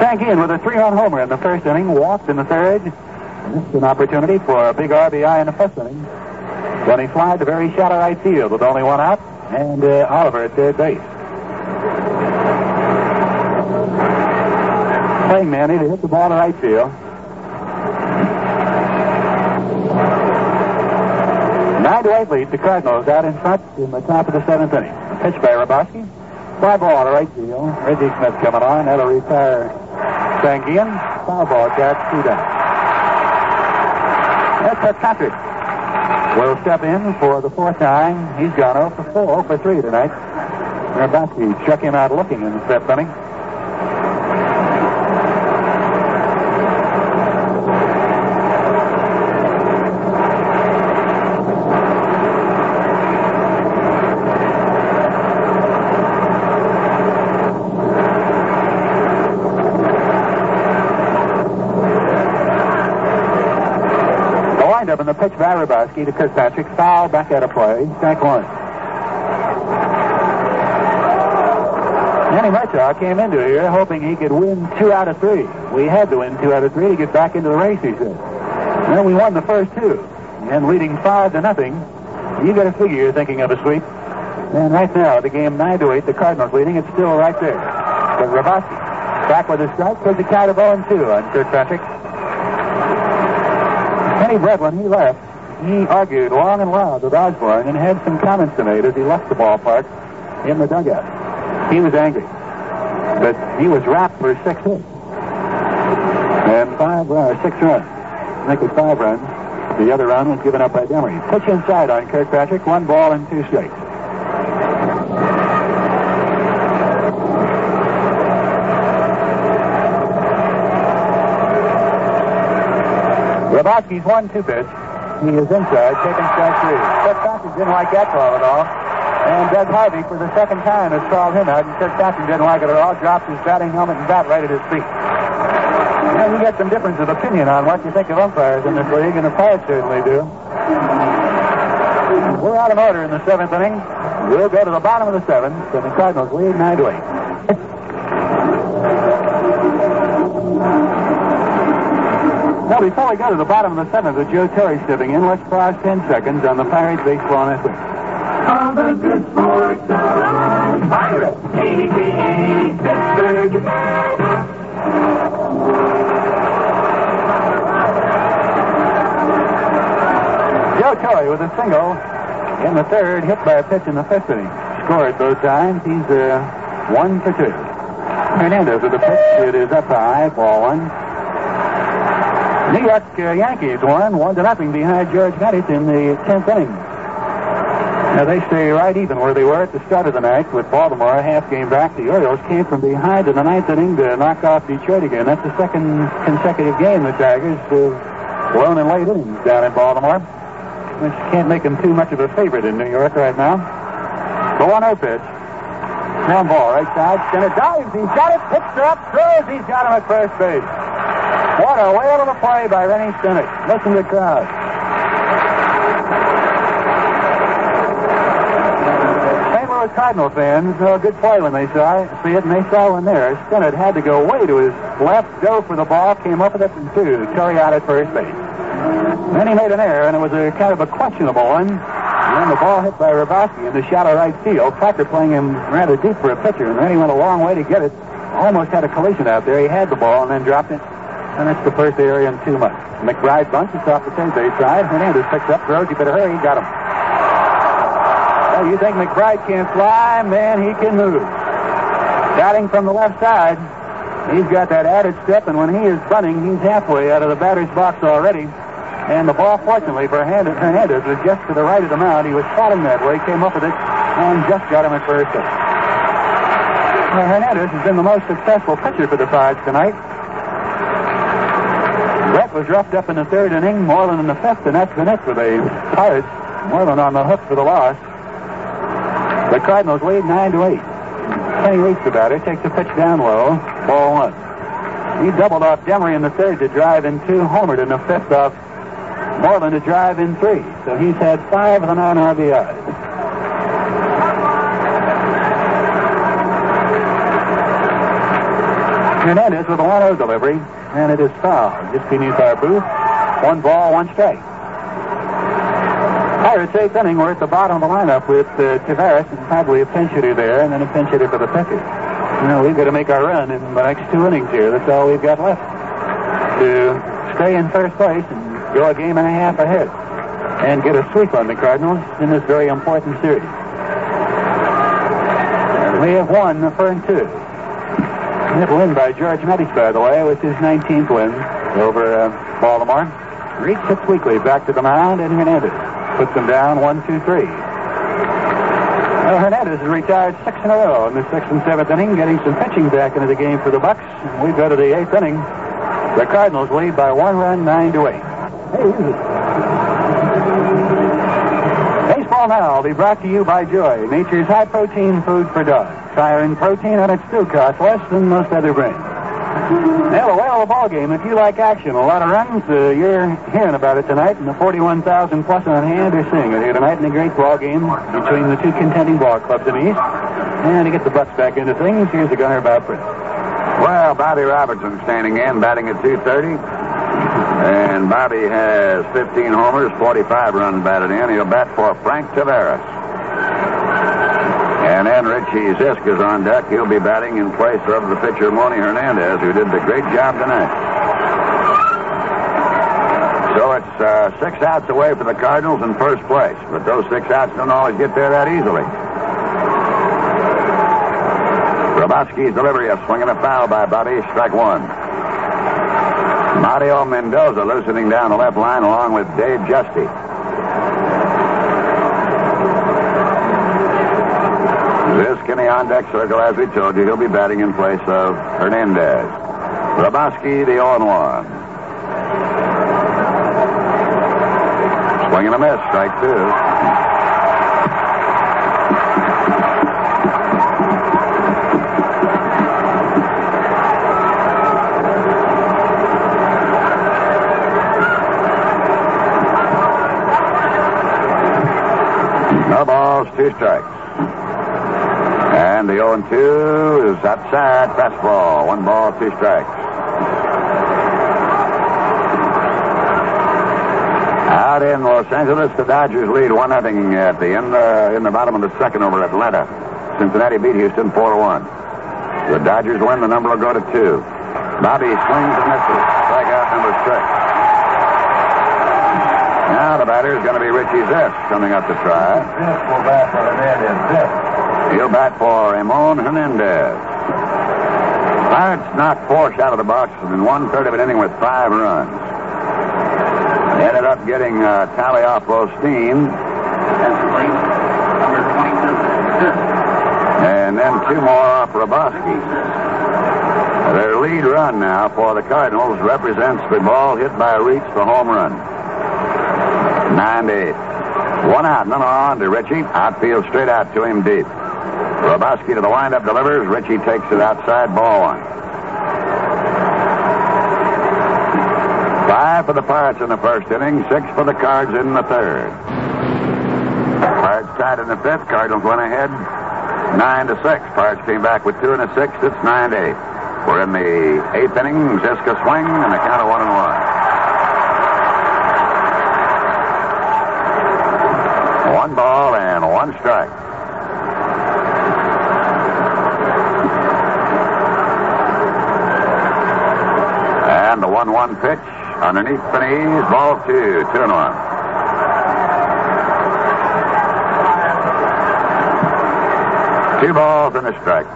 Sank in with a three-run homer in the first inning, walked in the third. Missed an opportunity for a big RBI in the first inning. When he flied to very shallow right field with only one out, and uh, Oliver at third base. Playing Manny to hit the ball to right field. Nine to eight lead. The Cardinals out in front in the top of the seventh inning. Pitch by Hrabosky. Fly ball to right field. Reggie Smith coming on. That'll retire Sanguillen. Foul ball catch, two down. That's Kirkpatrick. Will step in for the fourth time. He's gone 0 for 4, 0 for 3 tonight. Hrabosky struck him out looking in the fifth inning. The pitch by Hrabosky to Kirkpatrick. Foul back out of play. Strike one. Danny Murtaugh came into here hoping he could win two out of three. We had to win two out of three to get back into the race, he said. Well, we won the first two. And leading five to nothing, you got to figure you're thinking of a sweep. And right now, the game nine to eight, the Cardinals leading. It's still right there. But Hrabosky back with a strike, puts the count of 0 and 2 on Kirkpatrick. Kenny Brett, when he left, he argued long and loud with Osborne and had some comments to make as he left the ballpark in the dugout. He was angry. But he was wrapped for six hits. And five, uh, six runs. Think it five runs. The other run was given up by Demery. Pitch inside on Kirkpatrick, one ball and two strikes. Hrabosky's one two pitch. He is inside, taking strike three. Kirkpatrick didn't like that call at all. And Doug Harvey, for the second time, has called him out, and Kirkpatrick didn't like it at all, drops his batting helmet and bat right at his feet. And you get some difference of opinion on what you think of umpires in this league, and the Pirates certainly do. We're out of order in the seventh inning. We'll go to the bottom of the seventh, and the Cardinals lead 9 to 8. Now, before we go to the bottom of the seventh with Joe Torre stepping in, let's pause 10 seconds on the Pirates Baseball Network. All the good sports on Pirates. ABC, Pittsburgh. Joe Torre with a single in the third, hit by a pitch in the fifth inning. Scored both times. He's uh, one for two. Hernandez with the pitch. It is up high, ball one. New York uh, Yankees won one to nothing behind George Medich in the tenth inning. Now they stay right even where they were at the start of the night with Baltimore a half game back. The Orioles came from behind in the ninth inning to knock off Detroit again. That's the second consecutive game the Tigers have won in late innings down in Baltimore. Which can't make them too much of a favorite in New York right now. The 1-0 pitch. Ground ball, right side. Skinner dives. He's got it. Picks it up. Throws. He's got him at first base. What a whale of a play by Rennie Stennett. Listen to the crowd. St. Louis Cardinal fans, a good play when they saw it, see it, and they saw one there. Stennett had to go way to his left, go for the ball, came up with it, and two. Torre out at first base. Then he made an error, and it was a kind of a questionable one. And then the ball hit by Hrabosky in the shallow right field. Parker playing him rather deep for a pitcher, and then he went a long way to get it. Almost had a collision out there. He had the ball and then dropped it. And that's the first area in two months. McBride bunts. It's off the base side. Hernandez picks up, throws. You better hurry. Got him. Well, you think McBride can't fly? Man, he can move. Batting from the left side. He's got that added step, and when he is bunting, he's halfway out of the batter's box already. And the ball, fortunately for Hernandez, was just to the right of the mound. He was falling that way, came up with it, and just got him at first. Well, Hernandez has been the most successful pitcher for the Fives tonight. Was roughed up in the third inning, Morlan in the fifth, and that's been it for the Pirates. Morlan on the hook for the loss. The Cardinals lead 9 to 8. Kenny Reitz, the batter, takes a pitch down low, ball one. He doubled off Demery in the third to drive in two, homered in the fifth off Morlan to drive in three. So he's had five of the nine RBIs. Hernandez with a 1 0 delivery, and it is foul just beneath our booth. One ball, one strike. Pirates eighth inning, we're at the bottom of the lineup with uh, Taveras and probably a pinch hitter there, and then a pinch hitter for the pitcher. Know, we've got to make our run in the next two innings here. That's all we've got left to stay in first place and go a game and a half ahead and get a sweep on the Cardinals in this very important series. We have won the first two. That win by George Medich, by the way, was his 19th win over uh, Baltimore. Reed sits weekly back to the mound, and Hernandez puts them down one, two, three. Well, Hernandez has retired six in a row in the sixth and seventh inning, getting some pitching back into the game for the Bucs. We go to the eighth inning. The Cardinals lead by one run, nine to eight. Baseball now will be brought to you by Joy, nature's high protein food for dogs. Higher in protein, and it still costs less than most other brands. Now, a whale of a ball game. If you like action, a lot of runs, uh, you're hearing about it tonight, and the 41,000 plus on hand are seeing it here tonight in a great ball game between the two contending ball clubs in the East. And to get the Bucs back into things, here's the gunner, Bob Prince. Well, Bobby Robertson standing in, batting at 230. And Bobby has 15 homers, 45 runs batted in. He'll bat for Frank Taveras. Richie Zisk is on deck. He'll be batting in place of the pitcher, Moni Hernandez, who did the great job tonight. So it's uh, six outs away for the Cardinals in first place. But those six outs don't always get there that easily. Hrabosky's delivery, a swing and a foul by Bobby. Strike one. Mario Mendoza loosening down the left line along with Dave Giusti. This in the on deck circle, as we told you, he'll be batting in place of Hernandez. Hrabosky, the 0 1. Swing and a miss, strike two. Two strikes. And the 0 2 is outside. Fastball. One ball, two strikes. Out in Los Angeles, the Dodgers lead 1 0 at the end, uh, in the bottom of the second over Atlanta. Cincinnati beat Houston 4 1. The Dodgers win. The number will go to two. Bobby swings and misses. Strikeout number six. Now the batter is going to be Richie Zisk coming up to try. This will bat for Hernandez. This. He'll bat for Ramon Hernandez. Pirates knocked four out of the box in one third of an inning with five runs. Ended up getting uh, tally off Osteen. And then two more off Hrabosky. Their lead run now for the Cardinals represents the ball hit by Reitz, the home run. Nine to eight. One out, none on to Ritchie. Outfield straight out to him deep. Hrabosky to the windup delivers. Richie takes it outside, ball one. Five for the Pirates in the first inning, six for the Cards in the third. Pirates tied in the fifth. Cardinals went ahead nine to six. Pirates came back with two and a sixth. It's nine to eight. We're in the eighth inning. Ziska swing and the count of one and one. One ball and one strike. And the 1 1 pitch underneath the knees, ball two, two and one. Two balls and a strike.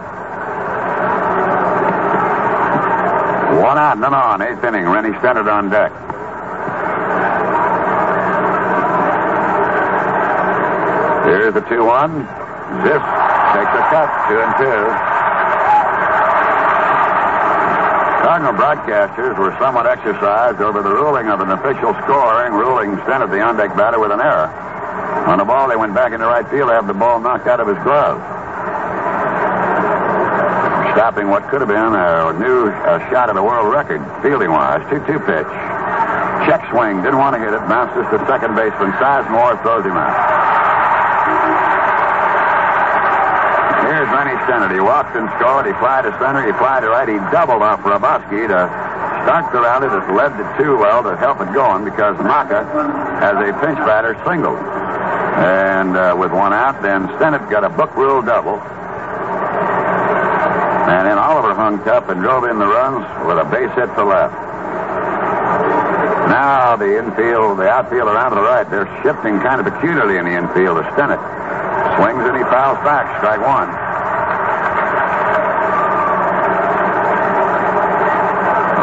One out, none on, eighth inning. Rennie Stennett on deck. Here's the 2 1. Ziff takes a cut, 2 and 2. Cardinal broadcasters were somewhat exercised over the ruling of an official scoring, ruling Stennett the on deck batter with an error. On the ball, they went back into right field to have the ball knocked out of his glove. Stopping what could have been a new a shot at a world record, fielding wise. 2 2 pitch. Check swing, didn't want to hit it, bounces to second baseman. Sizemore throws him out. Stennett. He walked and scored. He flied to center. He flied to right. He doubled off Hrabosky to start the rally that led to two well to help it going because Macha, as a pinch batter, singled. And uh, with one out, then Stennett got a book rule double. And then Oliver hung up and drove in the runs with a base hit to left. Now the infield, the outfield around to the right, they're shifting kind of peculiarly in the infield to Stennett. Swings and he fouls back, strike one.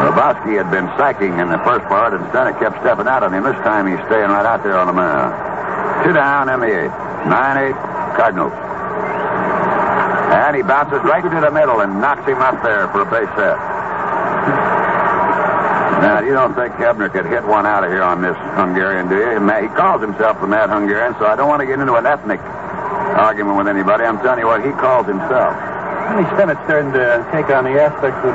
Hrabosky had been sacking in the first part, and Stennett kept stepping out on him. This time he's staying right out there on the mound. Two down in the eighth. Nine eight Cardinals. And he bounces right to the middle and knocks him up there for a base hit. Now, you don't think Hebner could hit one out of here on this Hungarian, do you? He calls himself the Mad Hungarian, so I don't want to get into an ethnic argument with anybody. I'm telling you what he calls himself. Rennie Stennett's starting to take on the aspects of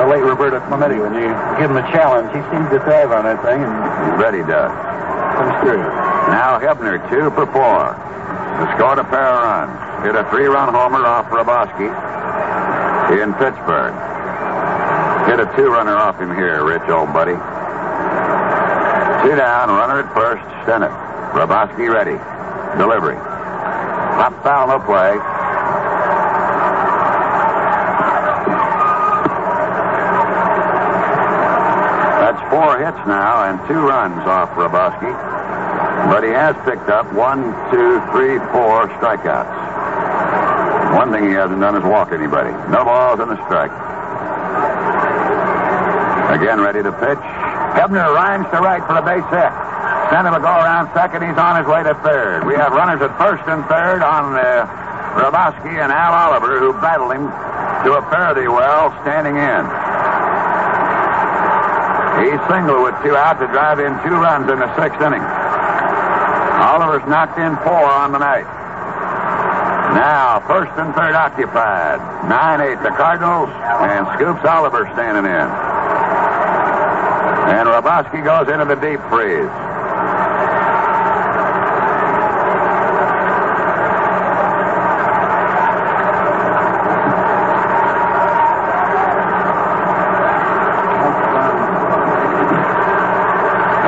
the late Roberto Clemente. When you give him a challenge, he seems to thrive on that thing, and Ready does. I'm serious. Now Hebner, two for four. Has scored a pair of runs. Hit a three-run homer off Hrabosky in Pittsburgh. Hit a two-runner off him here, Rich, old buddy. Two down, runner at first, Stennett. Hrabosky ready. Delivery. Pop foul, no play. Hits now and two runs off Hrabosky. But he has picked up one, two, three, four strikeouts. One thing he hasn't done is walk anybody. No balls and a strike. Again, ready to pitch. Hebner rhymes to right for a base hit. Stennett will go around second. He's on his way to third. We have runners at first and third on uh, Hrabosky and Al Oliver, who battled him to a parity well standing in. He singled with two out to drive in two runs in the sixth inning. Oliver's knocked in four on the night. Now, first and third occupied. 9-8 the Cardinals, and Scoops Oliver standing in. And Hrabosky goes into the deep freeze.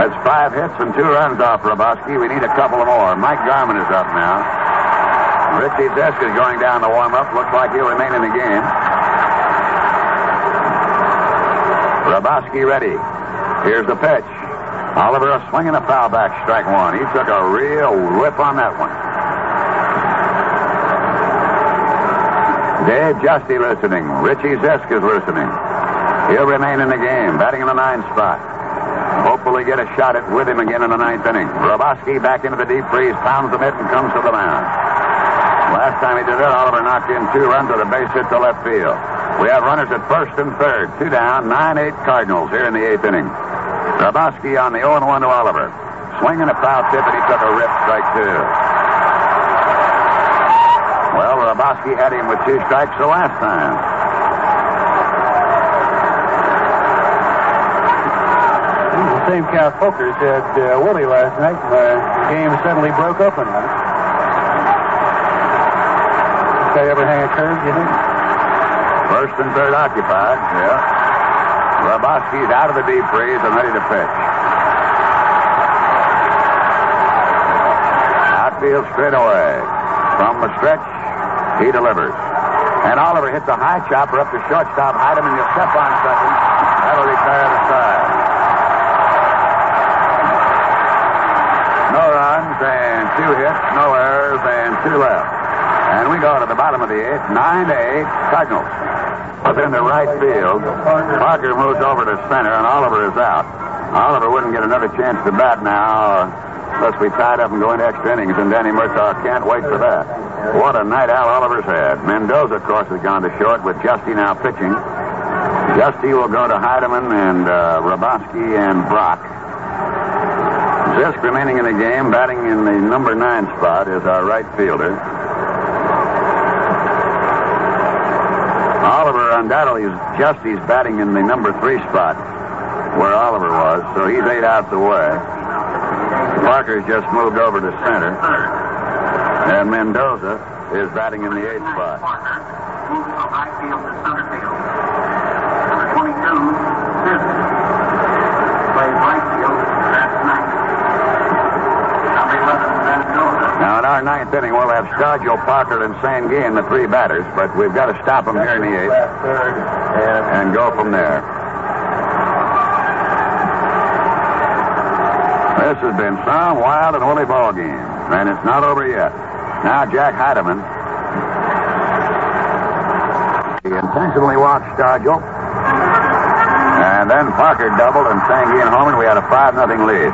That's five hits and two runs off Hrabosky. We need a couple more. Mike Garman is up now. Richie Zisk is going down to warm up. Looks like he'll remain in the game. Hrabosky ready. Here's the pitch. Oliver swinging a foul back, strike one. He took a real whip on that one. Dave Giusti listening. Richie Zisk is listening. He'll remain in the game, batting in the nine spot. Hopefully get a shot at with him again in the ninth inning. Hrabosky back into the deep freeze, pounds the mitt, and comes to the mound. Last time he did it, Oliver knocked in two runs with a base hit to left field. We have runners at first and third. Two down, 9-8 Cardinals here in the eighth inning. Hrabosky on the 0-1 to Oliver. Swinging a foul tip, and he took a rip strike two. Well, Hrabosky had him with two strikes the last time. Same Cal Folkers had uh, Willie last night. and The game suddenly broke open on. Did they ever hang a curve, you think? First and third occupied. Yeah. Hrabosky's out of the deep freeze and ready to pitch. Outfield straight away. From the stretch, he delivers. And Oliver hits a high chopper up to shortstop. Heidemann, you step on second. That'll retire the side. And two hits, no errors and two left. And we go to the bottom of the eighth, nine to eight, Cardinals. In the right field, Parker moves over to center, and Oliver is out. Oliver wouldn't get another chance to bat now, unless we tied up and go into extra innings, and Danny Murtaugh can't wait for that. What a night Al Oliver's had. Mendoza, of course, has gone to short with Giusti now pitching. Giusti will go to Heidemann and uh, Hrabosky and Brock. Zisk remaining in the game, batting in the number nine spot, is our right fielder. Oliver undoubtedly is Giusti's batting in the number three spot where Oliver was, so he's eight out the away. Parker's just moved over to center. And Mendoza is batting in the eighth spot. Moves from right field to center field. Number 22, Smith. Plays right field. That's ninth. Number 11, Mendoza. Now, in our ninth inning, we'll have Stargell, Parker, and Sanguillen, the three batters, but we've got to stop them here in the eighth and and go from there. This has been some wild and woolly ball game, and it's not over yet. Now Jack Heidemann. He intentionally walked Stargell. And then Parker doubled and Sanguillen homered. We had a 5 nothing lead.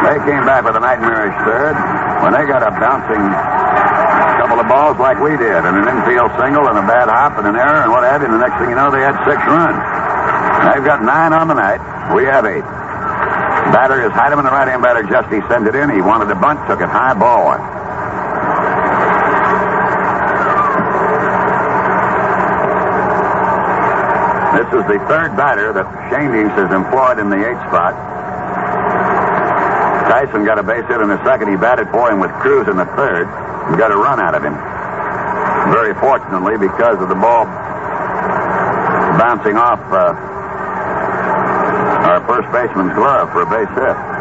They came back with a nightmarish third when they got a bouncing couple of balls like we did, and an infield single and a bad hop and an error and what have you. And the next thing you know, they had six runs. They've got nine on the night. We have eight. Batter is Heidemann, the right-hand batter. Giusti sent it in. He wanted a bunt, took it high, ball one. This is the third batter that Schoendienst has employed in the eighth spot. Tyson got a base hit in the second. He batted for him with Cruz in the third and got a run out of him. Very fortunately, because of the ball bouncing off uh, our first baseman's glove for a base hit.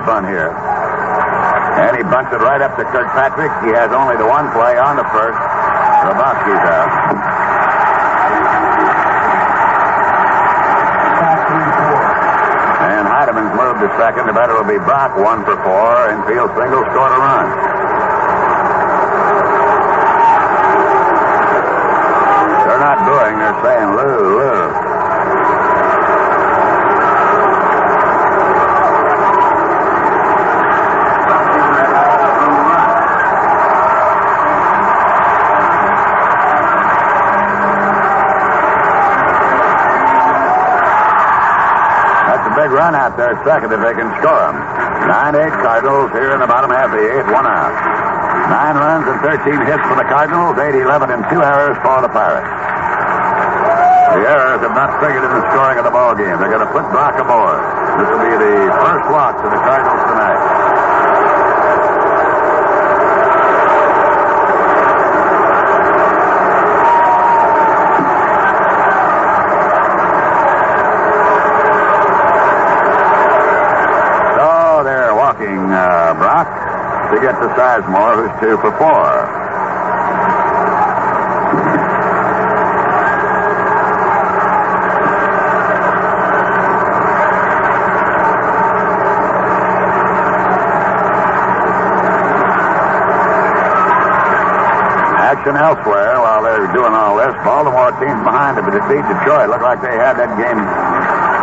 A bunt here. And he bunts it right up to Kirkpatrick. He has only the one play on the first. Hrabosky's out. And Heidemann's moved to second. The batter will be Brock, one for four. Infield single, scored a run. They're not booing. They're saying Lou, Lou. Run out there, second, if they can score them. 9-8 Cardinals here in the bottom half of the eighth, one out. Nine runs and 13 hits for the Cardinals, 8-11 and two errors for the Pirates. The errors have not figured in the scoring of the ball game. They're going to put Brock aboard. This will be the first loss of the Cardinals tonight. So they're walking uh, Brock to get to Sizemore, who's two for four. Action elsewhere while they're doing all this. Baltimore team behind to defeat Detroit. Looked like they had that game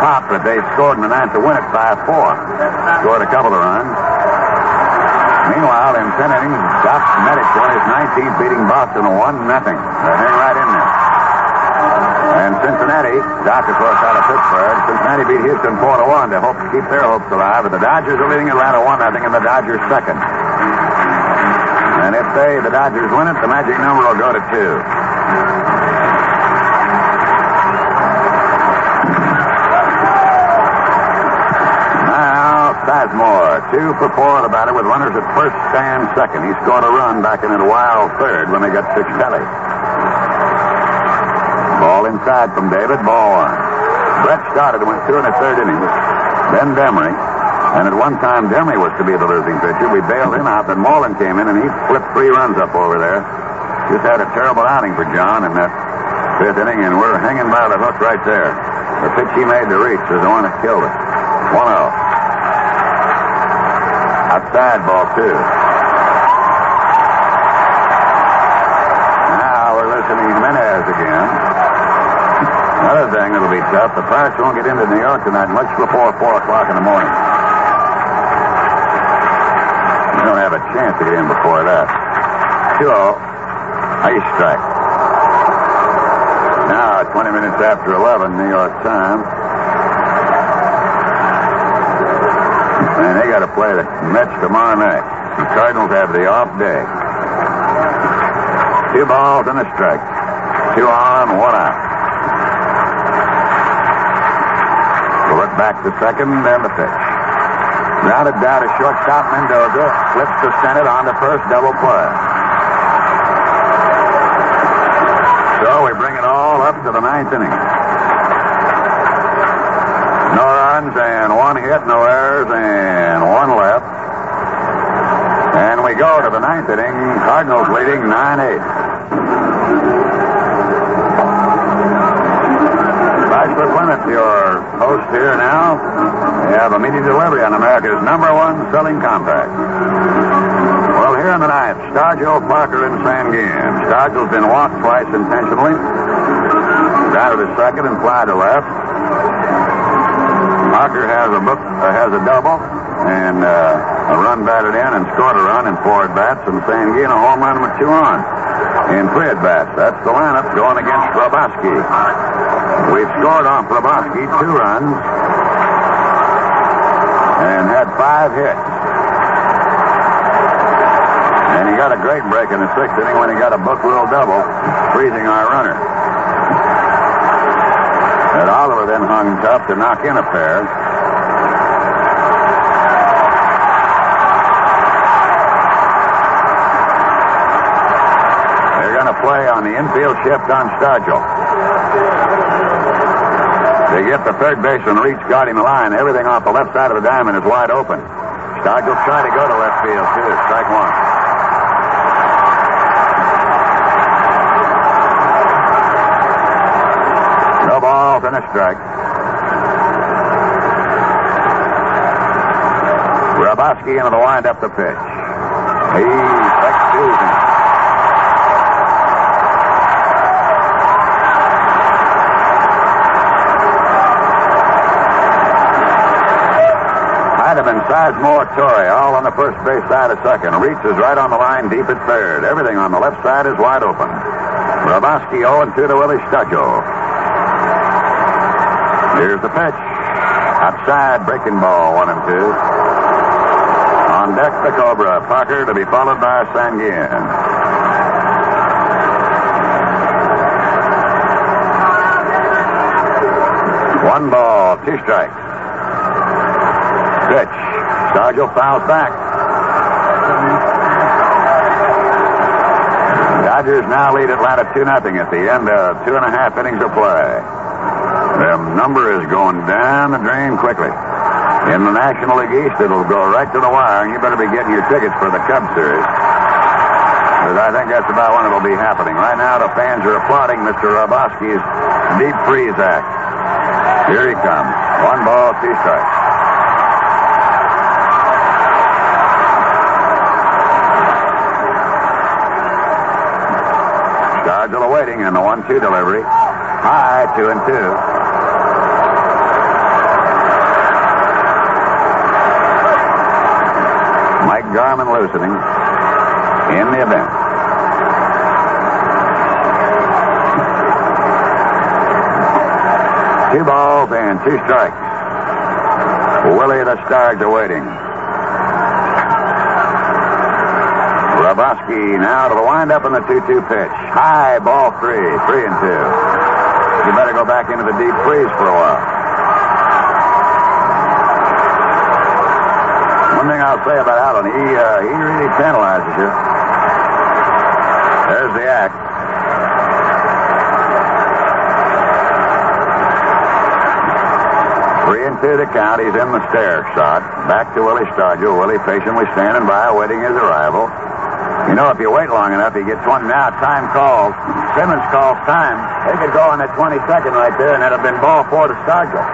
popped, but they scored in the ninth to win it 5-4. Scored a couple of runs. Meanwhile, in 10 innings, Doc Medich won his 19th, beating Boston 1 nothing. They're in right in there. And Cincinnati, Doc, of course, out of Pittsburgh. Cincinnati beat Houston 4 to 1 to hope to keep their hopes alive. But the Dodgers are leading Atlanta 1 nothing, and the Dodgers second. And if they, the Dodgers, win it, the magic number will go to 2. Sizemore, two for four the batter with runners at first and second. He scored a run back in a wild third when they got six belly. Ball inside from David, ball one. Brett started and went two and a third innings. Then Demery. And at one time, Demery was to be the losing pitcher. We bailed him out, then Morlan came in, and he flipped three runs up over there. Just had a terrible outing for John in that fifth inning, and we're hanging by the hook right there. The pitch he made to Reitz was the one that killed us. 1 0. Outside ball, two. Now we're listening to Menez again. Another thing that'll be tough, the Pirates won't get into New York tonight much before 4 o'clock in the morning. We don't have a chance to get in before that. 2 0. Ice strike. Now, 20 minutes after 11, New York time. And they got to play the Mets tomorrow night. The Cardinals have the off day. Two balls and a strike. Two on, one out. We'll look back to second and the pitch. Down to shortstop Mendoza. Flips to center on the first double play. So we bring it all up to the ninth inning. No runs and one hit, no errors and one left. And we go to the ninth inning. Cardinals leading 9-8. Chrysler Plymouth, your host here now. We have immediate delivery on America's number one selling compact. Well, here in the ninth, Stargell, Parker, and Sanguillen. Stargell's been walked twice intentionally. Grounded to the second and fly to left. Parker has a book, uh, has a double and uh, a run batted in and scored a run in four at bats, and Sanguillen a home run with two on in three at bats. That's the lineup going against Hrabosky. We've scored on Hrabosky two runs and had five hits. And he got a great break in the sixth inning when he got a book double, freezing our runner. And Oliver then hung tough to knock in a pair. They're going to play on the infield shift on Stargell. They get the third baseman Reitz guarding the line. Everything off the left side of the diamond is wide open. Stargell trying to go to left field, too. Strike one. No balls and a strike. Hrabosky into the wind up the pitch. He excuse him. Might have been Sizemore Torre, all on the first base side of second. Reitz is right on the line, deep at third. Everything on the left side is wide open. Hrabosky 0 2 to Willie Stargell. Here's the pitch. Outside, breaking ball, one and two. On deck, the Cobra. Parker to be followed by Sanguillen. One ball, two strikes. Pitch. Stargell fouls back. Dodgers now lead Atlanta 2 0 at the end of two and a half innings of play. The number is going down the drain quickly. In the National League East, it'll go right to the wire, and you better be getting your tickets for the Cubs series. Because I think that's about when it'll be happening. Right now, the fans are applauding Mr. Hrabosky's deep freeze act. Here he comes. One ball, two strikes. Stargell awaiting in the one-two delivery. High, two and two. Mike Garman loosening in the event. Two balls and two strikes. Willie the Star's waiting. Hrabosky now to the windup in the 2 2 pitch. High ball three, three and two. You better go back into the deep freeze for a while. One thing I'll say about Allen, he uh, he really tantalizes you. There's the act. Three and two to count. He's in the stair shot. Back to Willie Stargell. Willie patiently standing by, awaiting his arrival. You know, if you wait long enough, he gets one. Now, time calls. Simmons calls time. They could go on that 22nd right there, and that'd have been ball four to Stargell.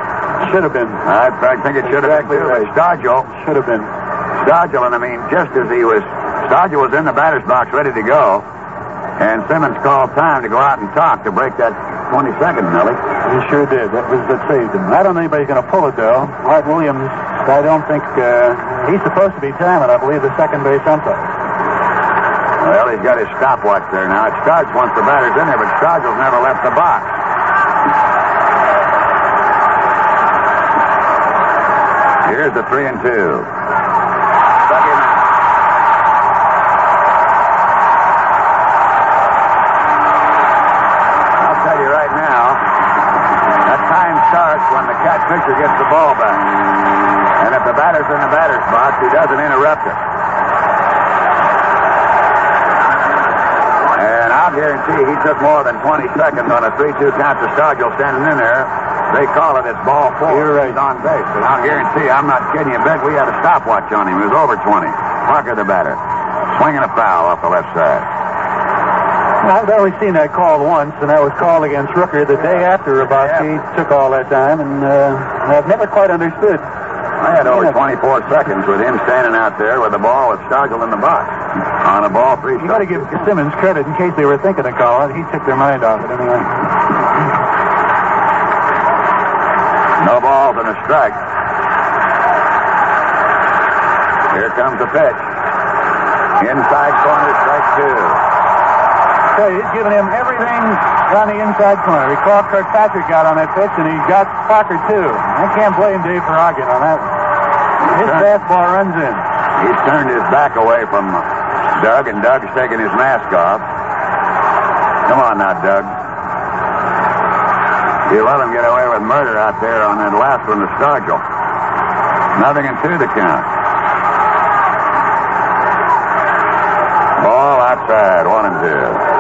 Should have been. I, I think it should have Exactly been, right. Stargell. Should have been. Stargell, and I mean, just as he was, Stargell was in the batter's box ready to go, and Simmons called time to go out and talk to break that 22nd, Nellie. He sure did. That was what saved him. I don't think anybody's going to pull it, though. Art Williams, I don't think uh, he's supposed to be timing, I believe, the second base umpire. Well, he's got his stopwatch there now. It starts once the batter's in there, but Stargell's never left the box. Here's the three and two. Pitcher gets the ball back. And if the batter's in the batter's box, he doesn't interrupt it. And I'll guarantee he took more than 20 seconds on a 3-2 count to Stargell standing in there. They call it it's ball four. You're right. He's on base. And I'll guarantee, I'm not kidding you, Bet we had a stopwatch on him. He was over 20. Parker the batter. Swinging a foul off the left side. I've only seen that called once, and that was called against Rooker the day after Hrabosky took all that time, and uh, I've never quite understood. I had over 24 seconds with him standing out there with the ball with Stargell in the box. On a ball three. You got to give Simmons credit in case they were thinking of calling. He took their mind off it anyway. No balls and a strike. Here comes the pitch. Inside corner, strike two. So he's giving him everything on the inside corner. He called Kirkpatrick out on that pitch, and he got Parker too. I can't blame Dave for arguing on that one. His fastball runs in. He's turned his back away from Doug, and Doug's taking his mask off. Come on now, Doug. You let him get away with murder out there on that last one to Stargell. Nothing in two to count. Ball outside, one and two.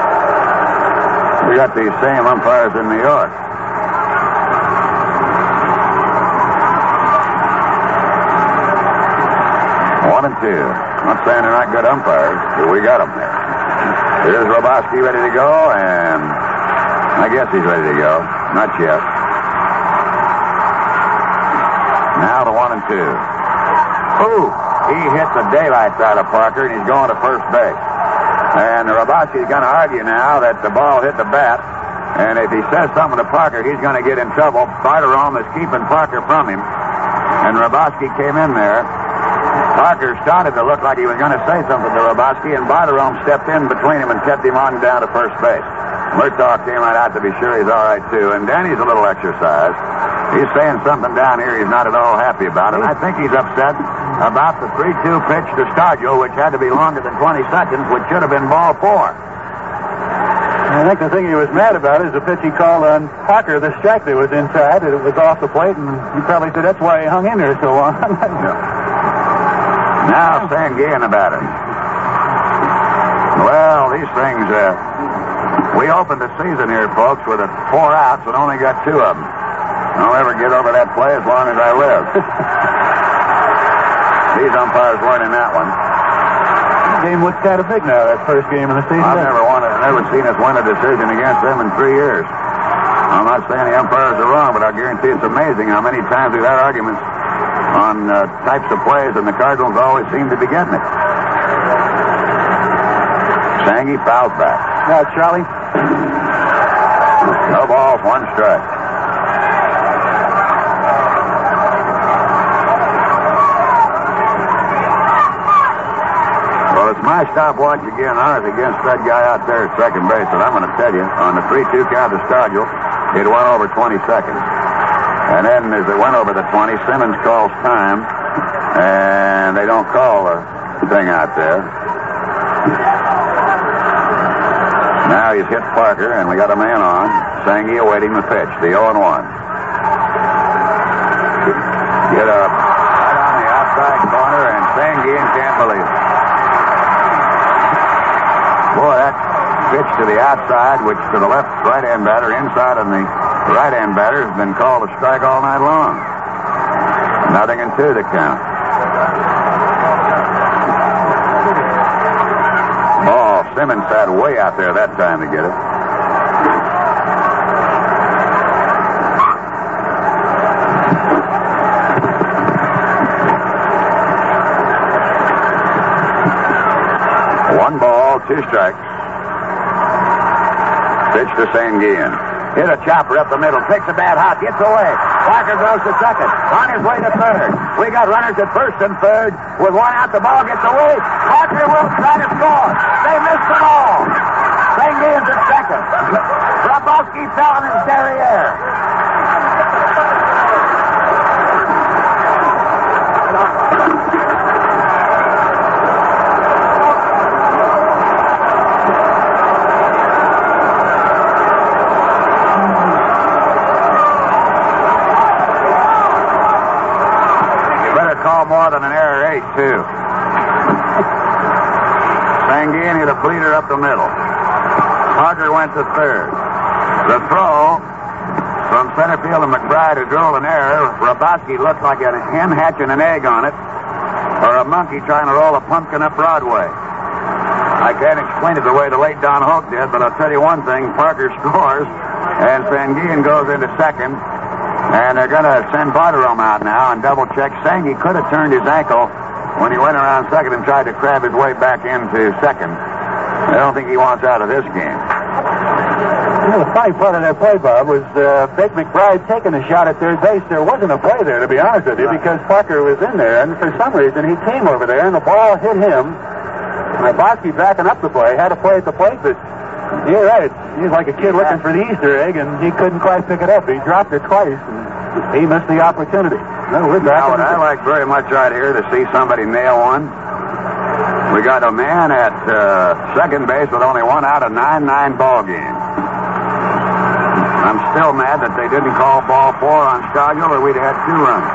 We got these same umpires in New York. One and two. I'm not saying they're not good umpires, but we got them there. Here's Hrabosky ready to go, and I guess he's ready to go. Not yet. Now the one and two. Ooh, he hit the daylights out of Parker, and he's going to first base. And Hrabosky's going to argue now that the ball hit the bat. And if he says something to Parker, he's going to get in trouble. Bartirome is keeping Parker from him. And Hrabosky came in there. Parker started to look like he was going to say something to Hrabosky, and Bartirome stepped in between him and kept him on down to first base. Murtaugh came right out to be sure he's all right, too. And Danny's a little exercised. He's saying something down here he's not at all happy about, and I think he's upset about the 3-2 pitch to Stargell, which had to be longer than 20 seconds, which should have been ball four. I think the thing he was mad about is the pitch he called on Parker, the strike that was inside, and it was off the plate, and he probably said that's why he hung in there so long. Now Sanguillen about it. Well, these things, uh, we opened the season here, folks, with a four outs and only got two of them. I'll never get over that play as long as I live. these umpires weren't in that one. The game looks kind of big now, that first game of the season. I've never never seen us win a decision against them in three years. I'm not saying the umpires are wrong, but I guarantee it's amazing how many times we've had arguments on uh, types of plays, and the Cardinals always seem to be getting it. Sangy fouls back. Now, Charlie, No balls, one strike. My stopwatch again, ours against that guy out there at second base, and I'm going to tell you, on the 3-2 count to Stargell, it went over 20 seconds. And then as it went over the 20, Simmons calls time, and they don't call the thing out there. Now he's hit Parker, and we got a man on. Sangy awaiting the pitch, the 0 1. Get up right on the outside corner, and Sangy can't believe it. Boy, that pitch to the outside, which to the left right hand batter, inside on the right hand batter, has been called a strike all night long. Nothing in two to count. Ball, Simmons sat way out there that time to get it. Two strikes. Pitch to Sanguillen. Hit a chopper up the middle, takes a bad hop, gets away. Parker goes to second, on his way to third. We got runners at first and third. With one out, the ball gets away. Parker will try to score. They missed the ball. Sanguillen's at second. Hrabosky fell in his derriere. You better call more than an Sanguillen hit a bleeder up the middle. Parker went to third. The throw from center field to McBride, who drove an error. Hrabosky looked like a hen hatching an egg on it, or a monkey trying to roll a pumpkin up Broadway. I can't explain it the way the late Don Hoak did, but I'll tell you one thing: Parker scores, and Sanguillen goes into second. And they're going to send Bartirome out now and double check. Sangy could have turned his ankle when he went around second and tried to crab his way back into second. I don't think he wants out of this game. You know, the funny part of that play, Bob, was uh, Big McBride taking a shot at third base. There wasn't a play there, to be honest with you, because Parker was in there, and for some reason he came over there, and the ball hit him. And Bosky backing up the play, had a play at the plate, but you're right. He's like a kid looking for the Easter egg, and he couldn't quite pick it up. He dropped it twice, and he missed the opportunity. No, we're back. Now, what I like very much right here to see somebody nail one. We got a man at uh, second base with only one out of 9-9 ball game. I'm still mad that they didn't call ball four on Scoggin, or we'd have had two runs.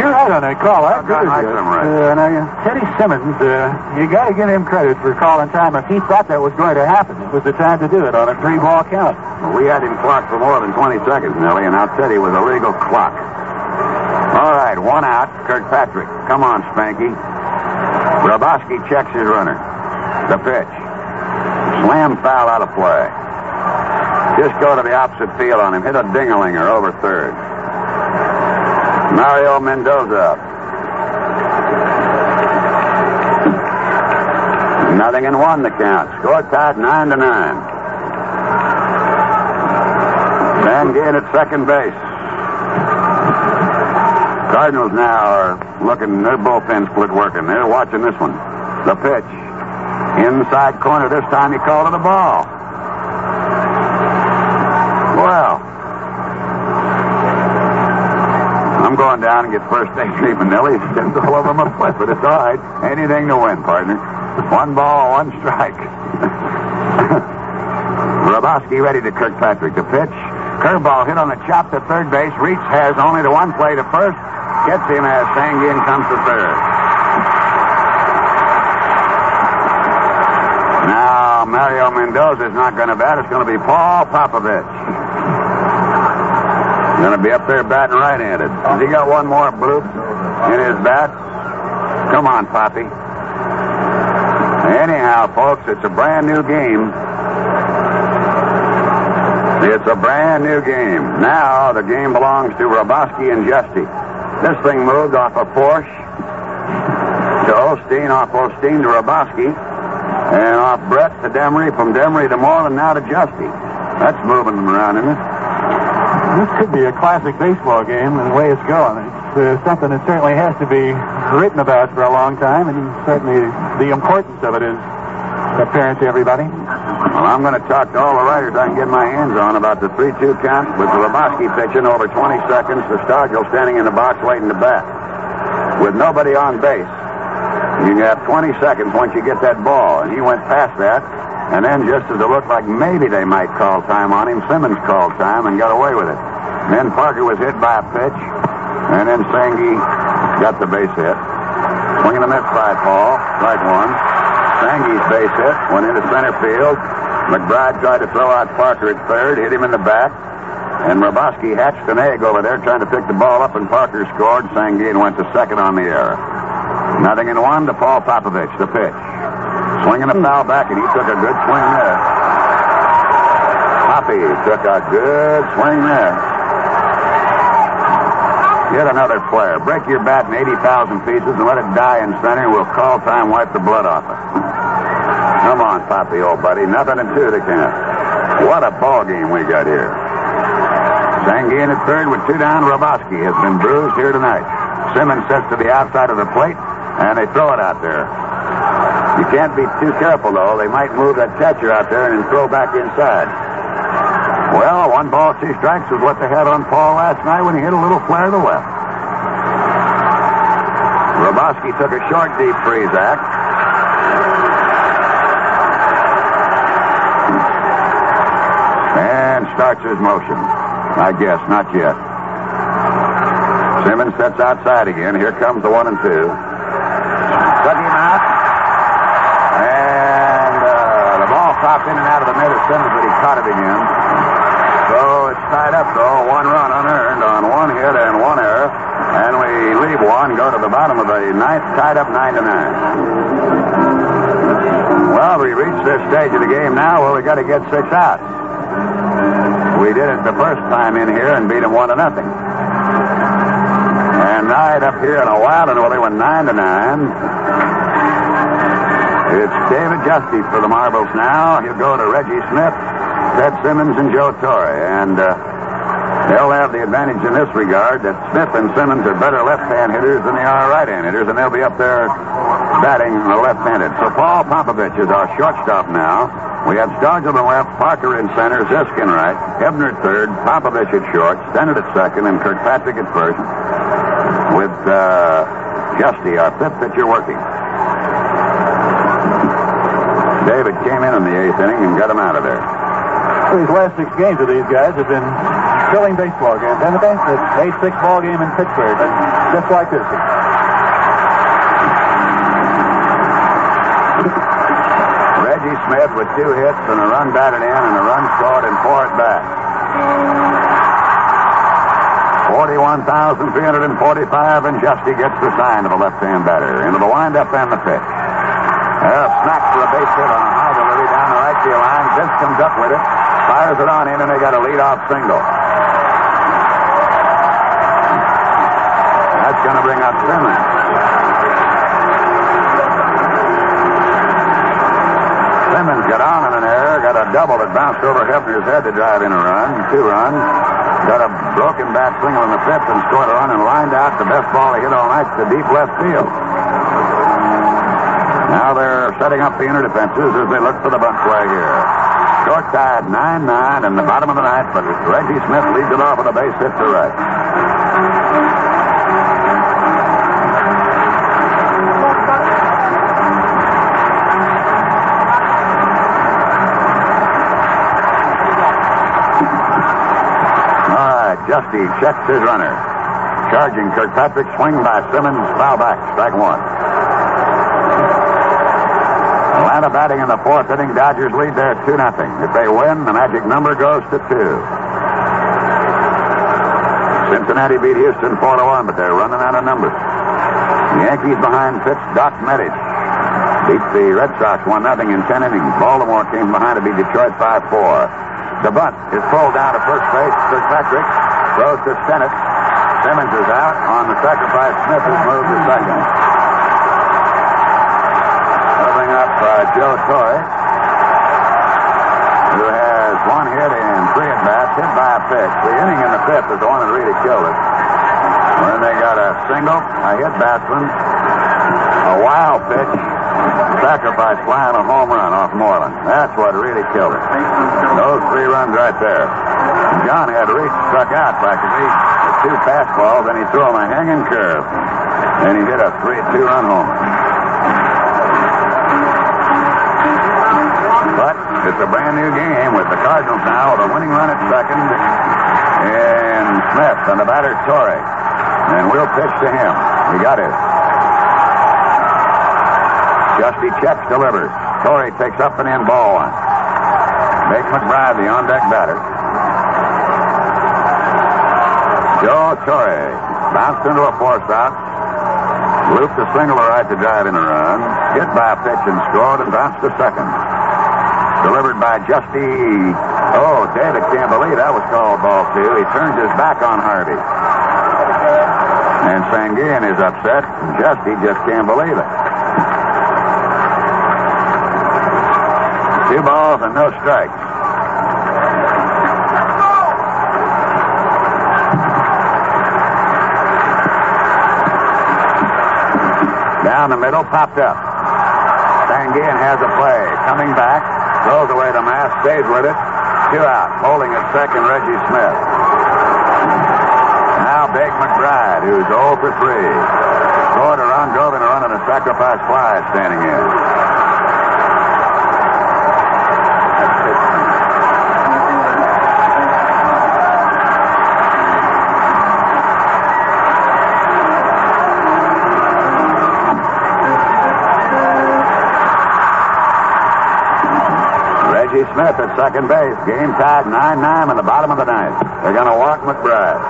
You're right on that call. I I've agree with you. thumb right. Uh, now, Teddy Simmons, uh, you got to give him credit for calling time. If he thought that was going to happen, it was the time to do it on a three-ball count. We had him clocked for more than 20 seconds, Nellie, and now Teddy was a legal clock. All right, one out. Kirkpatrick. Come on, Spanky. Hrabosky checks his runner. The pitch. Slam foul out of play. Just go to the opposite field on him. Hit a dingalinger over third. Mario Mendoza. Nothing in one the count. Score tied nine to nine. Sanguillen at second base. Cardinals now are looking, their bullpen split working. They're watching this one. The pitch. Inside corner. This time he called it a ball. Well, I'm going down and get first base treatment, Nellie. It's all over my foot, but it's all right. Anything to win, partner. One ball, one strike. Hrabosky ready to Kirkpatrick. The pitch. Curveball hit on the chop to third base. Reitz has only the one play to first. Gets him as Sanguillen comes to third. Now, Mario Mendoza is not going to bat. It's going to be Paul Popovich. Going to be up there batting right-handed. Has he got one more bloop in his bat? Come on, Poppy. Anyhow, folks, it's a brand new game. It's a brand new game. Now the game belongs to Hrabosky and Giusti. This thing moved off of Forsch to Osteen, off Osteen to Hrabosky, and off Brett to Demery, from Demery to Morlan, now to Giusti. That's moving them around, isn't it? This could be a classic baseball game the way it's going. It's uh, something that certainly has to be written about for a long time, and certainly the importance of it is apparent to everybody. Well, I'm going to talk to all the writers I can get my hands on about the 3-2 count with Hrabosky pitching over 20 seconds the Stargell standing in the box waiting to bat. With nobody on base. You have 20 seconds once you get that ball. And he went past that. And then just as it looked like maybe they might call time on him, Simmons called time and got away with it. Then Parker was hit by a pitch. And then Sangi got the base hit. Swinging a miss by Paul. Strike one. Sangi's base hit. Went into center field. McBride tried to throw out Parker at third, hit him in the back. And Hrabosky hatched an egg over there trying to pick the ball up, and Parker scored. Sanguillen went to second on the error. Nothing in one to Paul Popovich, the pitch. Swinging a foul back, and he took a good swing there. Poppy took a good swing there. Get another player. Break your bat in 80,000 pieces and let it die in center. We'll call time, wipe the blood off it. Come on, Poppy, old buddy. Nothing in two to count. What a ball game we got here. Sanguillen at third with two down. Hrabosky has been bruised here tonight. Simmons sets to the outside of the plate, and they throw it out there. You can't be too careful, though. They might move that catcher out there and throw back inside. Well, one ball, two strikes is what they had on Paul last night when he hit a little flare to the left. Hrabosky took a short, deep freeze act. Starts his motion. I guess, not yet. Simmons sets outside again. Here comes the one and two. Took him out. And uh, the ball popped in and out of the middle of Simmons, but he caught it again. So it's tied up, though. One run unearned on one hit and one error. And we leave one, go to the bottom of the ninth, tied up nine to nine. Well, we reached this stage of the game now where we got to get six outs. We did it the first time in here and beat them one to nothing. And right up here in a while, and well, they went nine to nine. It's David Giusti for the Marbles now. He'll go to Reggie Smith, Ted Simmons, and Joe Torre. And uh, they'll have the advantage in this regard that Smith and Simmons are better left-hand hitters than they are right-hand hitters, and they'll be up there batting the left-handed. So Paul Popovich is our shortstop now. We have on the left, Parker in center, Zisk in right, Hebner at third, Popovich at short, Stennett at second, and Kirkpatrick at first, with uh, Giusti, our fifth pitcher, working. David came in in the eighth inning and got him out of there. These last six games of these guys have been thrilling baseball games, haven't they? It's 8-6 ball game in Pittsburgh, just like this. Smith with two hits and a run batted in and a run scored and four at bat. 41,345 and Giusti gets the sign of a left-hand batter. Into the windup and the pitch. Uh, snap for a base hit on a high delivery down the right field line. Vince comes up with it, fires it on in, and they got a lead-off single. That's going to bring up Simmons. Simmons got on in an error, got a double that bounced over Hebner's head to drive in a run, two runs. Got a broken bat single in the fifth and scored a run and lined out the best ball he hit all night to deep left field. Now they're setting up the inner defenses as they look for the bunt play here. Short tied 9-9 in the bottom of the ninth, but Reggie Smith leads it off with a base hit to right. Giusti checks his runner. Charging Kirkpatrick, swing by Simmons, foul back, strike one. Atlanta batting in the fourth inning. Dodgers lead there 2 nothing. If they win, the magic number goes to two. Cincinnati beat Houston 4 to 1, but they're running out of numbers. The Yankees behind pitch Doc Medich. Beat the Red Sox 1 0 in 10 innings. Baltimore came behind to beat Detroit 5 4. The bunt is pulled down to first base. Kirkpatrick throws to Stennett. Simmons is out. On the sacrifice, Smith is moved to second. Moving up uh, Joe Torre, who has one hit and three at bats, hit by a pitch. The inning in the fifth is the one that really killed it. When they got a single, a hit batsman, a wild pitch, sacrifice fly, and a home run off Morlan. That's what really killed it. Those three runs right there. John had reached, struck out practically. with Two fastballs, and he threw him a hanging curve. And he hit a three, two-run homer. But it's a brand new game with the Cardinals now with a winning run at second. And Smith and the batter Torre. And we'll pitch to him. He got it. Giusti checks, delivers. Torre takes up and in ball one. Big McBride, the on deck batter. Joe Torre bounced into a force out. Looped a single right to drive in a run. Hit by a pitch and scored and bounced to second. Delivered by Giusti. Oh, David can't believe that was called ball two. He turns his back on Harvey. And Sanguillen is upset. Giusti just can't believe it. Two balls and no strikes. Down the middle, popped up. Sanguillen has a play. Coming back, throws away the mask, stays with it. Two out. Holding at second, Reggie Smith. Now Big McBride, who's 0 for 3. Scored a run, drove in a run, and a sacrifice fly standing in. Smith at second base. Game tied 9-9 in the bottom of the ninth. They're going to walk McBride.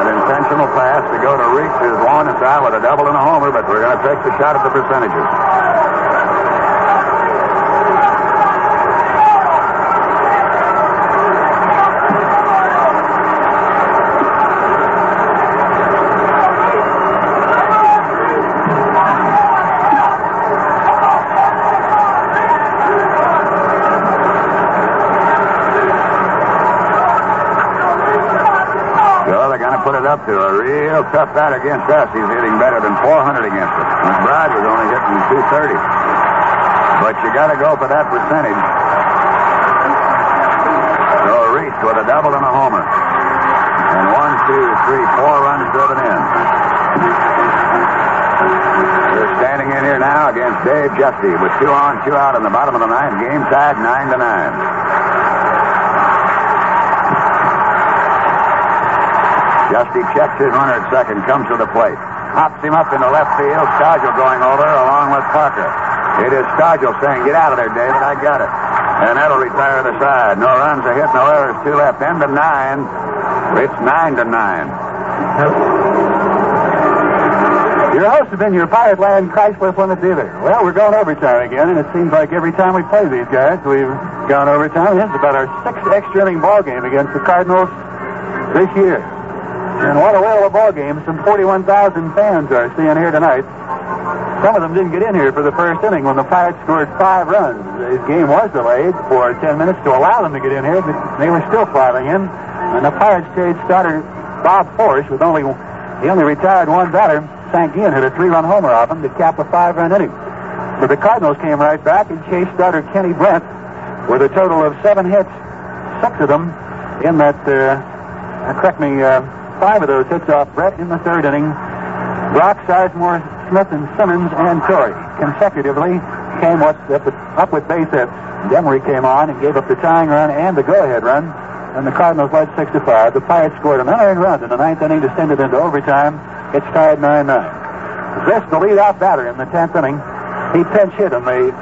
An intentional pass to go to Reitz is one. It's out with a double and a homer, but we're going to take the shot at the percentages. Up to a real tough batter against us. He's hitting better than 400 against us. McBride was only hitting 230. But you got to go for that percentage. So Reitz with a double and a homer. And one, two, three, four runs driven in. They're standing in here now against Dave Giusti with two on, two out in the bottom of the ninth. Game tied nine to nine. Giusti checks his runner at second, comes to the plate. Hops him up into left field. Stargell going over along with Parker. It is Stargell saying, get out of there, David. I got it. And that'll retire the side. No runs, a hit, no errors, two left. End of nine. It's nine to nine. Your hosts have been your Pirate Land Chrysler Plymouth dealer. Well, we're going overtime again, and it seems like every time we play these guys, we've gone overtime. This is about our sixth extra inning ball game against the Cardinals this year. And what a whale of a ball game. Some 41,000 fans are seeing here tonight. Some of them didn't get in here for the first inning when the Pirates scored five runs. The game was delayed for 10 minutes to allow them to get in here, but they were still filing in. And the Pirates chased starter Bob Forsch with only, he only retired one batter. Sanguillen hit a three-run homer off him to cap a five-run inning. But the Cardinals came right back and chased starter Kenny Brett with a total of seven hits, six of them in that, uh, correct me, uh, five of those hits off Brett in the third inning. Brock, Sizemore, Smith, and Simmons and Torre consecutively came up, with base hits. Demery came on and gave up the tying run and the go-ahead run and the Cardinals led 6 to 5. The Pirates scored an unearned run in the ninth inning, descended into overtime. It's tied 9 9. This, the leadoff batter in the 10th inning, he pinch hit in the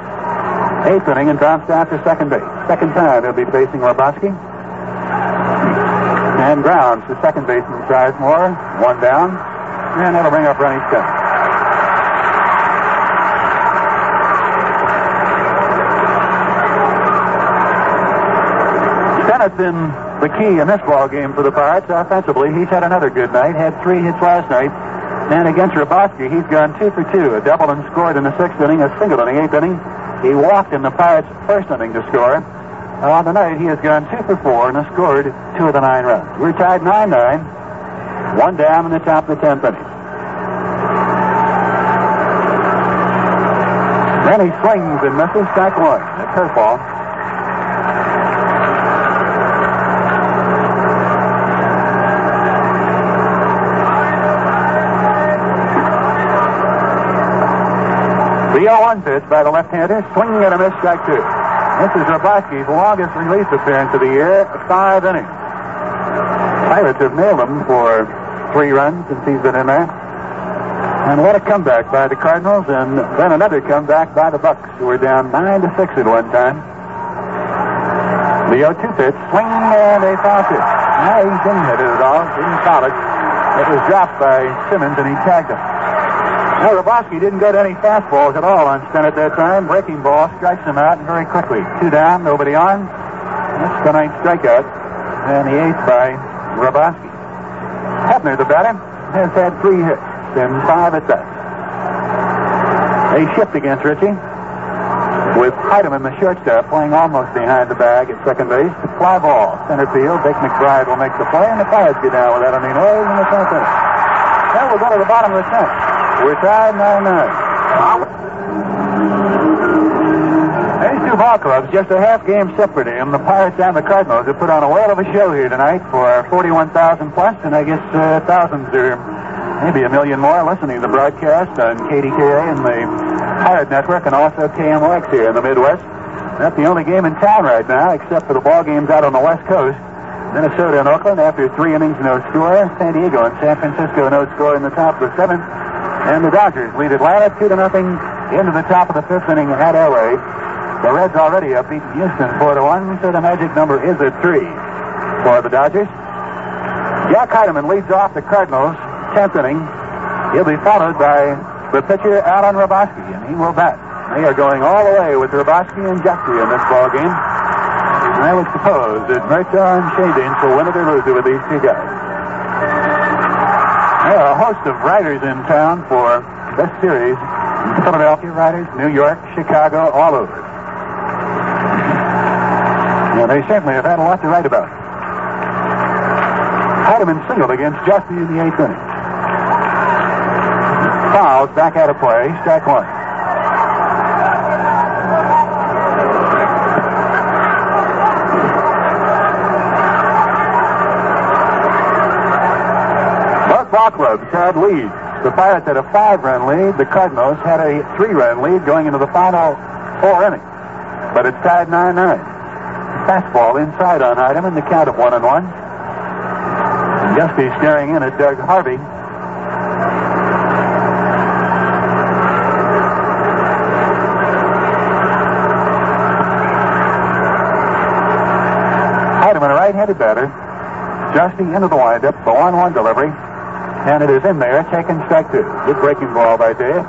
eighth inning and bounced out to second base. Second time he'll be facing Hrabosky. And grounds to second baseman Sizemore. One down. And that'll bring up Rennie Stennett. Stennett's been the key in this ball game for the Pirates offensively. He's had another good night. Had three hits last night. And against Hrabosky, he's gone two for two. A double and scored in the sixth inning, a single in the eighth inning. He walked in the Pirates' first inning to score. On the night, he has gone two for four and has scored two of the nine runs. We're tied 9 9. One down in the top of the 10th inning. Then he swings and misses strike one. A curveball. The 0-1 pitch by the left-hander, swinging and a miss, strike two. This is Hrabosky's longest release appearance of the year, five innings. Pirates have nailed him for three runs since he's been in there. And what a comeback by the Cardinals, and then another comeback by the Bucs, who were down nine to six at one time. The 0-2 pitch, swing and a foul pitch. Now he didn't hit it at all, didn't foul it. It was dropped by Simmons, and he tagged him. Now, Hrabosky didn't get any fastballs at all on Stennett that time. Breaking ball strikes him out very quickly. Two down, nobody on. That's the ninth strikeout, and the eighth by Hrabosky. Hebner, the batter, has had three hits and five at that. A shift against Ritchie with Heidemann, the shortstop, playing almost behind the bag at second base. Fly ball, center field. Dick McBride will make the play, and the Pirates get down without any noise in the inning. Now we'll go to the bottom of the tenth. We're tied 9 9. These two ball clubs, just a half game separate in the Pirates and the Cardinals, have put on a whale of a show here tonight for 41,000 plus, and I guess uh, thousands or maybe a million more listening to the broadcast on KDKA and the Pirate Network and also KMOX here in the Midwest. That's the only game in town right now, except for the ball games out on the West Coast. Minnesota and Oakland after three innings, no score. San Diego and San Francisco, no score in the top of the seventh. And the Dodgers lead Atlanta two to nothing into the top of the fifth inning at LA. The Reds already have beaten Houston four to one, so the magic number is at three for the Dodgers. Jack Heidemann leads off the Cardinals, tenth inning. He'll be followed by the pitcher Alan Hrabosky, and he will bat. They are going all the way with Hrabosky and Jeffrey in this ball game. And I would suppose that Murtaugh and Schoendienst will win it or lose it with these two guys. There are a host of writers in town for this series. Philadelphia writers, New York, Chicago, all over. Yeah, they certainly have had a lot to write about. Heidemann singled against Giusti in the eighth inning. Fouls back out of play, strike one. Both ball leads. The Pirates had a five-run lead. The Cardinals had a three-run lead going into the final four innings. But it's tied 9-9. Fastball inside on Heidemann, the count of one and one. Giusti staring in at Doug Harvey. Heidemann, a right-handed batter. Giusti into the windup, the 1-1 delivery. And it is in there, strike two. Good breaking ball by Dave.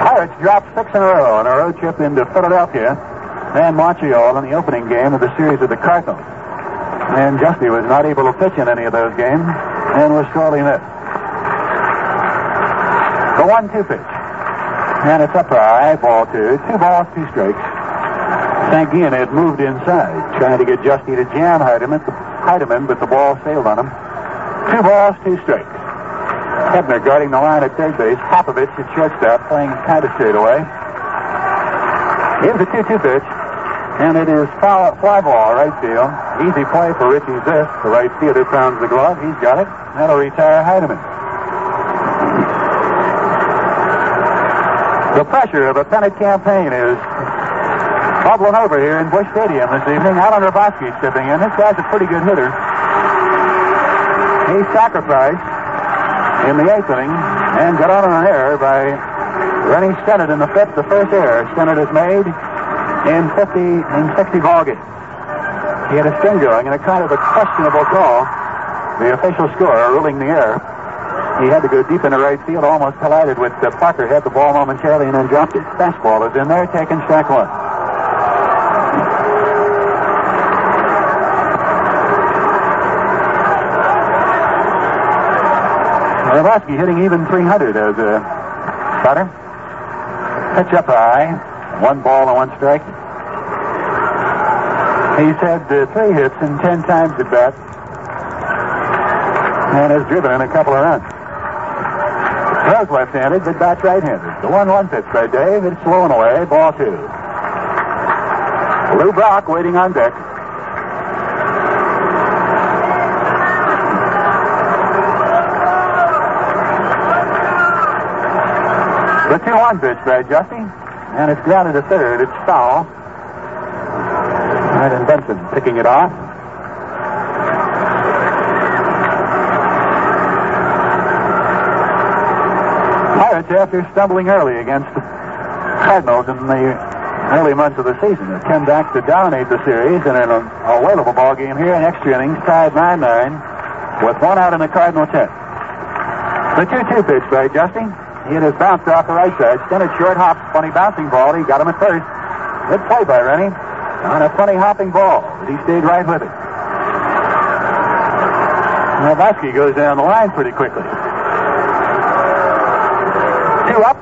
Pirates dropped six in a row on a road trip into Philadelphia and Montreal in the opening game of the series of the Cardinals. And Giusti was not able to pitch in any of those games and was sorely missed. The one-two pitch. And it's up high, ball two. Two balls, two strikes. Sanguillen had moved inside, trying to get Giusti to jam Heidemann, Heidemann, but the ball sailed on him. Two balls, two strikes. Hebner guarding the line at third base. Popovich at shortstop, playing kind of straight away. Here's a 2-2 pitch. And it is foul, fly ball, right field. Easy play for Richie Zisk. The right fielder pounds the glove. He's got it. That'll retire Heidemann. The pressure of a pennant campaign is bubbling over here in Busch Stadium this evening. Alan Hrabosky stepping in. This guy's a pretty good hitter. He sacrificed in the eighth inning and got on an error by running Stennett in the fifth, the first error Stennett has made in 50 in 60 ball games. He had a string going and a kind of a questionable call. The official scorer ruling the error. He had to go deep in the right field, almost collided with uh, Parker, had the ball momentarily, and then dropped it. Fastball is in there, taking strike one. Hrabosky hitting even 300 as a batter. Pitch up high, one ball and one strike. He's had uh, three hits and ten times at bat, and has driven in a couple of runs. Throws left-handed, but bats right-handed. The one-one pitch by Dave. It's slow away. Ball two. Lou Brock waiting on deck. The 2-1 pitch by Giusti. And it's grounded to third. It's foul. Ivan Benson picking it off. Pirates, after stumbling early against the Cardinals in the early months of the season, have come back to dominate the series and in an available ball game here in extra innings, tied 9-9 with one out in the Cardinal 10. The 2-2 pitch by Giusti. He has bounced off the right side. Stennett short hop, funny bouncing ball. He got him at first. Good play by Rennie on a funny hopping ball. But He stayed right with it. Hrabosky goes down the line pretty quickly. Two up,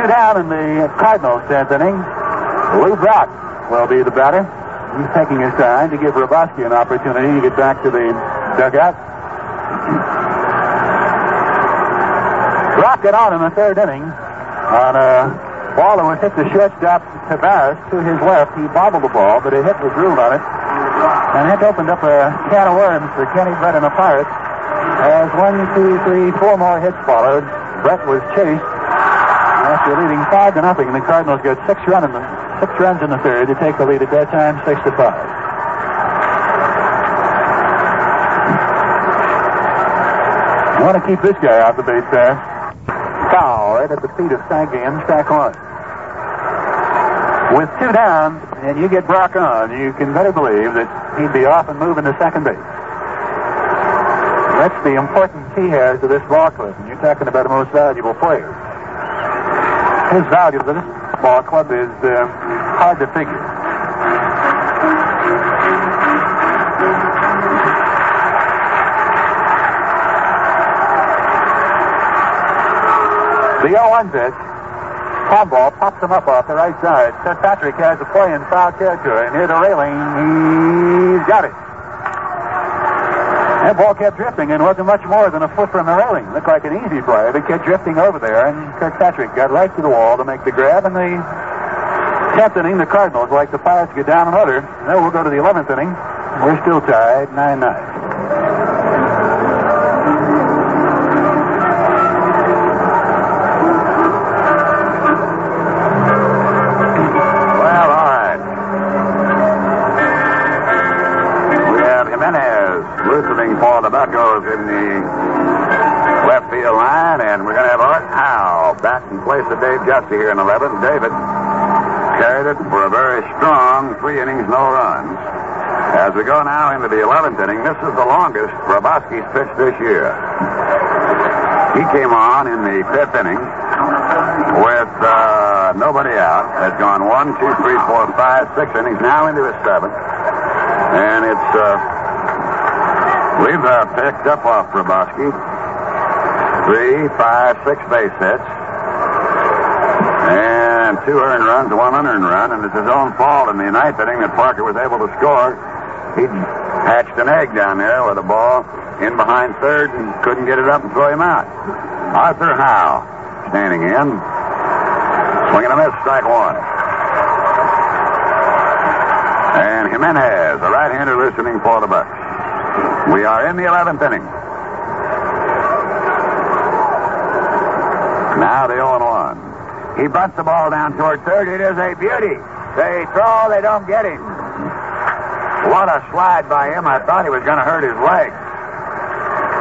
two down in the Cardinals' tenth inning. Lou Brock will be the batter. He's taking his time to give Hrabosky an opportunity to get back to the dugout. Brock it on in the third inning on a ball that was hit to shortstop Taveras to his left. He bobbled the ball, but a hit was ruled on it. And that opened up a can of worms for Kenny Brett and the Pirates. As one, two, three, four more hits followed, Brett was chased after leading five to nothing. The Cardinals got six run in the six runs in the third to take the lead at that time, six to five. You want to keep this guy off the base there. Foul right at the feet of Sagan, stack one. With two down, and you get Brock on, you can better believe that he'd be off and moving to second base. That's the importance he has to this ball club. And you're talking about a most valuable player. His value to this ball club is uh, hard to figure. The 0-1 pitch. ball pops him up off the right side. Kirkpatrick has a play in foul territory. Near the railing, he's got it. That ball kept drifting and wasn't much more than a foot from the railing. Looked like an easy play, but kept drifting over there, and Kirkpatrick got right to the wall to make the grab, and the 10th inning, the Cardinals, like the Pirates, get down another. Then we'll go to the 11th inning. We're still tied, 9-9. Back in place of Dave Giusti here in 11. David carried it for a very strong three innings, no runs. As we go now into the 11th inning, this is the longest Hrabosky's pitched this year. He came on in the fifth inning with uh, nobody out. Has gone one, two, three, four, five, six innings. Now into his seventh, and it's uh, we've uh, picked up off Hrabosky three, five, six base hits, and two earned runs, one unearned run, and it's his own fault in the ninth inning that Parker was able to score. He hatched an egg down there with a ball in behind third and couldn't get it up and throw him out. Arthur Howe standing in. Swinging a miss, strike one. And Jimenez, a right-hander listening for the Bucs. We are in the 11th inning. Now the 0 1. He bunts the ball down toward third. It is a beauty. They throw, they don't get him. What a slide by him. I thought he was going to hurt his leg.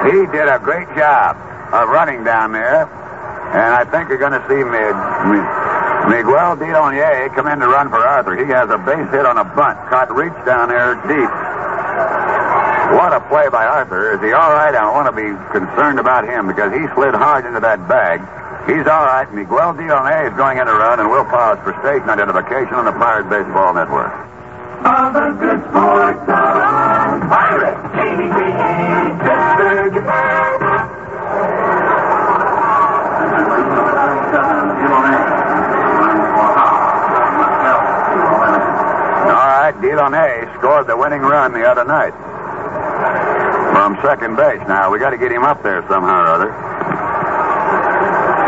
He did a great job of running down there. And I think you're going to see Miguel Dilone come in to run for Arthur. He has a base hit on a bunt. Caught Reitz down there deep. What a play by Arthur. Is he all right? I want to be concerned about him because he slid hard into that bag. He's all right. Miguel Dilone is going in to run, and we'll pause for station identification on the Pirate Baseball Network. All the good sports are on Pirate TV. Pittsburgh. All right, Dilone scored the winning run the other night from second base. Now, we got to get him up there somehow or other.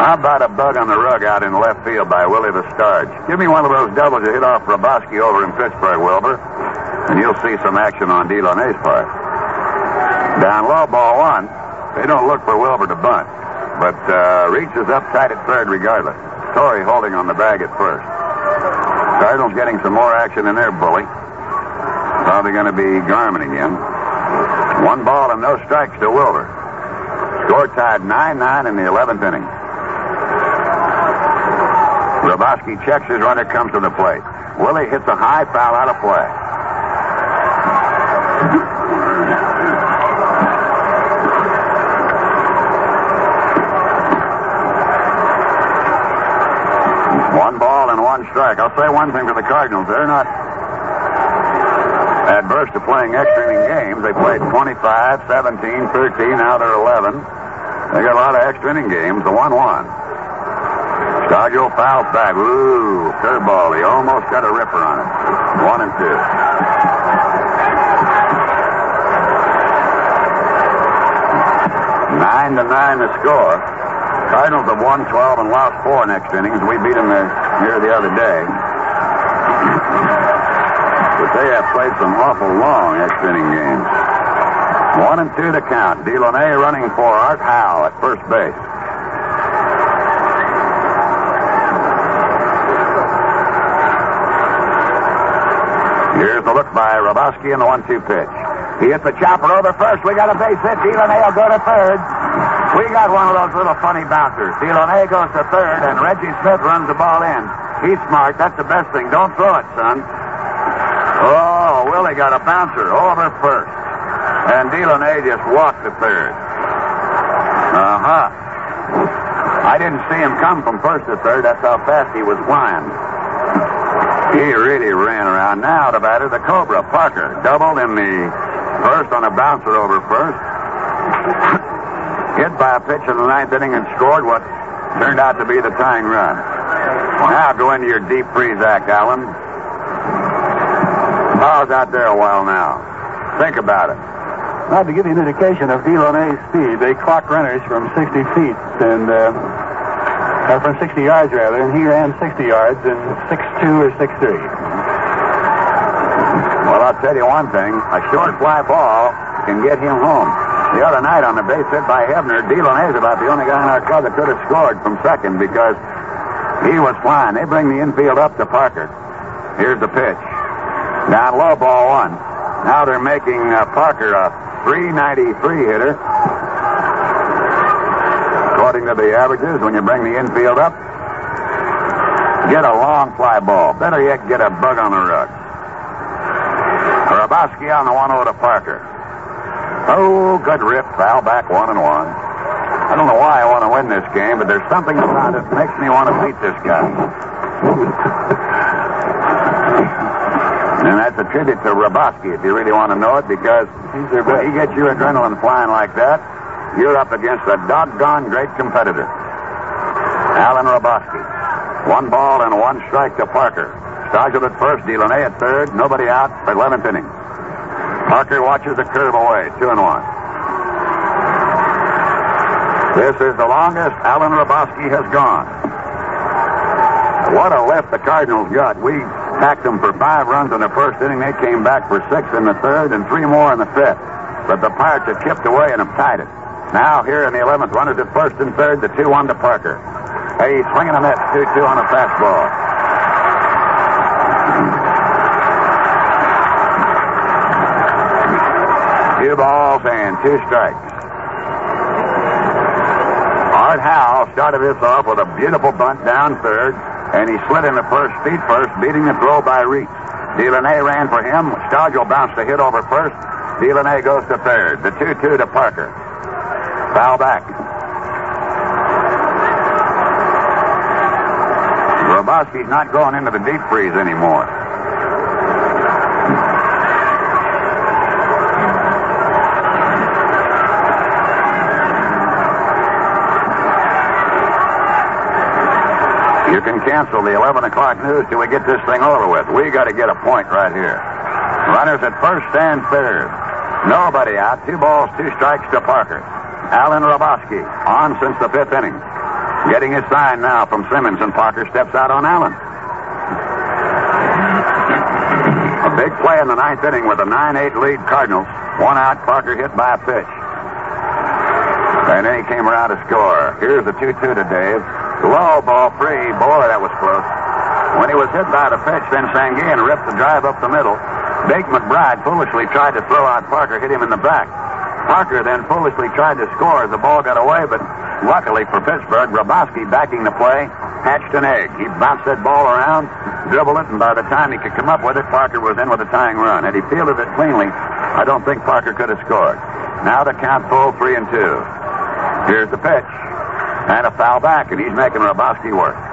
How about a bug on the rug out in left field by Willie the Starge? Give me one of those doubles you hit off Hrabosky over in Pittsburgh, Wilbur, and you'll see some action on Dilone's part. Down low, ball one. They don't look for Wilbur to bunt, but uh, reaches up tight at third regardless. Torre holding on the bag at first. Cardinals getting some more action in their bully. Probably going to be Garman again. One ball and no strikes to Wilbur. Score tied 9-9 in the 11th inning. Hrabosky checks his runner, comes to the plate. Willie hits a high foul out of play. One ball and one strike. I'll say one thing for the Cardinals. They're not adverse to playing extra inning games. They played 25, 17, 13, now they're 11. They got a lot of extra inning games. The 1 1. Stargell fouls back. Ooh, curveball. He almost got a ripper on it. One and two. Nine to nine the score. Cardinals have won 12 and lost four next innings. We beat them there, here the other day. But they have played some awful long extra inning games. One and two to count. Dilone running for Art Howe at first base. Look by Hrabosky and the one-two pitch. He hit the chopper over first. We got a base hit. Dilone will go to third. We got one of those little funny bouncers. Dilone goes to third, and Reggie Smith runs the ball in. He's smart. That's the best thing. Don't throw it, son. Oh, Willie got a bouncer over first. And Dilone just walked to third. Uh-huh. I didn't see him come from first to third. That's how fast he was flying. He really ran around. Now the batter, the Cobra, Parker, doubled in the first on a bouncer over first. Hit by a pitch in the ninth inning and scored what turned out to be the tying run. Now go into your deep freeze act, Allen. Powell's out there a while now. Think about it. Now, to give you an indication of Dilone's speed, they clock runners from 60 feet and uh, from 60 yards rather, and he ran 60 yards in 6'2 or 6'3. Well, I'll tell you one thing. A short fly ball can get him home. The other night on the base hit by Hebner, Dilone's about the only guy in our club that could have scored from second because he was flying. They bring the infield up to Parker. Here's the pitch. Down low, ball one. Now they're making uh, Parker a 393 hitter. According to the averages, when you bring the infield up, get a long fly ball. Better yet, get a bug on the rug. Hrabosky on the 1 0 to Parker. Oh, good rip. Foul back one and one. I don't know why I want to win this game, but there's something about it that makes me want to beat this guy. And that's a tribute to Hrabosky, if you really want to know it, because when he gets you adrenaline flying like that, you're up against a doggone great competitor. Alan Hrabosky. One ball and one strike to Parker. Stargell at first, Dilone at third, nobody out for 11th inning. Parker watches the curve away, two and one. This is the longest Alan Hrabosky has gone. What a left the Cardinals got. We packed them for five runs in the first inning. They came back for six in the third and three more in the fifth. But the Pirates have chipped away and have tied it. Now, here in the 11th, runners at first and third, the 2 1 to Parker. Hey, swinging a miss, 2 2 on a fastball. Two balls and two strikes. Art Howe started this off with a beautiful bunt down third, and he slid in the first, feet first, beating the throw by Reitz. Dilone ran for him. Stargell bounced a hit over first. Dilone goes to third. The 2 2 to Parker. Foul back. Hrabosky's not going into the deep freeze anymore. You can cancel the 11 o'clock news till we get this thing over with. We got to get a point right here. Runners at first and third. Nobody out. Two balls, two strikes to Parker. Alan Hrabosky on since the fifth inning. Getting his sign now from Simmons, and Parker steps out on Allen. A big play in the ninth inning with a 9-8 lead Cardinals. One out, Parker hit by a pitch. And then he came around to score. Here's the 2-2 to Dave. Low ball free. Boy, that was close. When he was hit by the pitch, then Sanguillen ripped the drive up the middle. Big McBride foolishly tried to throw out Parker, hit him in the back. Parker then foolishly tried to score as the ball got away, but luckily for Pittsburgh, Hrabosky backing the play, hatched an egg. He bounced that ball around, dribbled it, and by the time he could come up with it, Parker was in with a tying run. Had he fielded it cleanly, I don't think Parker could have scored. Now the count full, three and two. Here's the pitch. And a foul back, and he's making Hrabosky work.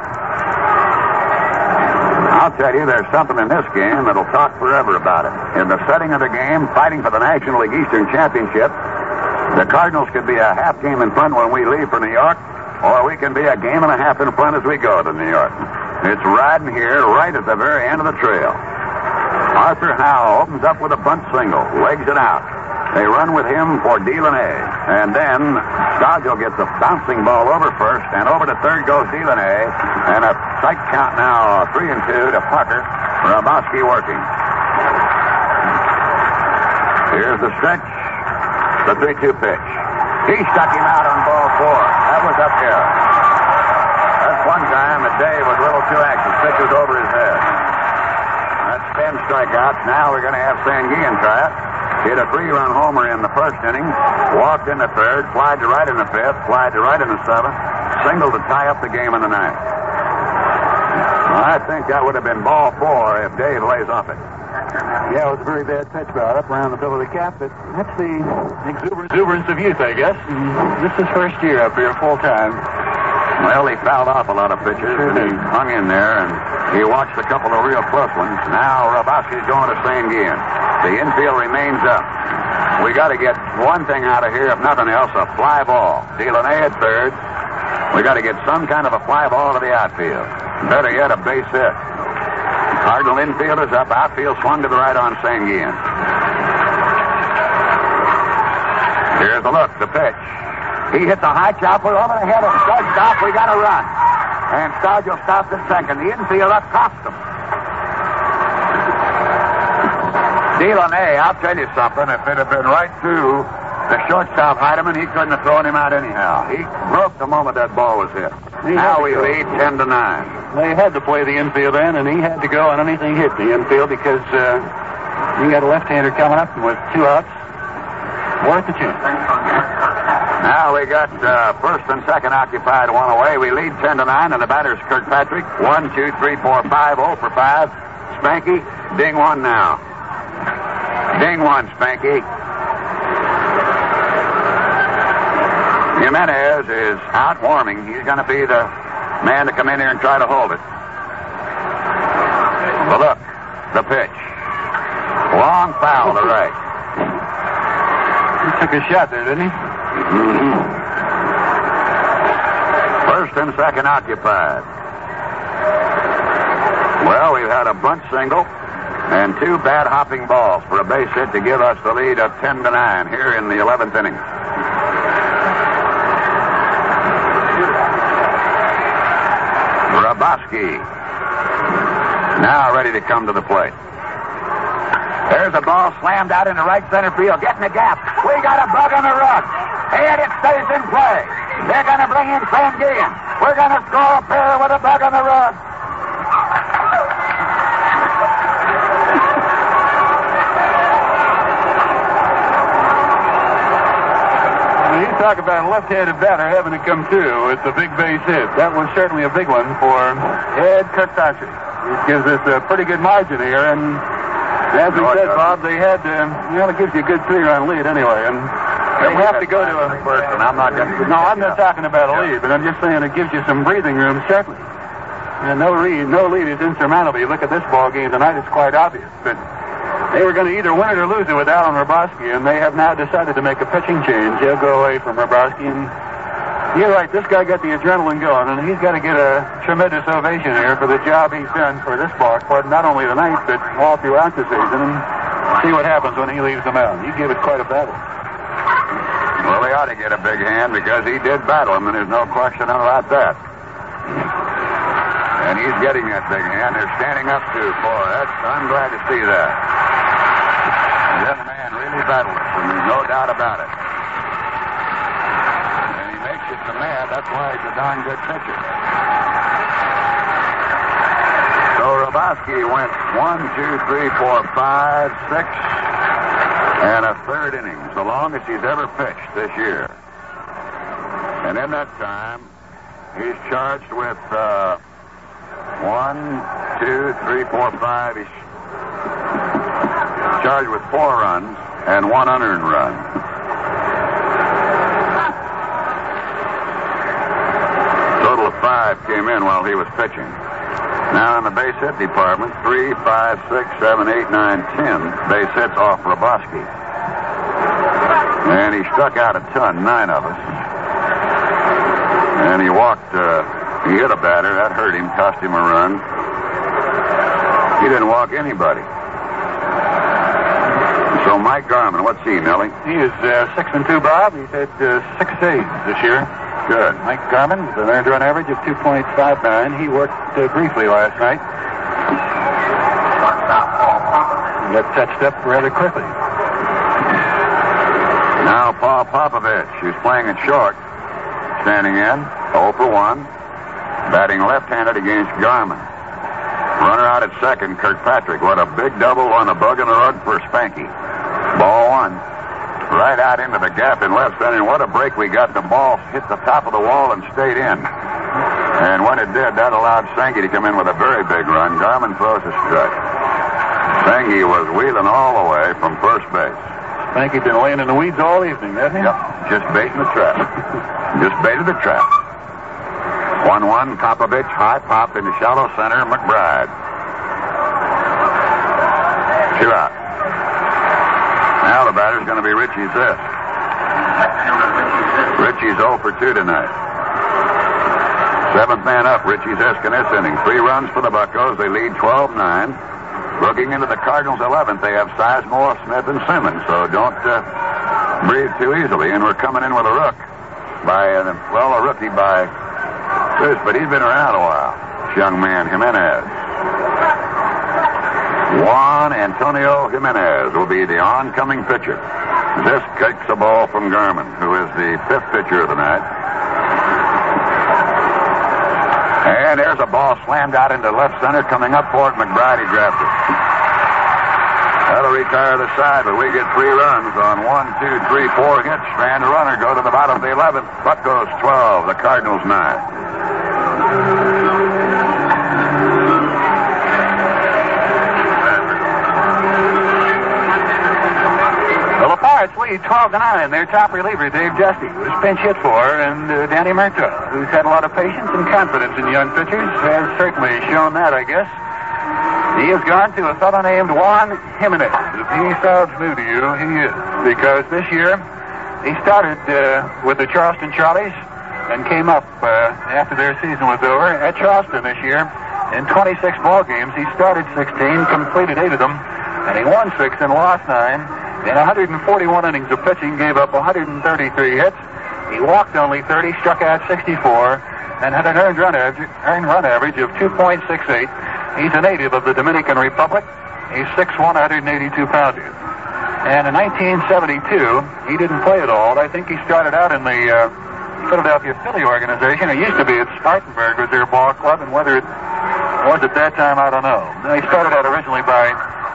I'll tell you, there's something in this game that'll talk forever about it. In the setting of the game, fighting for the National League Eastern Championship, the Cardinals could be a half game in front when we leave for New York, or we can be a game and a half in front as we go to New York. It's riding here right at the very end of the trail. Arthur Howe opens up with a bunt single, legs it out. They run with him for Dilone. And then Stargell gets a bouncing ball over first, and over to third goes Dilone. And a strike count now, three and two to Parker. Hrabosky working. Here's the stretch. The 3-2 pitch. He stuck him out on ball four. That was up here. That's one time that Dave was a little too active. Pitch was over his head. That's 10 strikeouts. Now we're going to have Sanguillen try it. Hit a three-run homer in the first inning. Walked in the third. Flied to right in the fifth. Flied to right in the seventh. Single to tie up the game in the ninth. I think that would have been ball four if Dave lays off it. Yeah, it was a very bad pitch about up around the middle of the cap, but that's the exuberance, exuberance of youth, I guess. And this is first year up here full time. Well, he fouled off a lot of pitches, Sure and he hung in there, and he watched a couple of real close ones. Now Hrabosky's going to Sanguillen. The infield remains up. We got to get one thing out of here, if nothing else, a fly ball. Dilone at third. We got to get some kind of a fly ball to the outfield. Better yet, a base hit. Cardinal infield is up. Outfield swung to the right on Sanguillen. Here's the look, the pitch. He hits a high chopper over the head of Doug Stop. We got to run. And Stargell stops at second. The infield up cost him. Dilone, I'll tell you something. If it had been right through the shortstop Heidemann, he couldn't have thrown him out anyhow. He broke the moment that ball was hit. He now we lead 10 to 9. They had to play the infield in, and he had to go on anything hit the infield because uh, you got a left-hander coming up with two outs. Worth the chance. Now we got uh, first and second occupied one away. We lead 10 to 9, and the batter's Kirkpatrick. One, two, three, four, five. Oh for 5. Spanky, ding one now. Ding one, Spanky. Jimenez is out warming. He's going to be the man to come in here and try to hold it. The look, the pitch. Long foul to right. He took a shot there, didn't he? Mhm. First and second occupied. Well, we've had a bunt single and two bad hopping balls for a base hit to give us the lead of 10 to 9 here in the 11th inning. Hrabosky now ready to come to the plate. There's a ball slammed out into right center field, getting the gap. We got a bug on the rug. And it stays in play. They're going to bring in Sanguillen. We're going to score a pair with a bug on the rug. Talk about a left-handed batter having to come through with the big base hit. That was certainly a big one for Ed Kirkpatrick. It gives us a pretty good margin here, and as we No, said. Bob, they had, uh, well, it gives you a good three-run lead anyway, and they have to go to a first, and I'm not going to. no, I'm not talking about a lead, but I'm just saying it gives you some breathing room, certainly. And no lead, no lead is insurmountable. You look at this ball game tonight; it's quite obvious. But they were going to either win it or lose it with Alan Hrabosky, and they have now decided to make a pitching change. He'll go away from Hrabosky, and you're right. This guy got the adrenaline going, and he's got to get a tremendous ovation here for the job he's done for this ball club, not only tonight but all throughout the season. And see what happens when he leaves the mound. He gave it quite a battle. Well, they ought to get a big hand because he did battle him, and there's no question about that. And he's getting that big hand. They're standing up to for it. I'm glad to see that. And there's no doubt about it. And he makes it to mad. That's why he's a darn good pitcher. So Hrabosky went one, two, three, four, five, six, and a third innings, the longest he's ever pitched this year. And in that time, he's charged with uh, one, two, three, four, five. He's charged with four runs and one unearned run. Total of five came in while he was pitching. Now in the base hit department, three, five, six, seven, eight, nine, ten base hits off Hrabosky. And he struck out a ton, nine of us. And he walked, uh, he hit a batter. That hurt him, cost him a run. He didn't walk anybody. So Mike Garman, what's he, Nellie? He is uh, six and two, Bob. He's had uh, six saves this year. Good. Mike Garman, with an earned run average of 2.59. He worked uh, briefly last night. Got touched up rather quickly. Now Paul Popovich, who's playing at short, standing in, 0 for 1, batting left-handed against Garman. Runner out at second, Kirkpatrick. What a big double on a bug and the rug for Spanky. Ball one. Right out into the gap in left center, and what a break we got. The ball hit the top of the wall and stayed in. And when it did, that allowed Sankey to come in with a very big run. Garman throws a strike. Sankey was wheeling all the way from first base. Spanky's been laying in the weeds all evening, hasn't he? Yep, just baiting the trap. just baited the trap. 1 1, Popovich, high pop into shallow center, McBride. Two out. Now the batter's going to be Richie Zisk. Richie's 0 for 2 tonight. Seventh man up, Richie's Zisk in this inning. Three runs for the Buccos. They lead 12 9. Looking into the Cardinals' 11th, they have Sizemore, Smith, and Simmons, so don't uh, breathe too easily. And we're coming in with a rook by, uh, well, a rookie by this, but he's been around a while. This young man, Jimenez. Juan Antonio Jimenez will be the oncoming pitcher. This kicks a ball from Garman, who is the fifth pitcher of the night. And there's a ball slammed out into left center. Coming up for it, McBride. He drafted. That'll retire the side, but we get three runs on one, two, three, four hits. Strand runner, go to the bottom of the 11th. Buccos 12, the Cardinals 9. Lead 12 to 9. Their top reliever, Dave Giusti, was pinch hit for, and uh, Danny Murtaugh, who's had a lot of patience and confidence in young pitchers, has certainly shown that, I guess. He has gone to a fellow named Juan Jimenez. If he sounds new to you, he is. Because this year, he started uh, with the Charleston Charlies and came up uh, after their season was over at Charleston this year. In 26 ball games, he started 16, completed eight of them, and he won six and lost nine. In 141 innings of pitching, gave up 133 hits. He walked only 30, struck out 64, and had an earned run average, earned run average of 2.68. He's a native of the Dominican Republic. He's 6'1", 182 pounds. And in 1972, he didn't play at all. I think he started out in the uh, Philadelphia Philly organization. It used to be at Spartanburg was their ball club, and whether it was at that time, I don't know. He started out originally by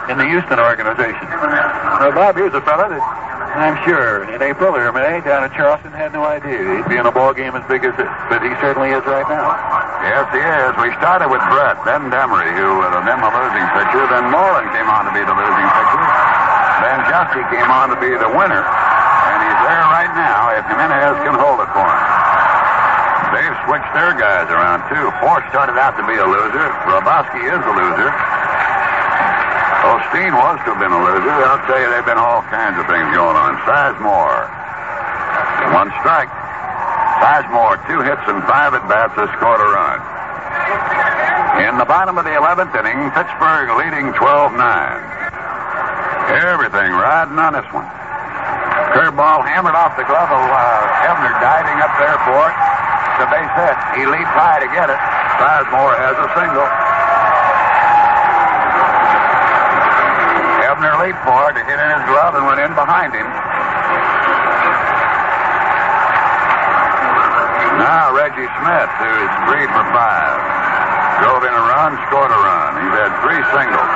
in the Houston organization. Now, Bob, here's a fella that I'm sure. In April or May, down at Charleston, had no idea he'd be in a ball game as big as this, but he certainly is right now. Yes, he is. We started with Brett, then Demery, who was then the losing pitcher. Then Morlan came on to be the losing pitcher. Then Giusti came on to be the winner. And he's there right now if Jimenez can hold it for him. They've switched their guys around, too. Forsch started out to be a loser. Hrabosky is a loser. Osteen was to have been a loser. I'll tell you, they've been all kinds of things going on. Sizemore, one strike. Sizemore, two hits and five at bats, has scored a run. In the bottom of the 11th inning, Pittsburgh leading 12 9. Everything riding on this one. Curveball hammered off the glove of uh, Hebner, diving up there for it. The base hit. He leaped high to get it. Sizemore has a single. Leaped for to hit in his glove and went in behind him. Now Reggie Smith, who's three for five. Drove in a run, scored a run. He's had three singles.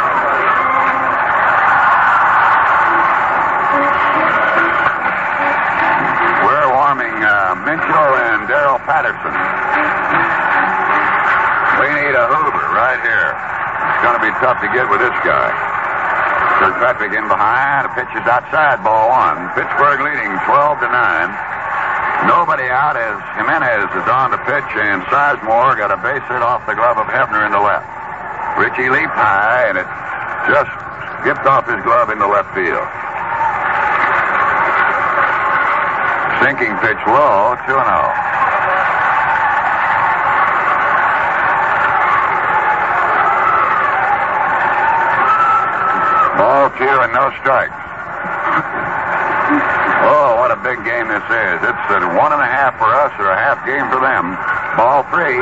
We're warming uh, Minshall and Daryl Patterson. We need a Hoover right here. It's going to be tough to get with this guy. Kirkpatrick in behind. The pitch is outside. Ball one. Pittsburgh leading 12 to 9. Nobody out as Jimenez is on to pitch, and Sizemore got a base hit off the glove of Hebner in the left. Richie leaped high, and it just skipped off his glove into left field. Sinking pitch low, 2 0. Strikes. Oh, what a big game this is. It's a one and a half for us or a half game for them. Ball. Three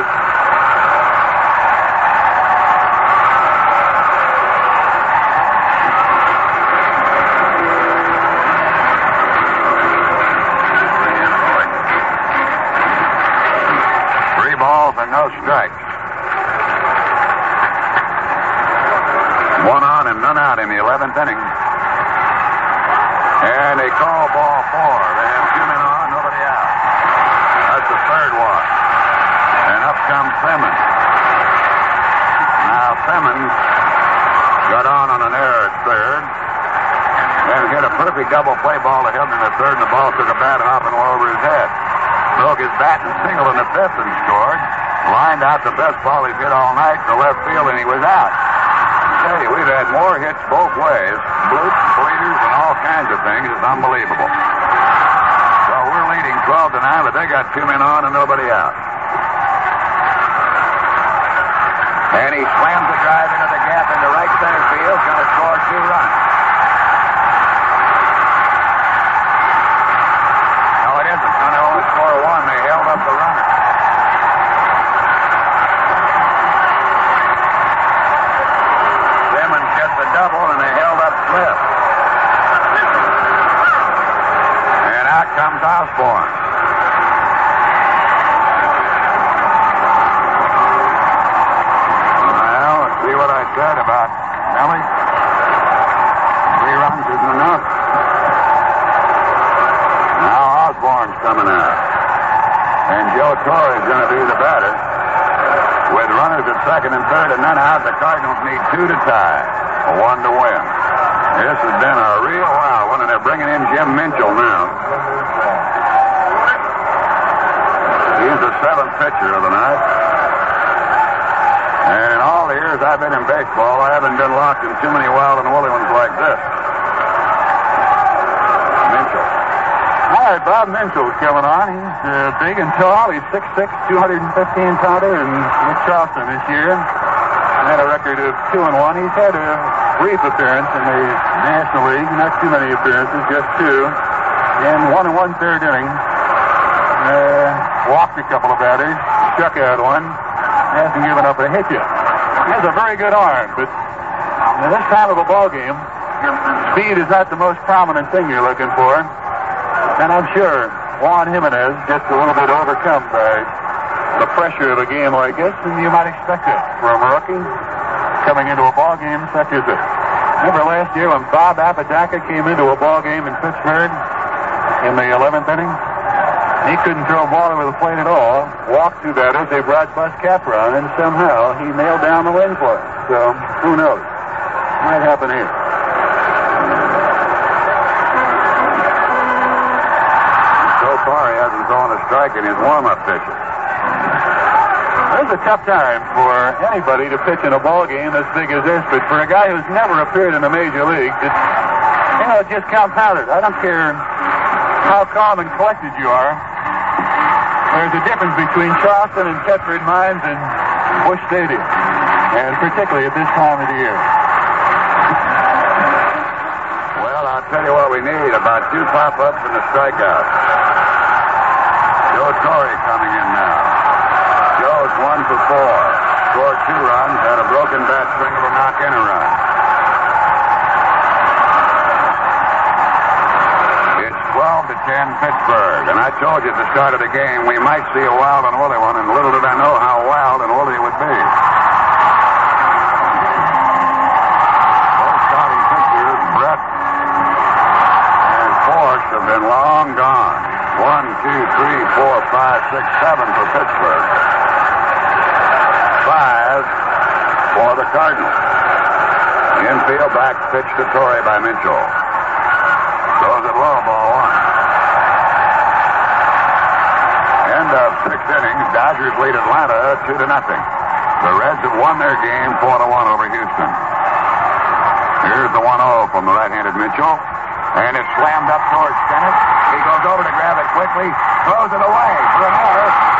double play ball to him in the third, and the ball took a bad hop and went over his head. Broke his bat and single in the fifth and scored. Lined out the best ball he's hit all night to left field, and he was out. Tell you, we've had more hits both ways. Bloops, bleeders, and all kinds of things. It's unbelievable. So we're leading 12 to 9, but they got two men on and nobody out. And he slams the drive into the gap into right center field. Going to score two runs. Need two to tie, one to win. This has been a real wild one, and they're bringing in Jim Minshall now. He's the seventh pitcher of the night. And in all the years I've been in baseball, I haven't been locked in too many wild and woolly ones like this. Minshall. All right, Bob Minshall's coming on. He's uh, big and tall. He's 6'6", 215 pounder, and with Charleston this year. Had a record of two and one. He's had a brief appearance in the National League, not too many appearances, just two, and one and one third inning. Uh, walked a couple of batters, struck out one, hasn't given up a hit yet. He has a very good arm, but at this time of a ball game, speed is not the most prominent thing you're looking for. And I'm sure Juan Jimenez gets a little bit overcome by the pressure of a game like this, and you might expect it from a rookie coming into a ball game such as this. Remember last year when Bob Apodaca came into a ball game in Pittsburgh in the 11th inning. He couldn't throw a ball over the plate at all. Walked two batters. They brought Buzz Capra on, and somehow he nailed down the win for it. So who knows? Might happen here. So far, he hasn't thrown a strike in his warm-up pitches. Is a tough time for anybody to pitch in a ball game as big as this, but for a guy who's never appeared in the major leagues, it's, you know, just compounded. I don't care how calm and collected you are. There's a difference between Charleston and Thetford Mines and Busch Stadium, and particularly at this time of the year. Well, I'll tell you what we need, about two pop-ups and a strikeout. Joe Torre coming four. Scored two runs, had a broken bat single to knock in a run. It's 12 to 10 Pittsburgh, and I told you at the start of the game we might see a wild and woolly one, and little did I know how wild and woolly it would be. Both starting pitchers, Brett and Forsch, have been long gone. One, two, three, four, five, six, seven for Pittsburgh. Five for the Cardinals. Infield back pitch to Torre by Mitchell. Goes it low, ball one. End of sixth innings. Dodgers lead Atlanta two to nothing. The Reds have won their game four to one over Houston. Here's the 1-0 from the right-handed Mitchell. And it's slammed up towards Stennett. He goes over to grab it quickly, throws it away for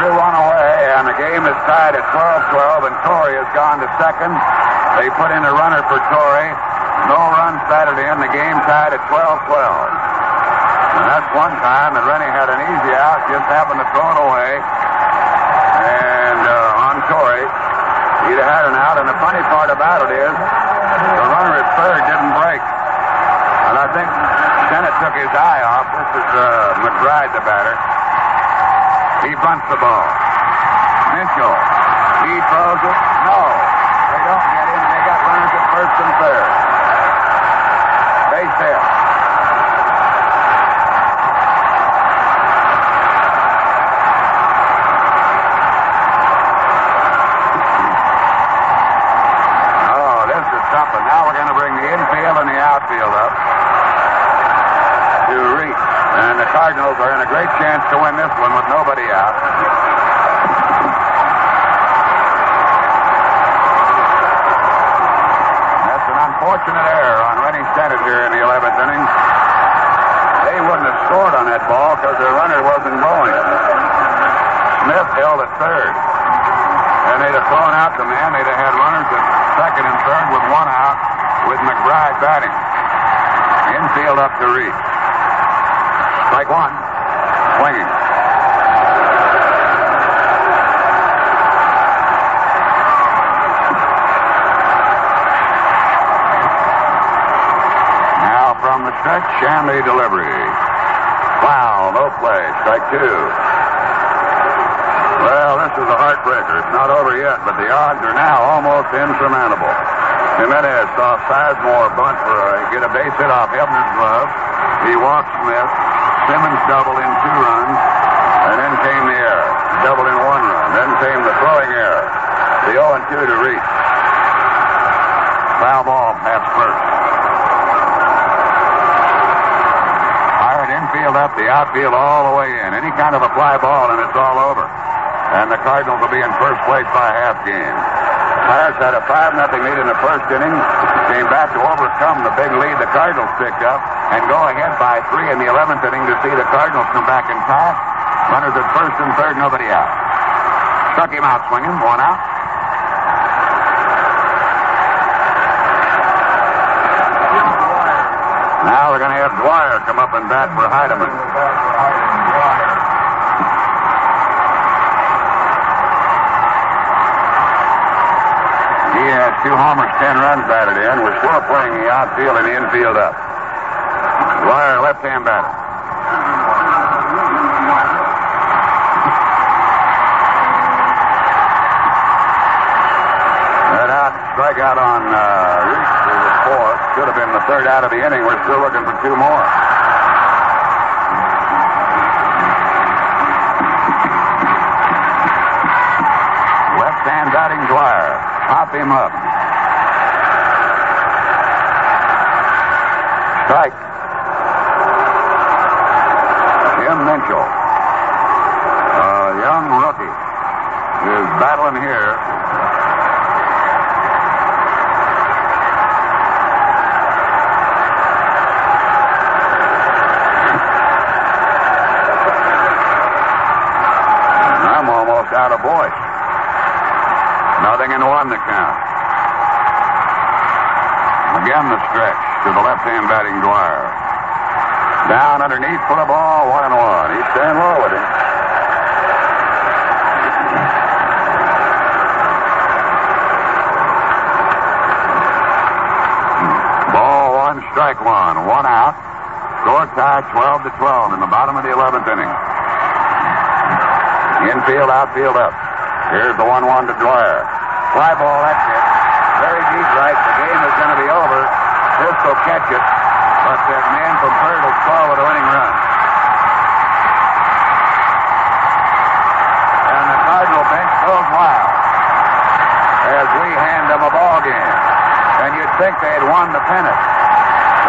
Threw one away, and the game is tied at 12-12, and Torre has gone to second. They put in a runner for Torre. No runs batted in. The game tied at 12-12. And that's one time that Rennie had an easy out, just happened to throw it away. And uh, on Torre, he'd have had an out. And the funny part about it is, the runner at third didn't break. And I think Stennett took his eye off. This is uh, McBride, the batter. He bunts the ball. Mitchell. He throws it. No. They don't get in. They got runners at first and third. Base hit. An error on Rennie Stennett here in the 11th inning. They wouldn't have scored on that ball because their runner wasn't going. Smith held at third. And they'd have thrown out the man. They'd have had runners at second and third with one out with McBride batting. Infield up to reach. Strike one. Swinging. Shanley delivery. Foul, no play. Strike two. Well, this is a heartbreaker. It's not over yet, but the odds are now almost insurmountable. Jimenez saw Sizemore bunt for a, get a base hit off Hebner's glove. He walked Smith. Simmons doubled in two runs, and then came the error. Doubled in one run. Then came the throwing error. The 0 and 2 to reach. Foul ball, half first. Up, the outfield all the way in. Any kind of a fly ball, and it's all over. And the Cardinals will be in first place by half game. Pirates had a 5 nothing lead in the first inning, came back to overcome the big lead the Cardinals picked up, and go ahead by three in the 11th inning to see the Cardinals come back and tie. Runners at first and third, nobody out. Struck him out swinging, one out. We're going to have Dwyer come up and bat for Heidemann. He has two homers, ten runs batted in. We're still playing the outfield and the infield up. Dwyer, left-hand batter. That out, strikeout on uh, fourth. Should have been the third out of the inning. We're still looking for two more. Left-hand batting Dwyer. Pop him up. Strike. Jim Mitchell, a young rookie, is battling here. I'm almost out of voice. Nothing in one to count. Again the stretch to the left-hand batting Dwyer. Down underneath for the ball, one and one. He's staying low with it. Ball one, strike one, one out. Score tie 12 to 12 in the bottom of the 11th inning. Infield, outfield up. Here's the 1 1 to Dwyer. Fly ball, that's it. Very deep right. The game is going to be over. This will catch it. But that man from third will score with a winning run. And the Cardinal bench goes wild as we hand them a ball game. And you'd think they'd won the pennant.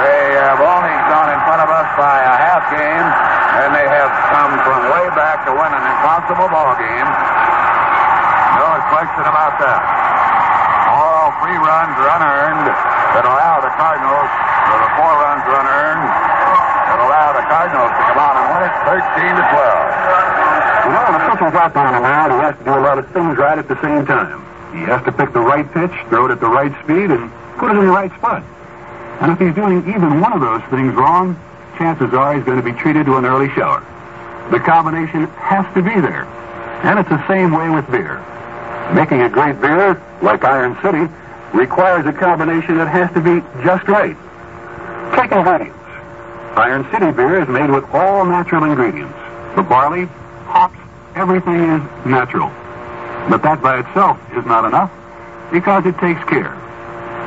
They have only gone in front of us by a half game, and they have come from way back to win an impossible ball game. No question about that. Three runs are unearned that allow the Cardinals, or the four runs are unearned that allow the Cardinals to come out and win it 13 to 12. You know, when a pitcher's out there on the mound, he has to do a lot of things right at the same time. He has to pick the right pitch, throw it at the right speed, and put it in the right spot. And if he's doing even one of those things wrong, chances are he's going to be treated to an early shower. The combination has to be there. And it's the same way with beer. Making a great beer, like Iron City, requires a combination that has to be just right. Take ingredients. Iron City beer is made with all natural ingredients. The barley, hops, everything is natural. But that by itself is not enough because it takes care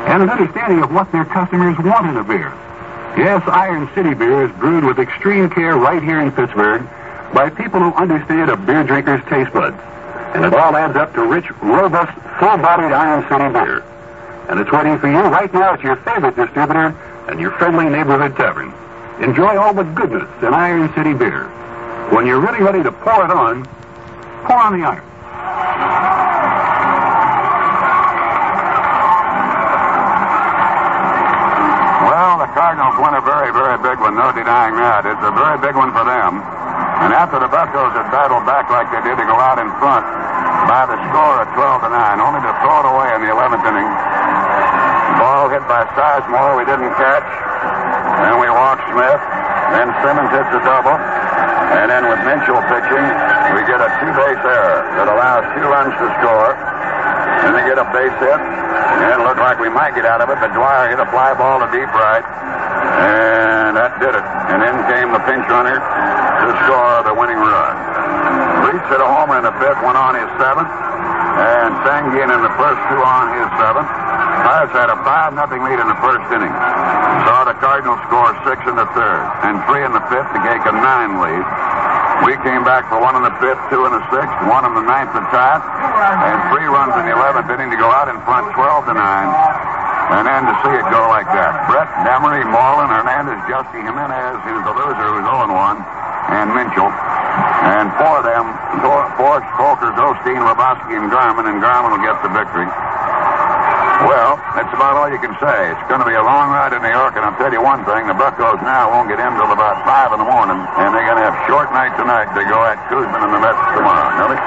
and an understanding of what their customers want in a beer. Yes, Iron City beer is brewed with extreme care right here in Pittsburgh by people who understand a beer drinker's taste buds. And it all adds up to rich, robust, full-bodied Iron City beer. And it's waiting for you right now at your favorite distributor and your friendly neighborhood tavern. Enjoy all the goodness in Iron City beer. When you're really ready to pour it on, pour on the iron. Well, the Cardinals won a very, very big one, no denying that. It's a very big one for them. And after the Buccos had battled back like they did to go out in front by the score of 12 to 9, only to throw it away in the 11th inning. Ball hit by Sizemore, we didn't catch. Then we walked Smith. Then Simmons hits a double. And then with Mitchell pitching, we get a two-base error that allows two runs to score. Then they get a base hit. And it looked like we might get out of it, but Dwyer hit a fly ball to deep right. And that did it. And then came the pinch runner to score the winning run. Reese hit a homer in the fifth, one on his seventh. And Sanguillen in the first two on his seventh. Pirates had a 5 nothing lead in the first inning. Saw the Cardinals score six in the third and three in the fifth to take a nine lead. We came back for one in the fifth, two in the sixth, one in the ninth to tie, and three runs in the eleventh inning to go out in front, 12 to nine. And then to see it go like that. Brett, Demery, Morlan, Hernandez, Giusti, Jimenez, who's the loser, who's 0 1, and Mitchell. And four of them, Forsch, Folkers, Osteen, Hrabosky, and Garman, and Garman will get the victory. Well, that's about all you can say. It's going to be a long ride to New York, and I'll tell you one thing: the Buccos now won't get in till about five in the morning, and they're going to have short night tonight to go at Koosman and the Mets tomorrow. Nellie?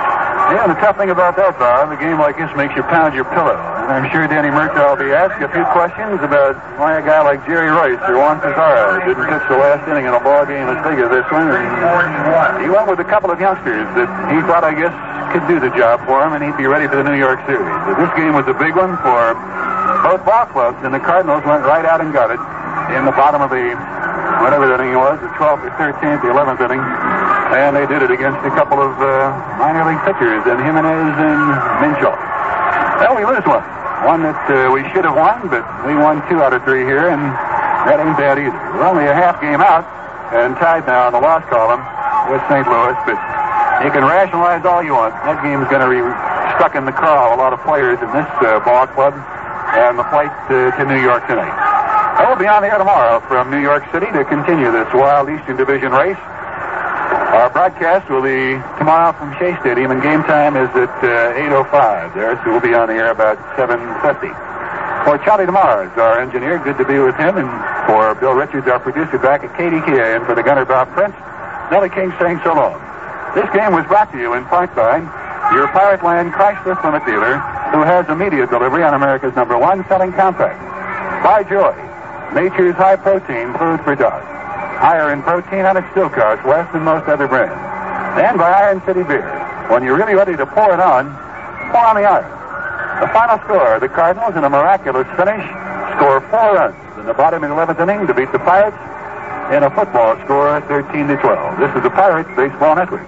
Yeah, and the tough thing about that, Bob, a game like this makes you pound your pillow. And I'm sure Danny Murtaugh will be asked a few questions about why a guy like Jerry Reuss or Juan Pizarro didn't pitch the last inning in a ball game as big as this one. And he went with a couple of youngsters that he thought, I guess, could do the job for him, and he'd be ready for the New York Series. But this game was a big one for both ball clubs, and the Cardinals went right out and got it in the bottom of the whatever inning it was, the 12th or 13th, the 11th inning. And they did it against a couple of uh, minor league pitchers, and Jimenez and Minshall. Well, we lose one. One that uh, we should have won, but we won two out of three here, and that ain't bad either. We're only a half game out and tied now in the loss column with St. Louis, but you can rationalize all you want. That game is going to be stuck in the craw. A lot of players in this uh, ball club and the flight to New York tonight. I will be on the air tomorrow from New York City to continue this wild Eastern Division race. Our broadcast will be tomorrow from Shea Stadium, and game time is at uh, 8.05 there, so we'll be on the air about 7.50. For Charlie Demars, our engineer, good to be with him, and for Bill Richards, our producer, back at KDKA, and for the gunner, Bob Prince, Nellie King saying so long. This game was brought to you in part by your Pirate Land Chrysler Plymouth dealer, who has immediate delivery on America's number one selling compact. By Joy, nature's high-protein food for dogs. Higher in protein and it still costs less than most other brands. And by Iron City Beer. When you're really ready to pour it on, pour on the iron. The final score, the Cardinals in a miraculous finish score four runs in the bottom of the 11th inning to beat the Pirates in a football score 13 to 12. This is the Pirates Baseball Network.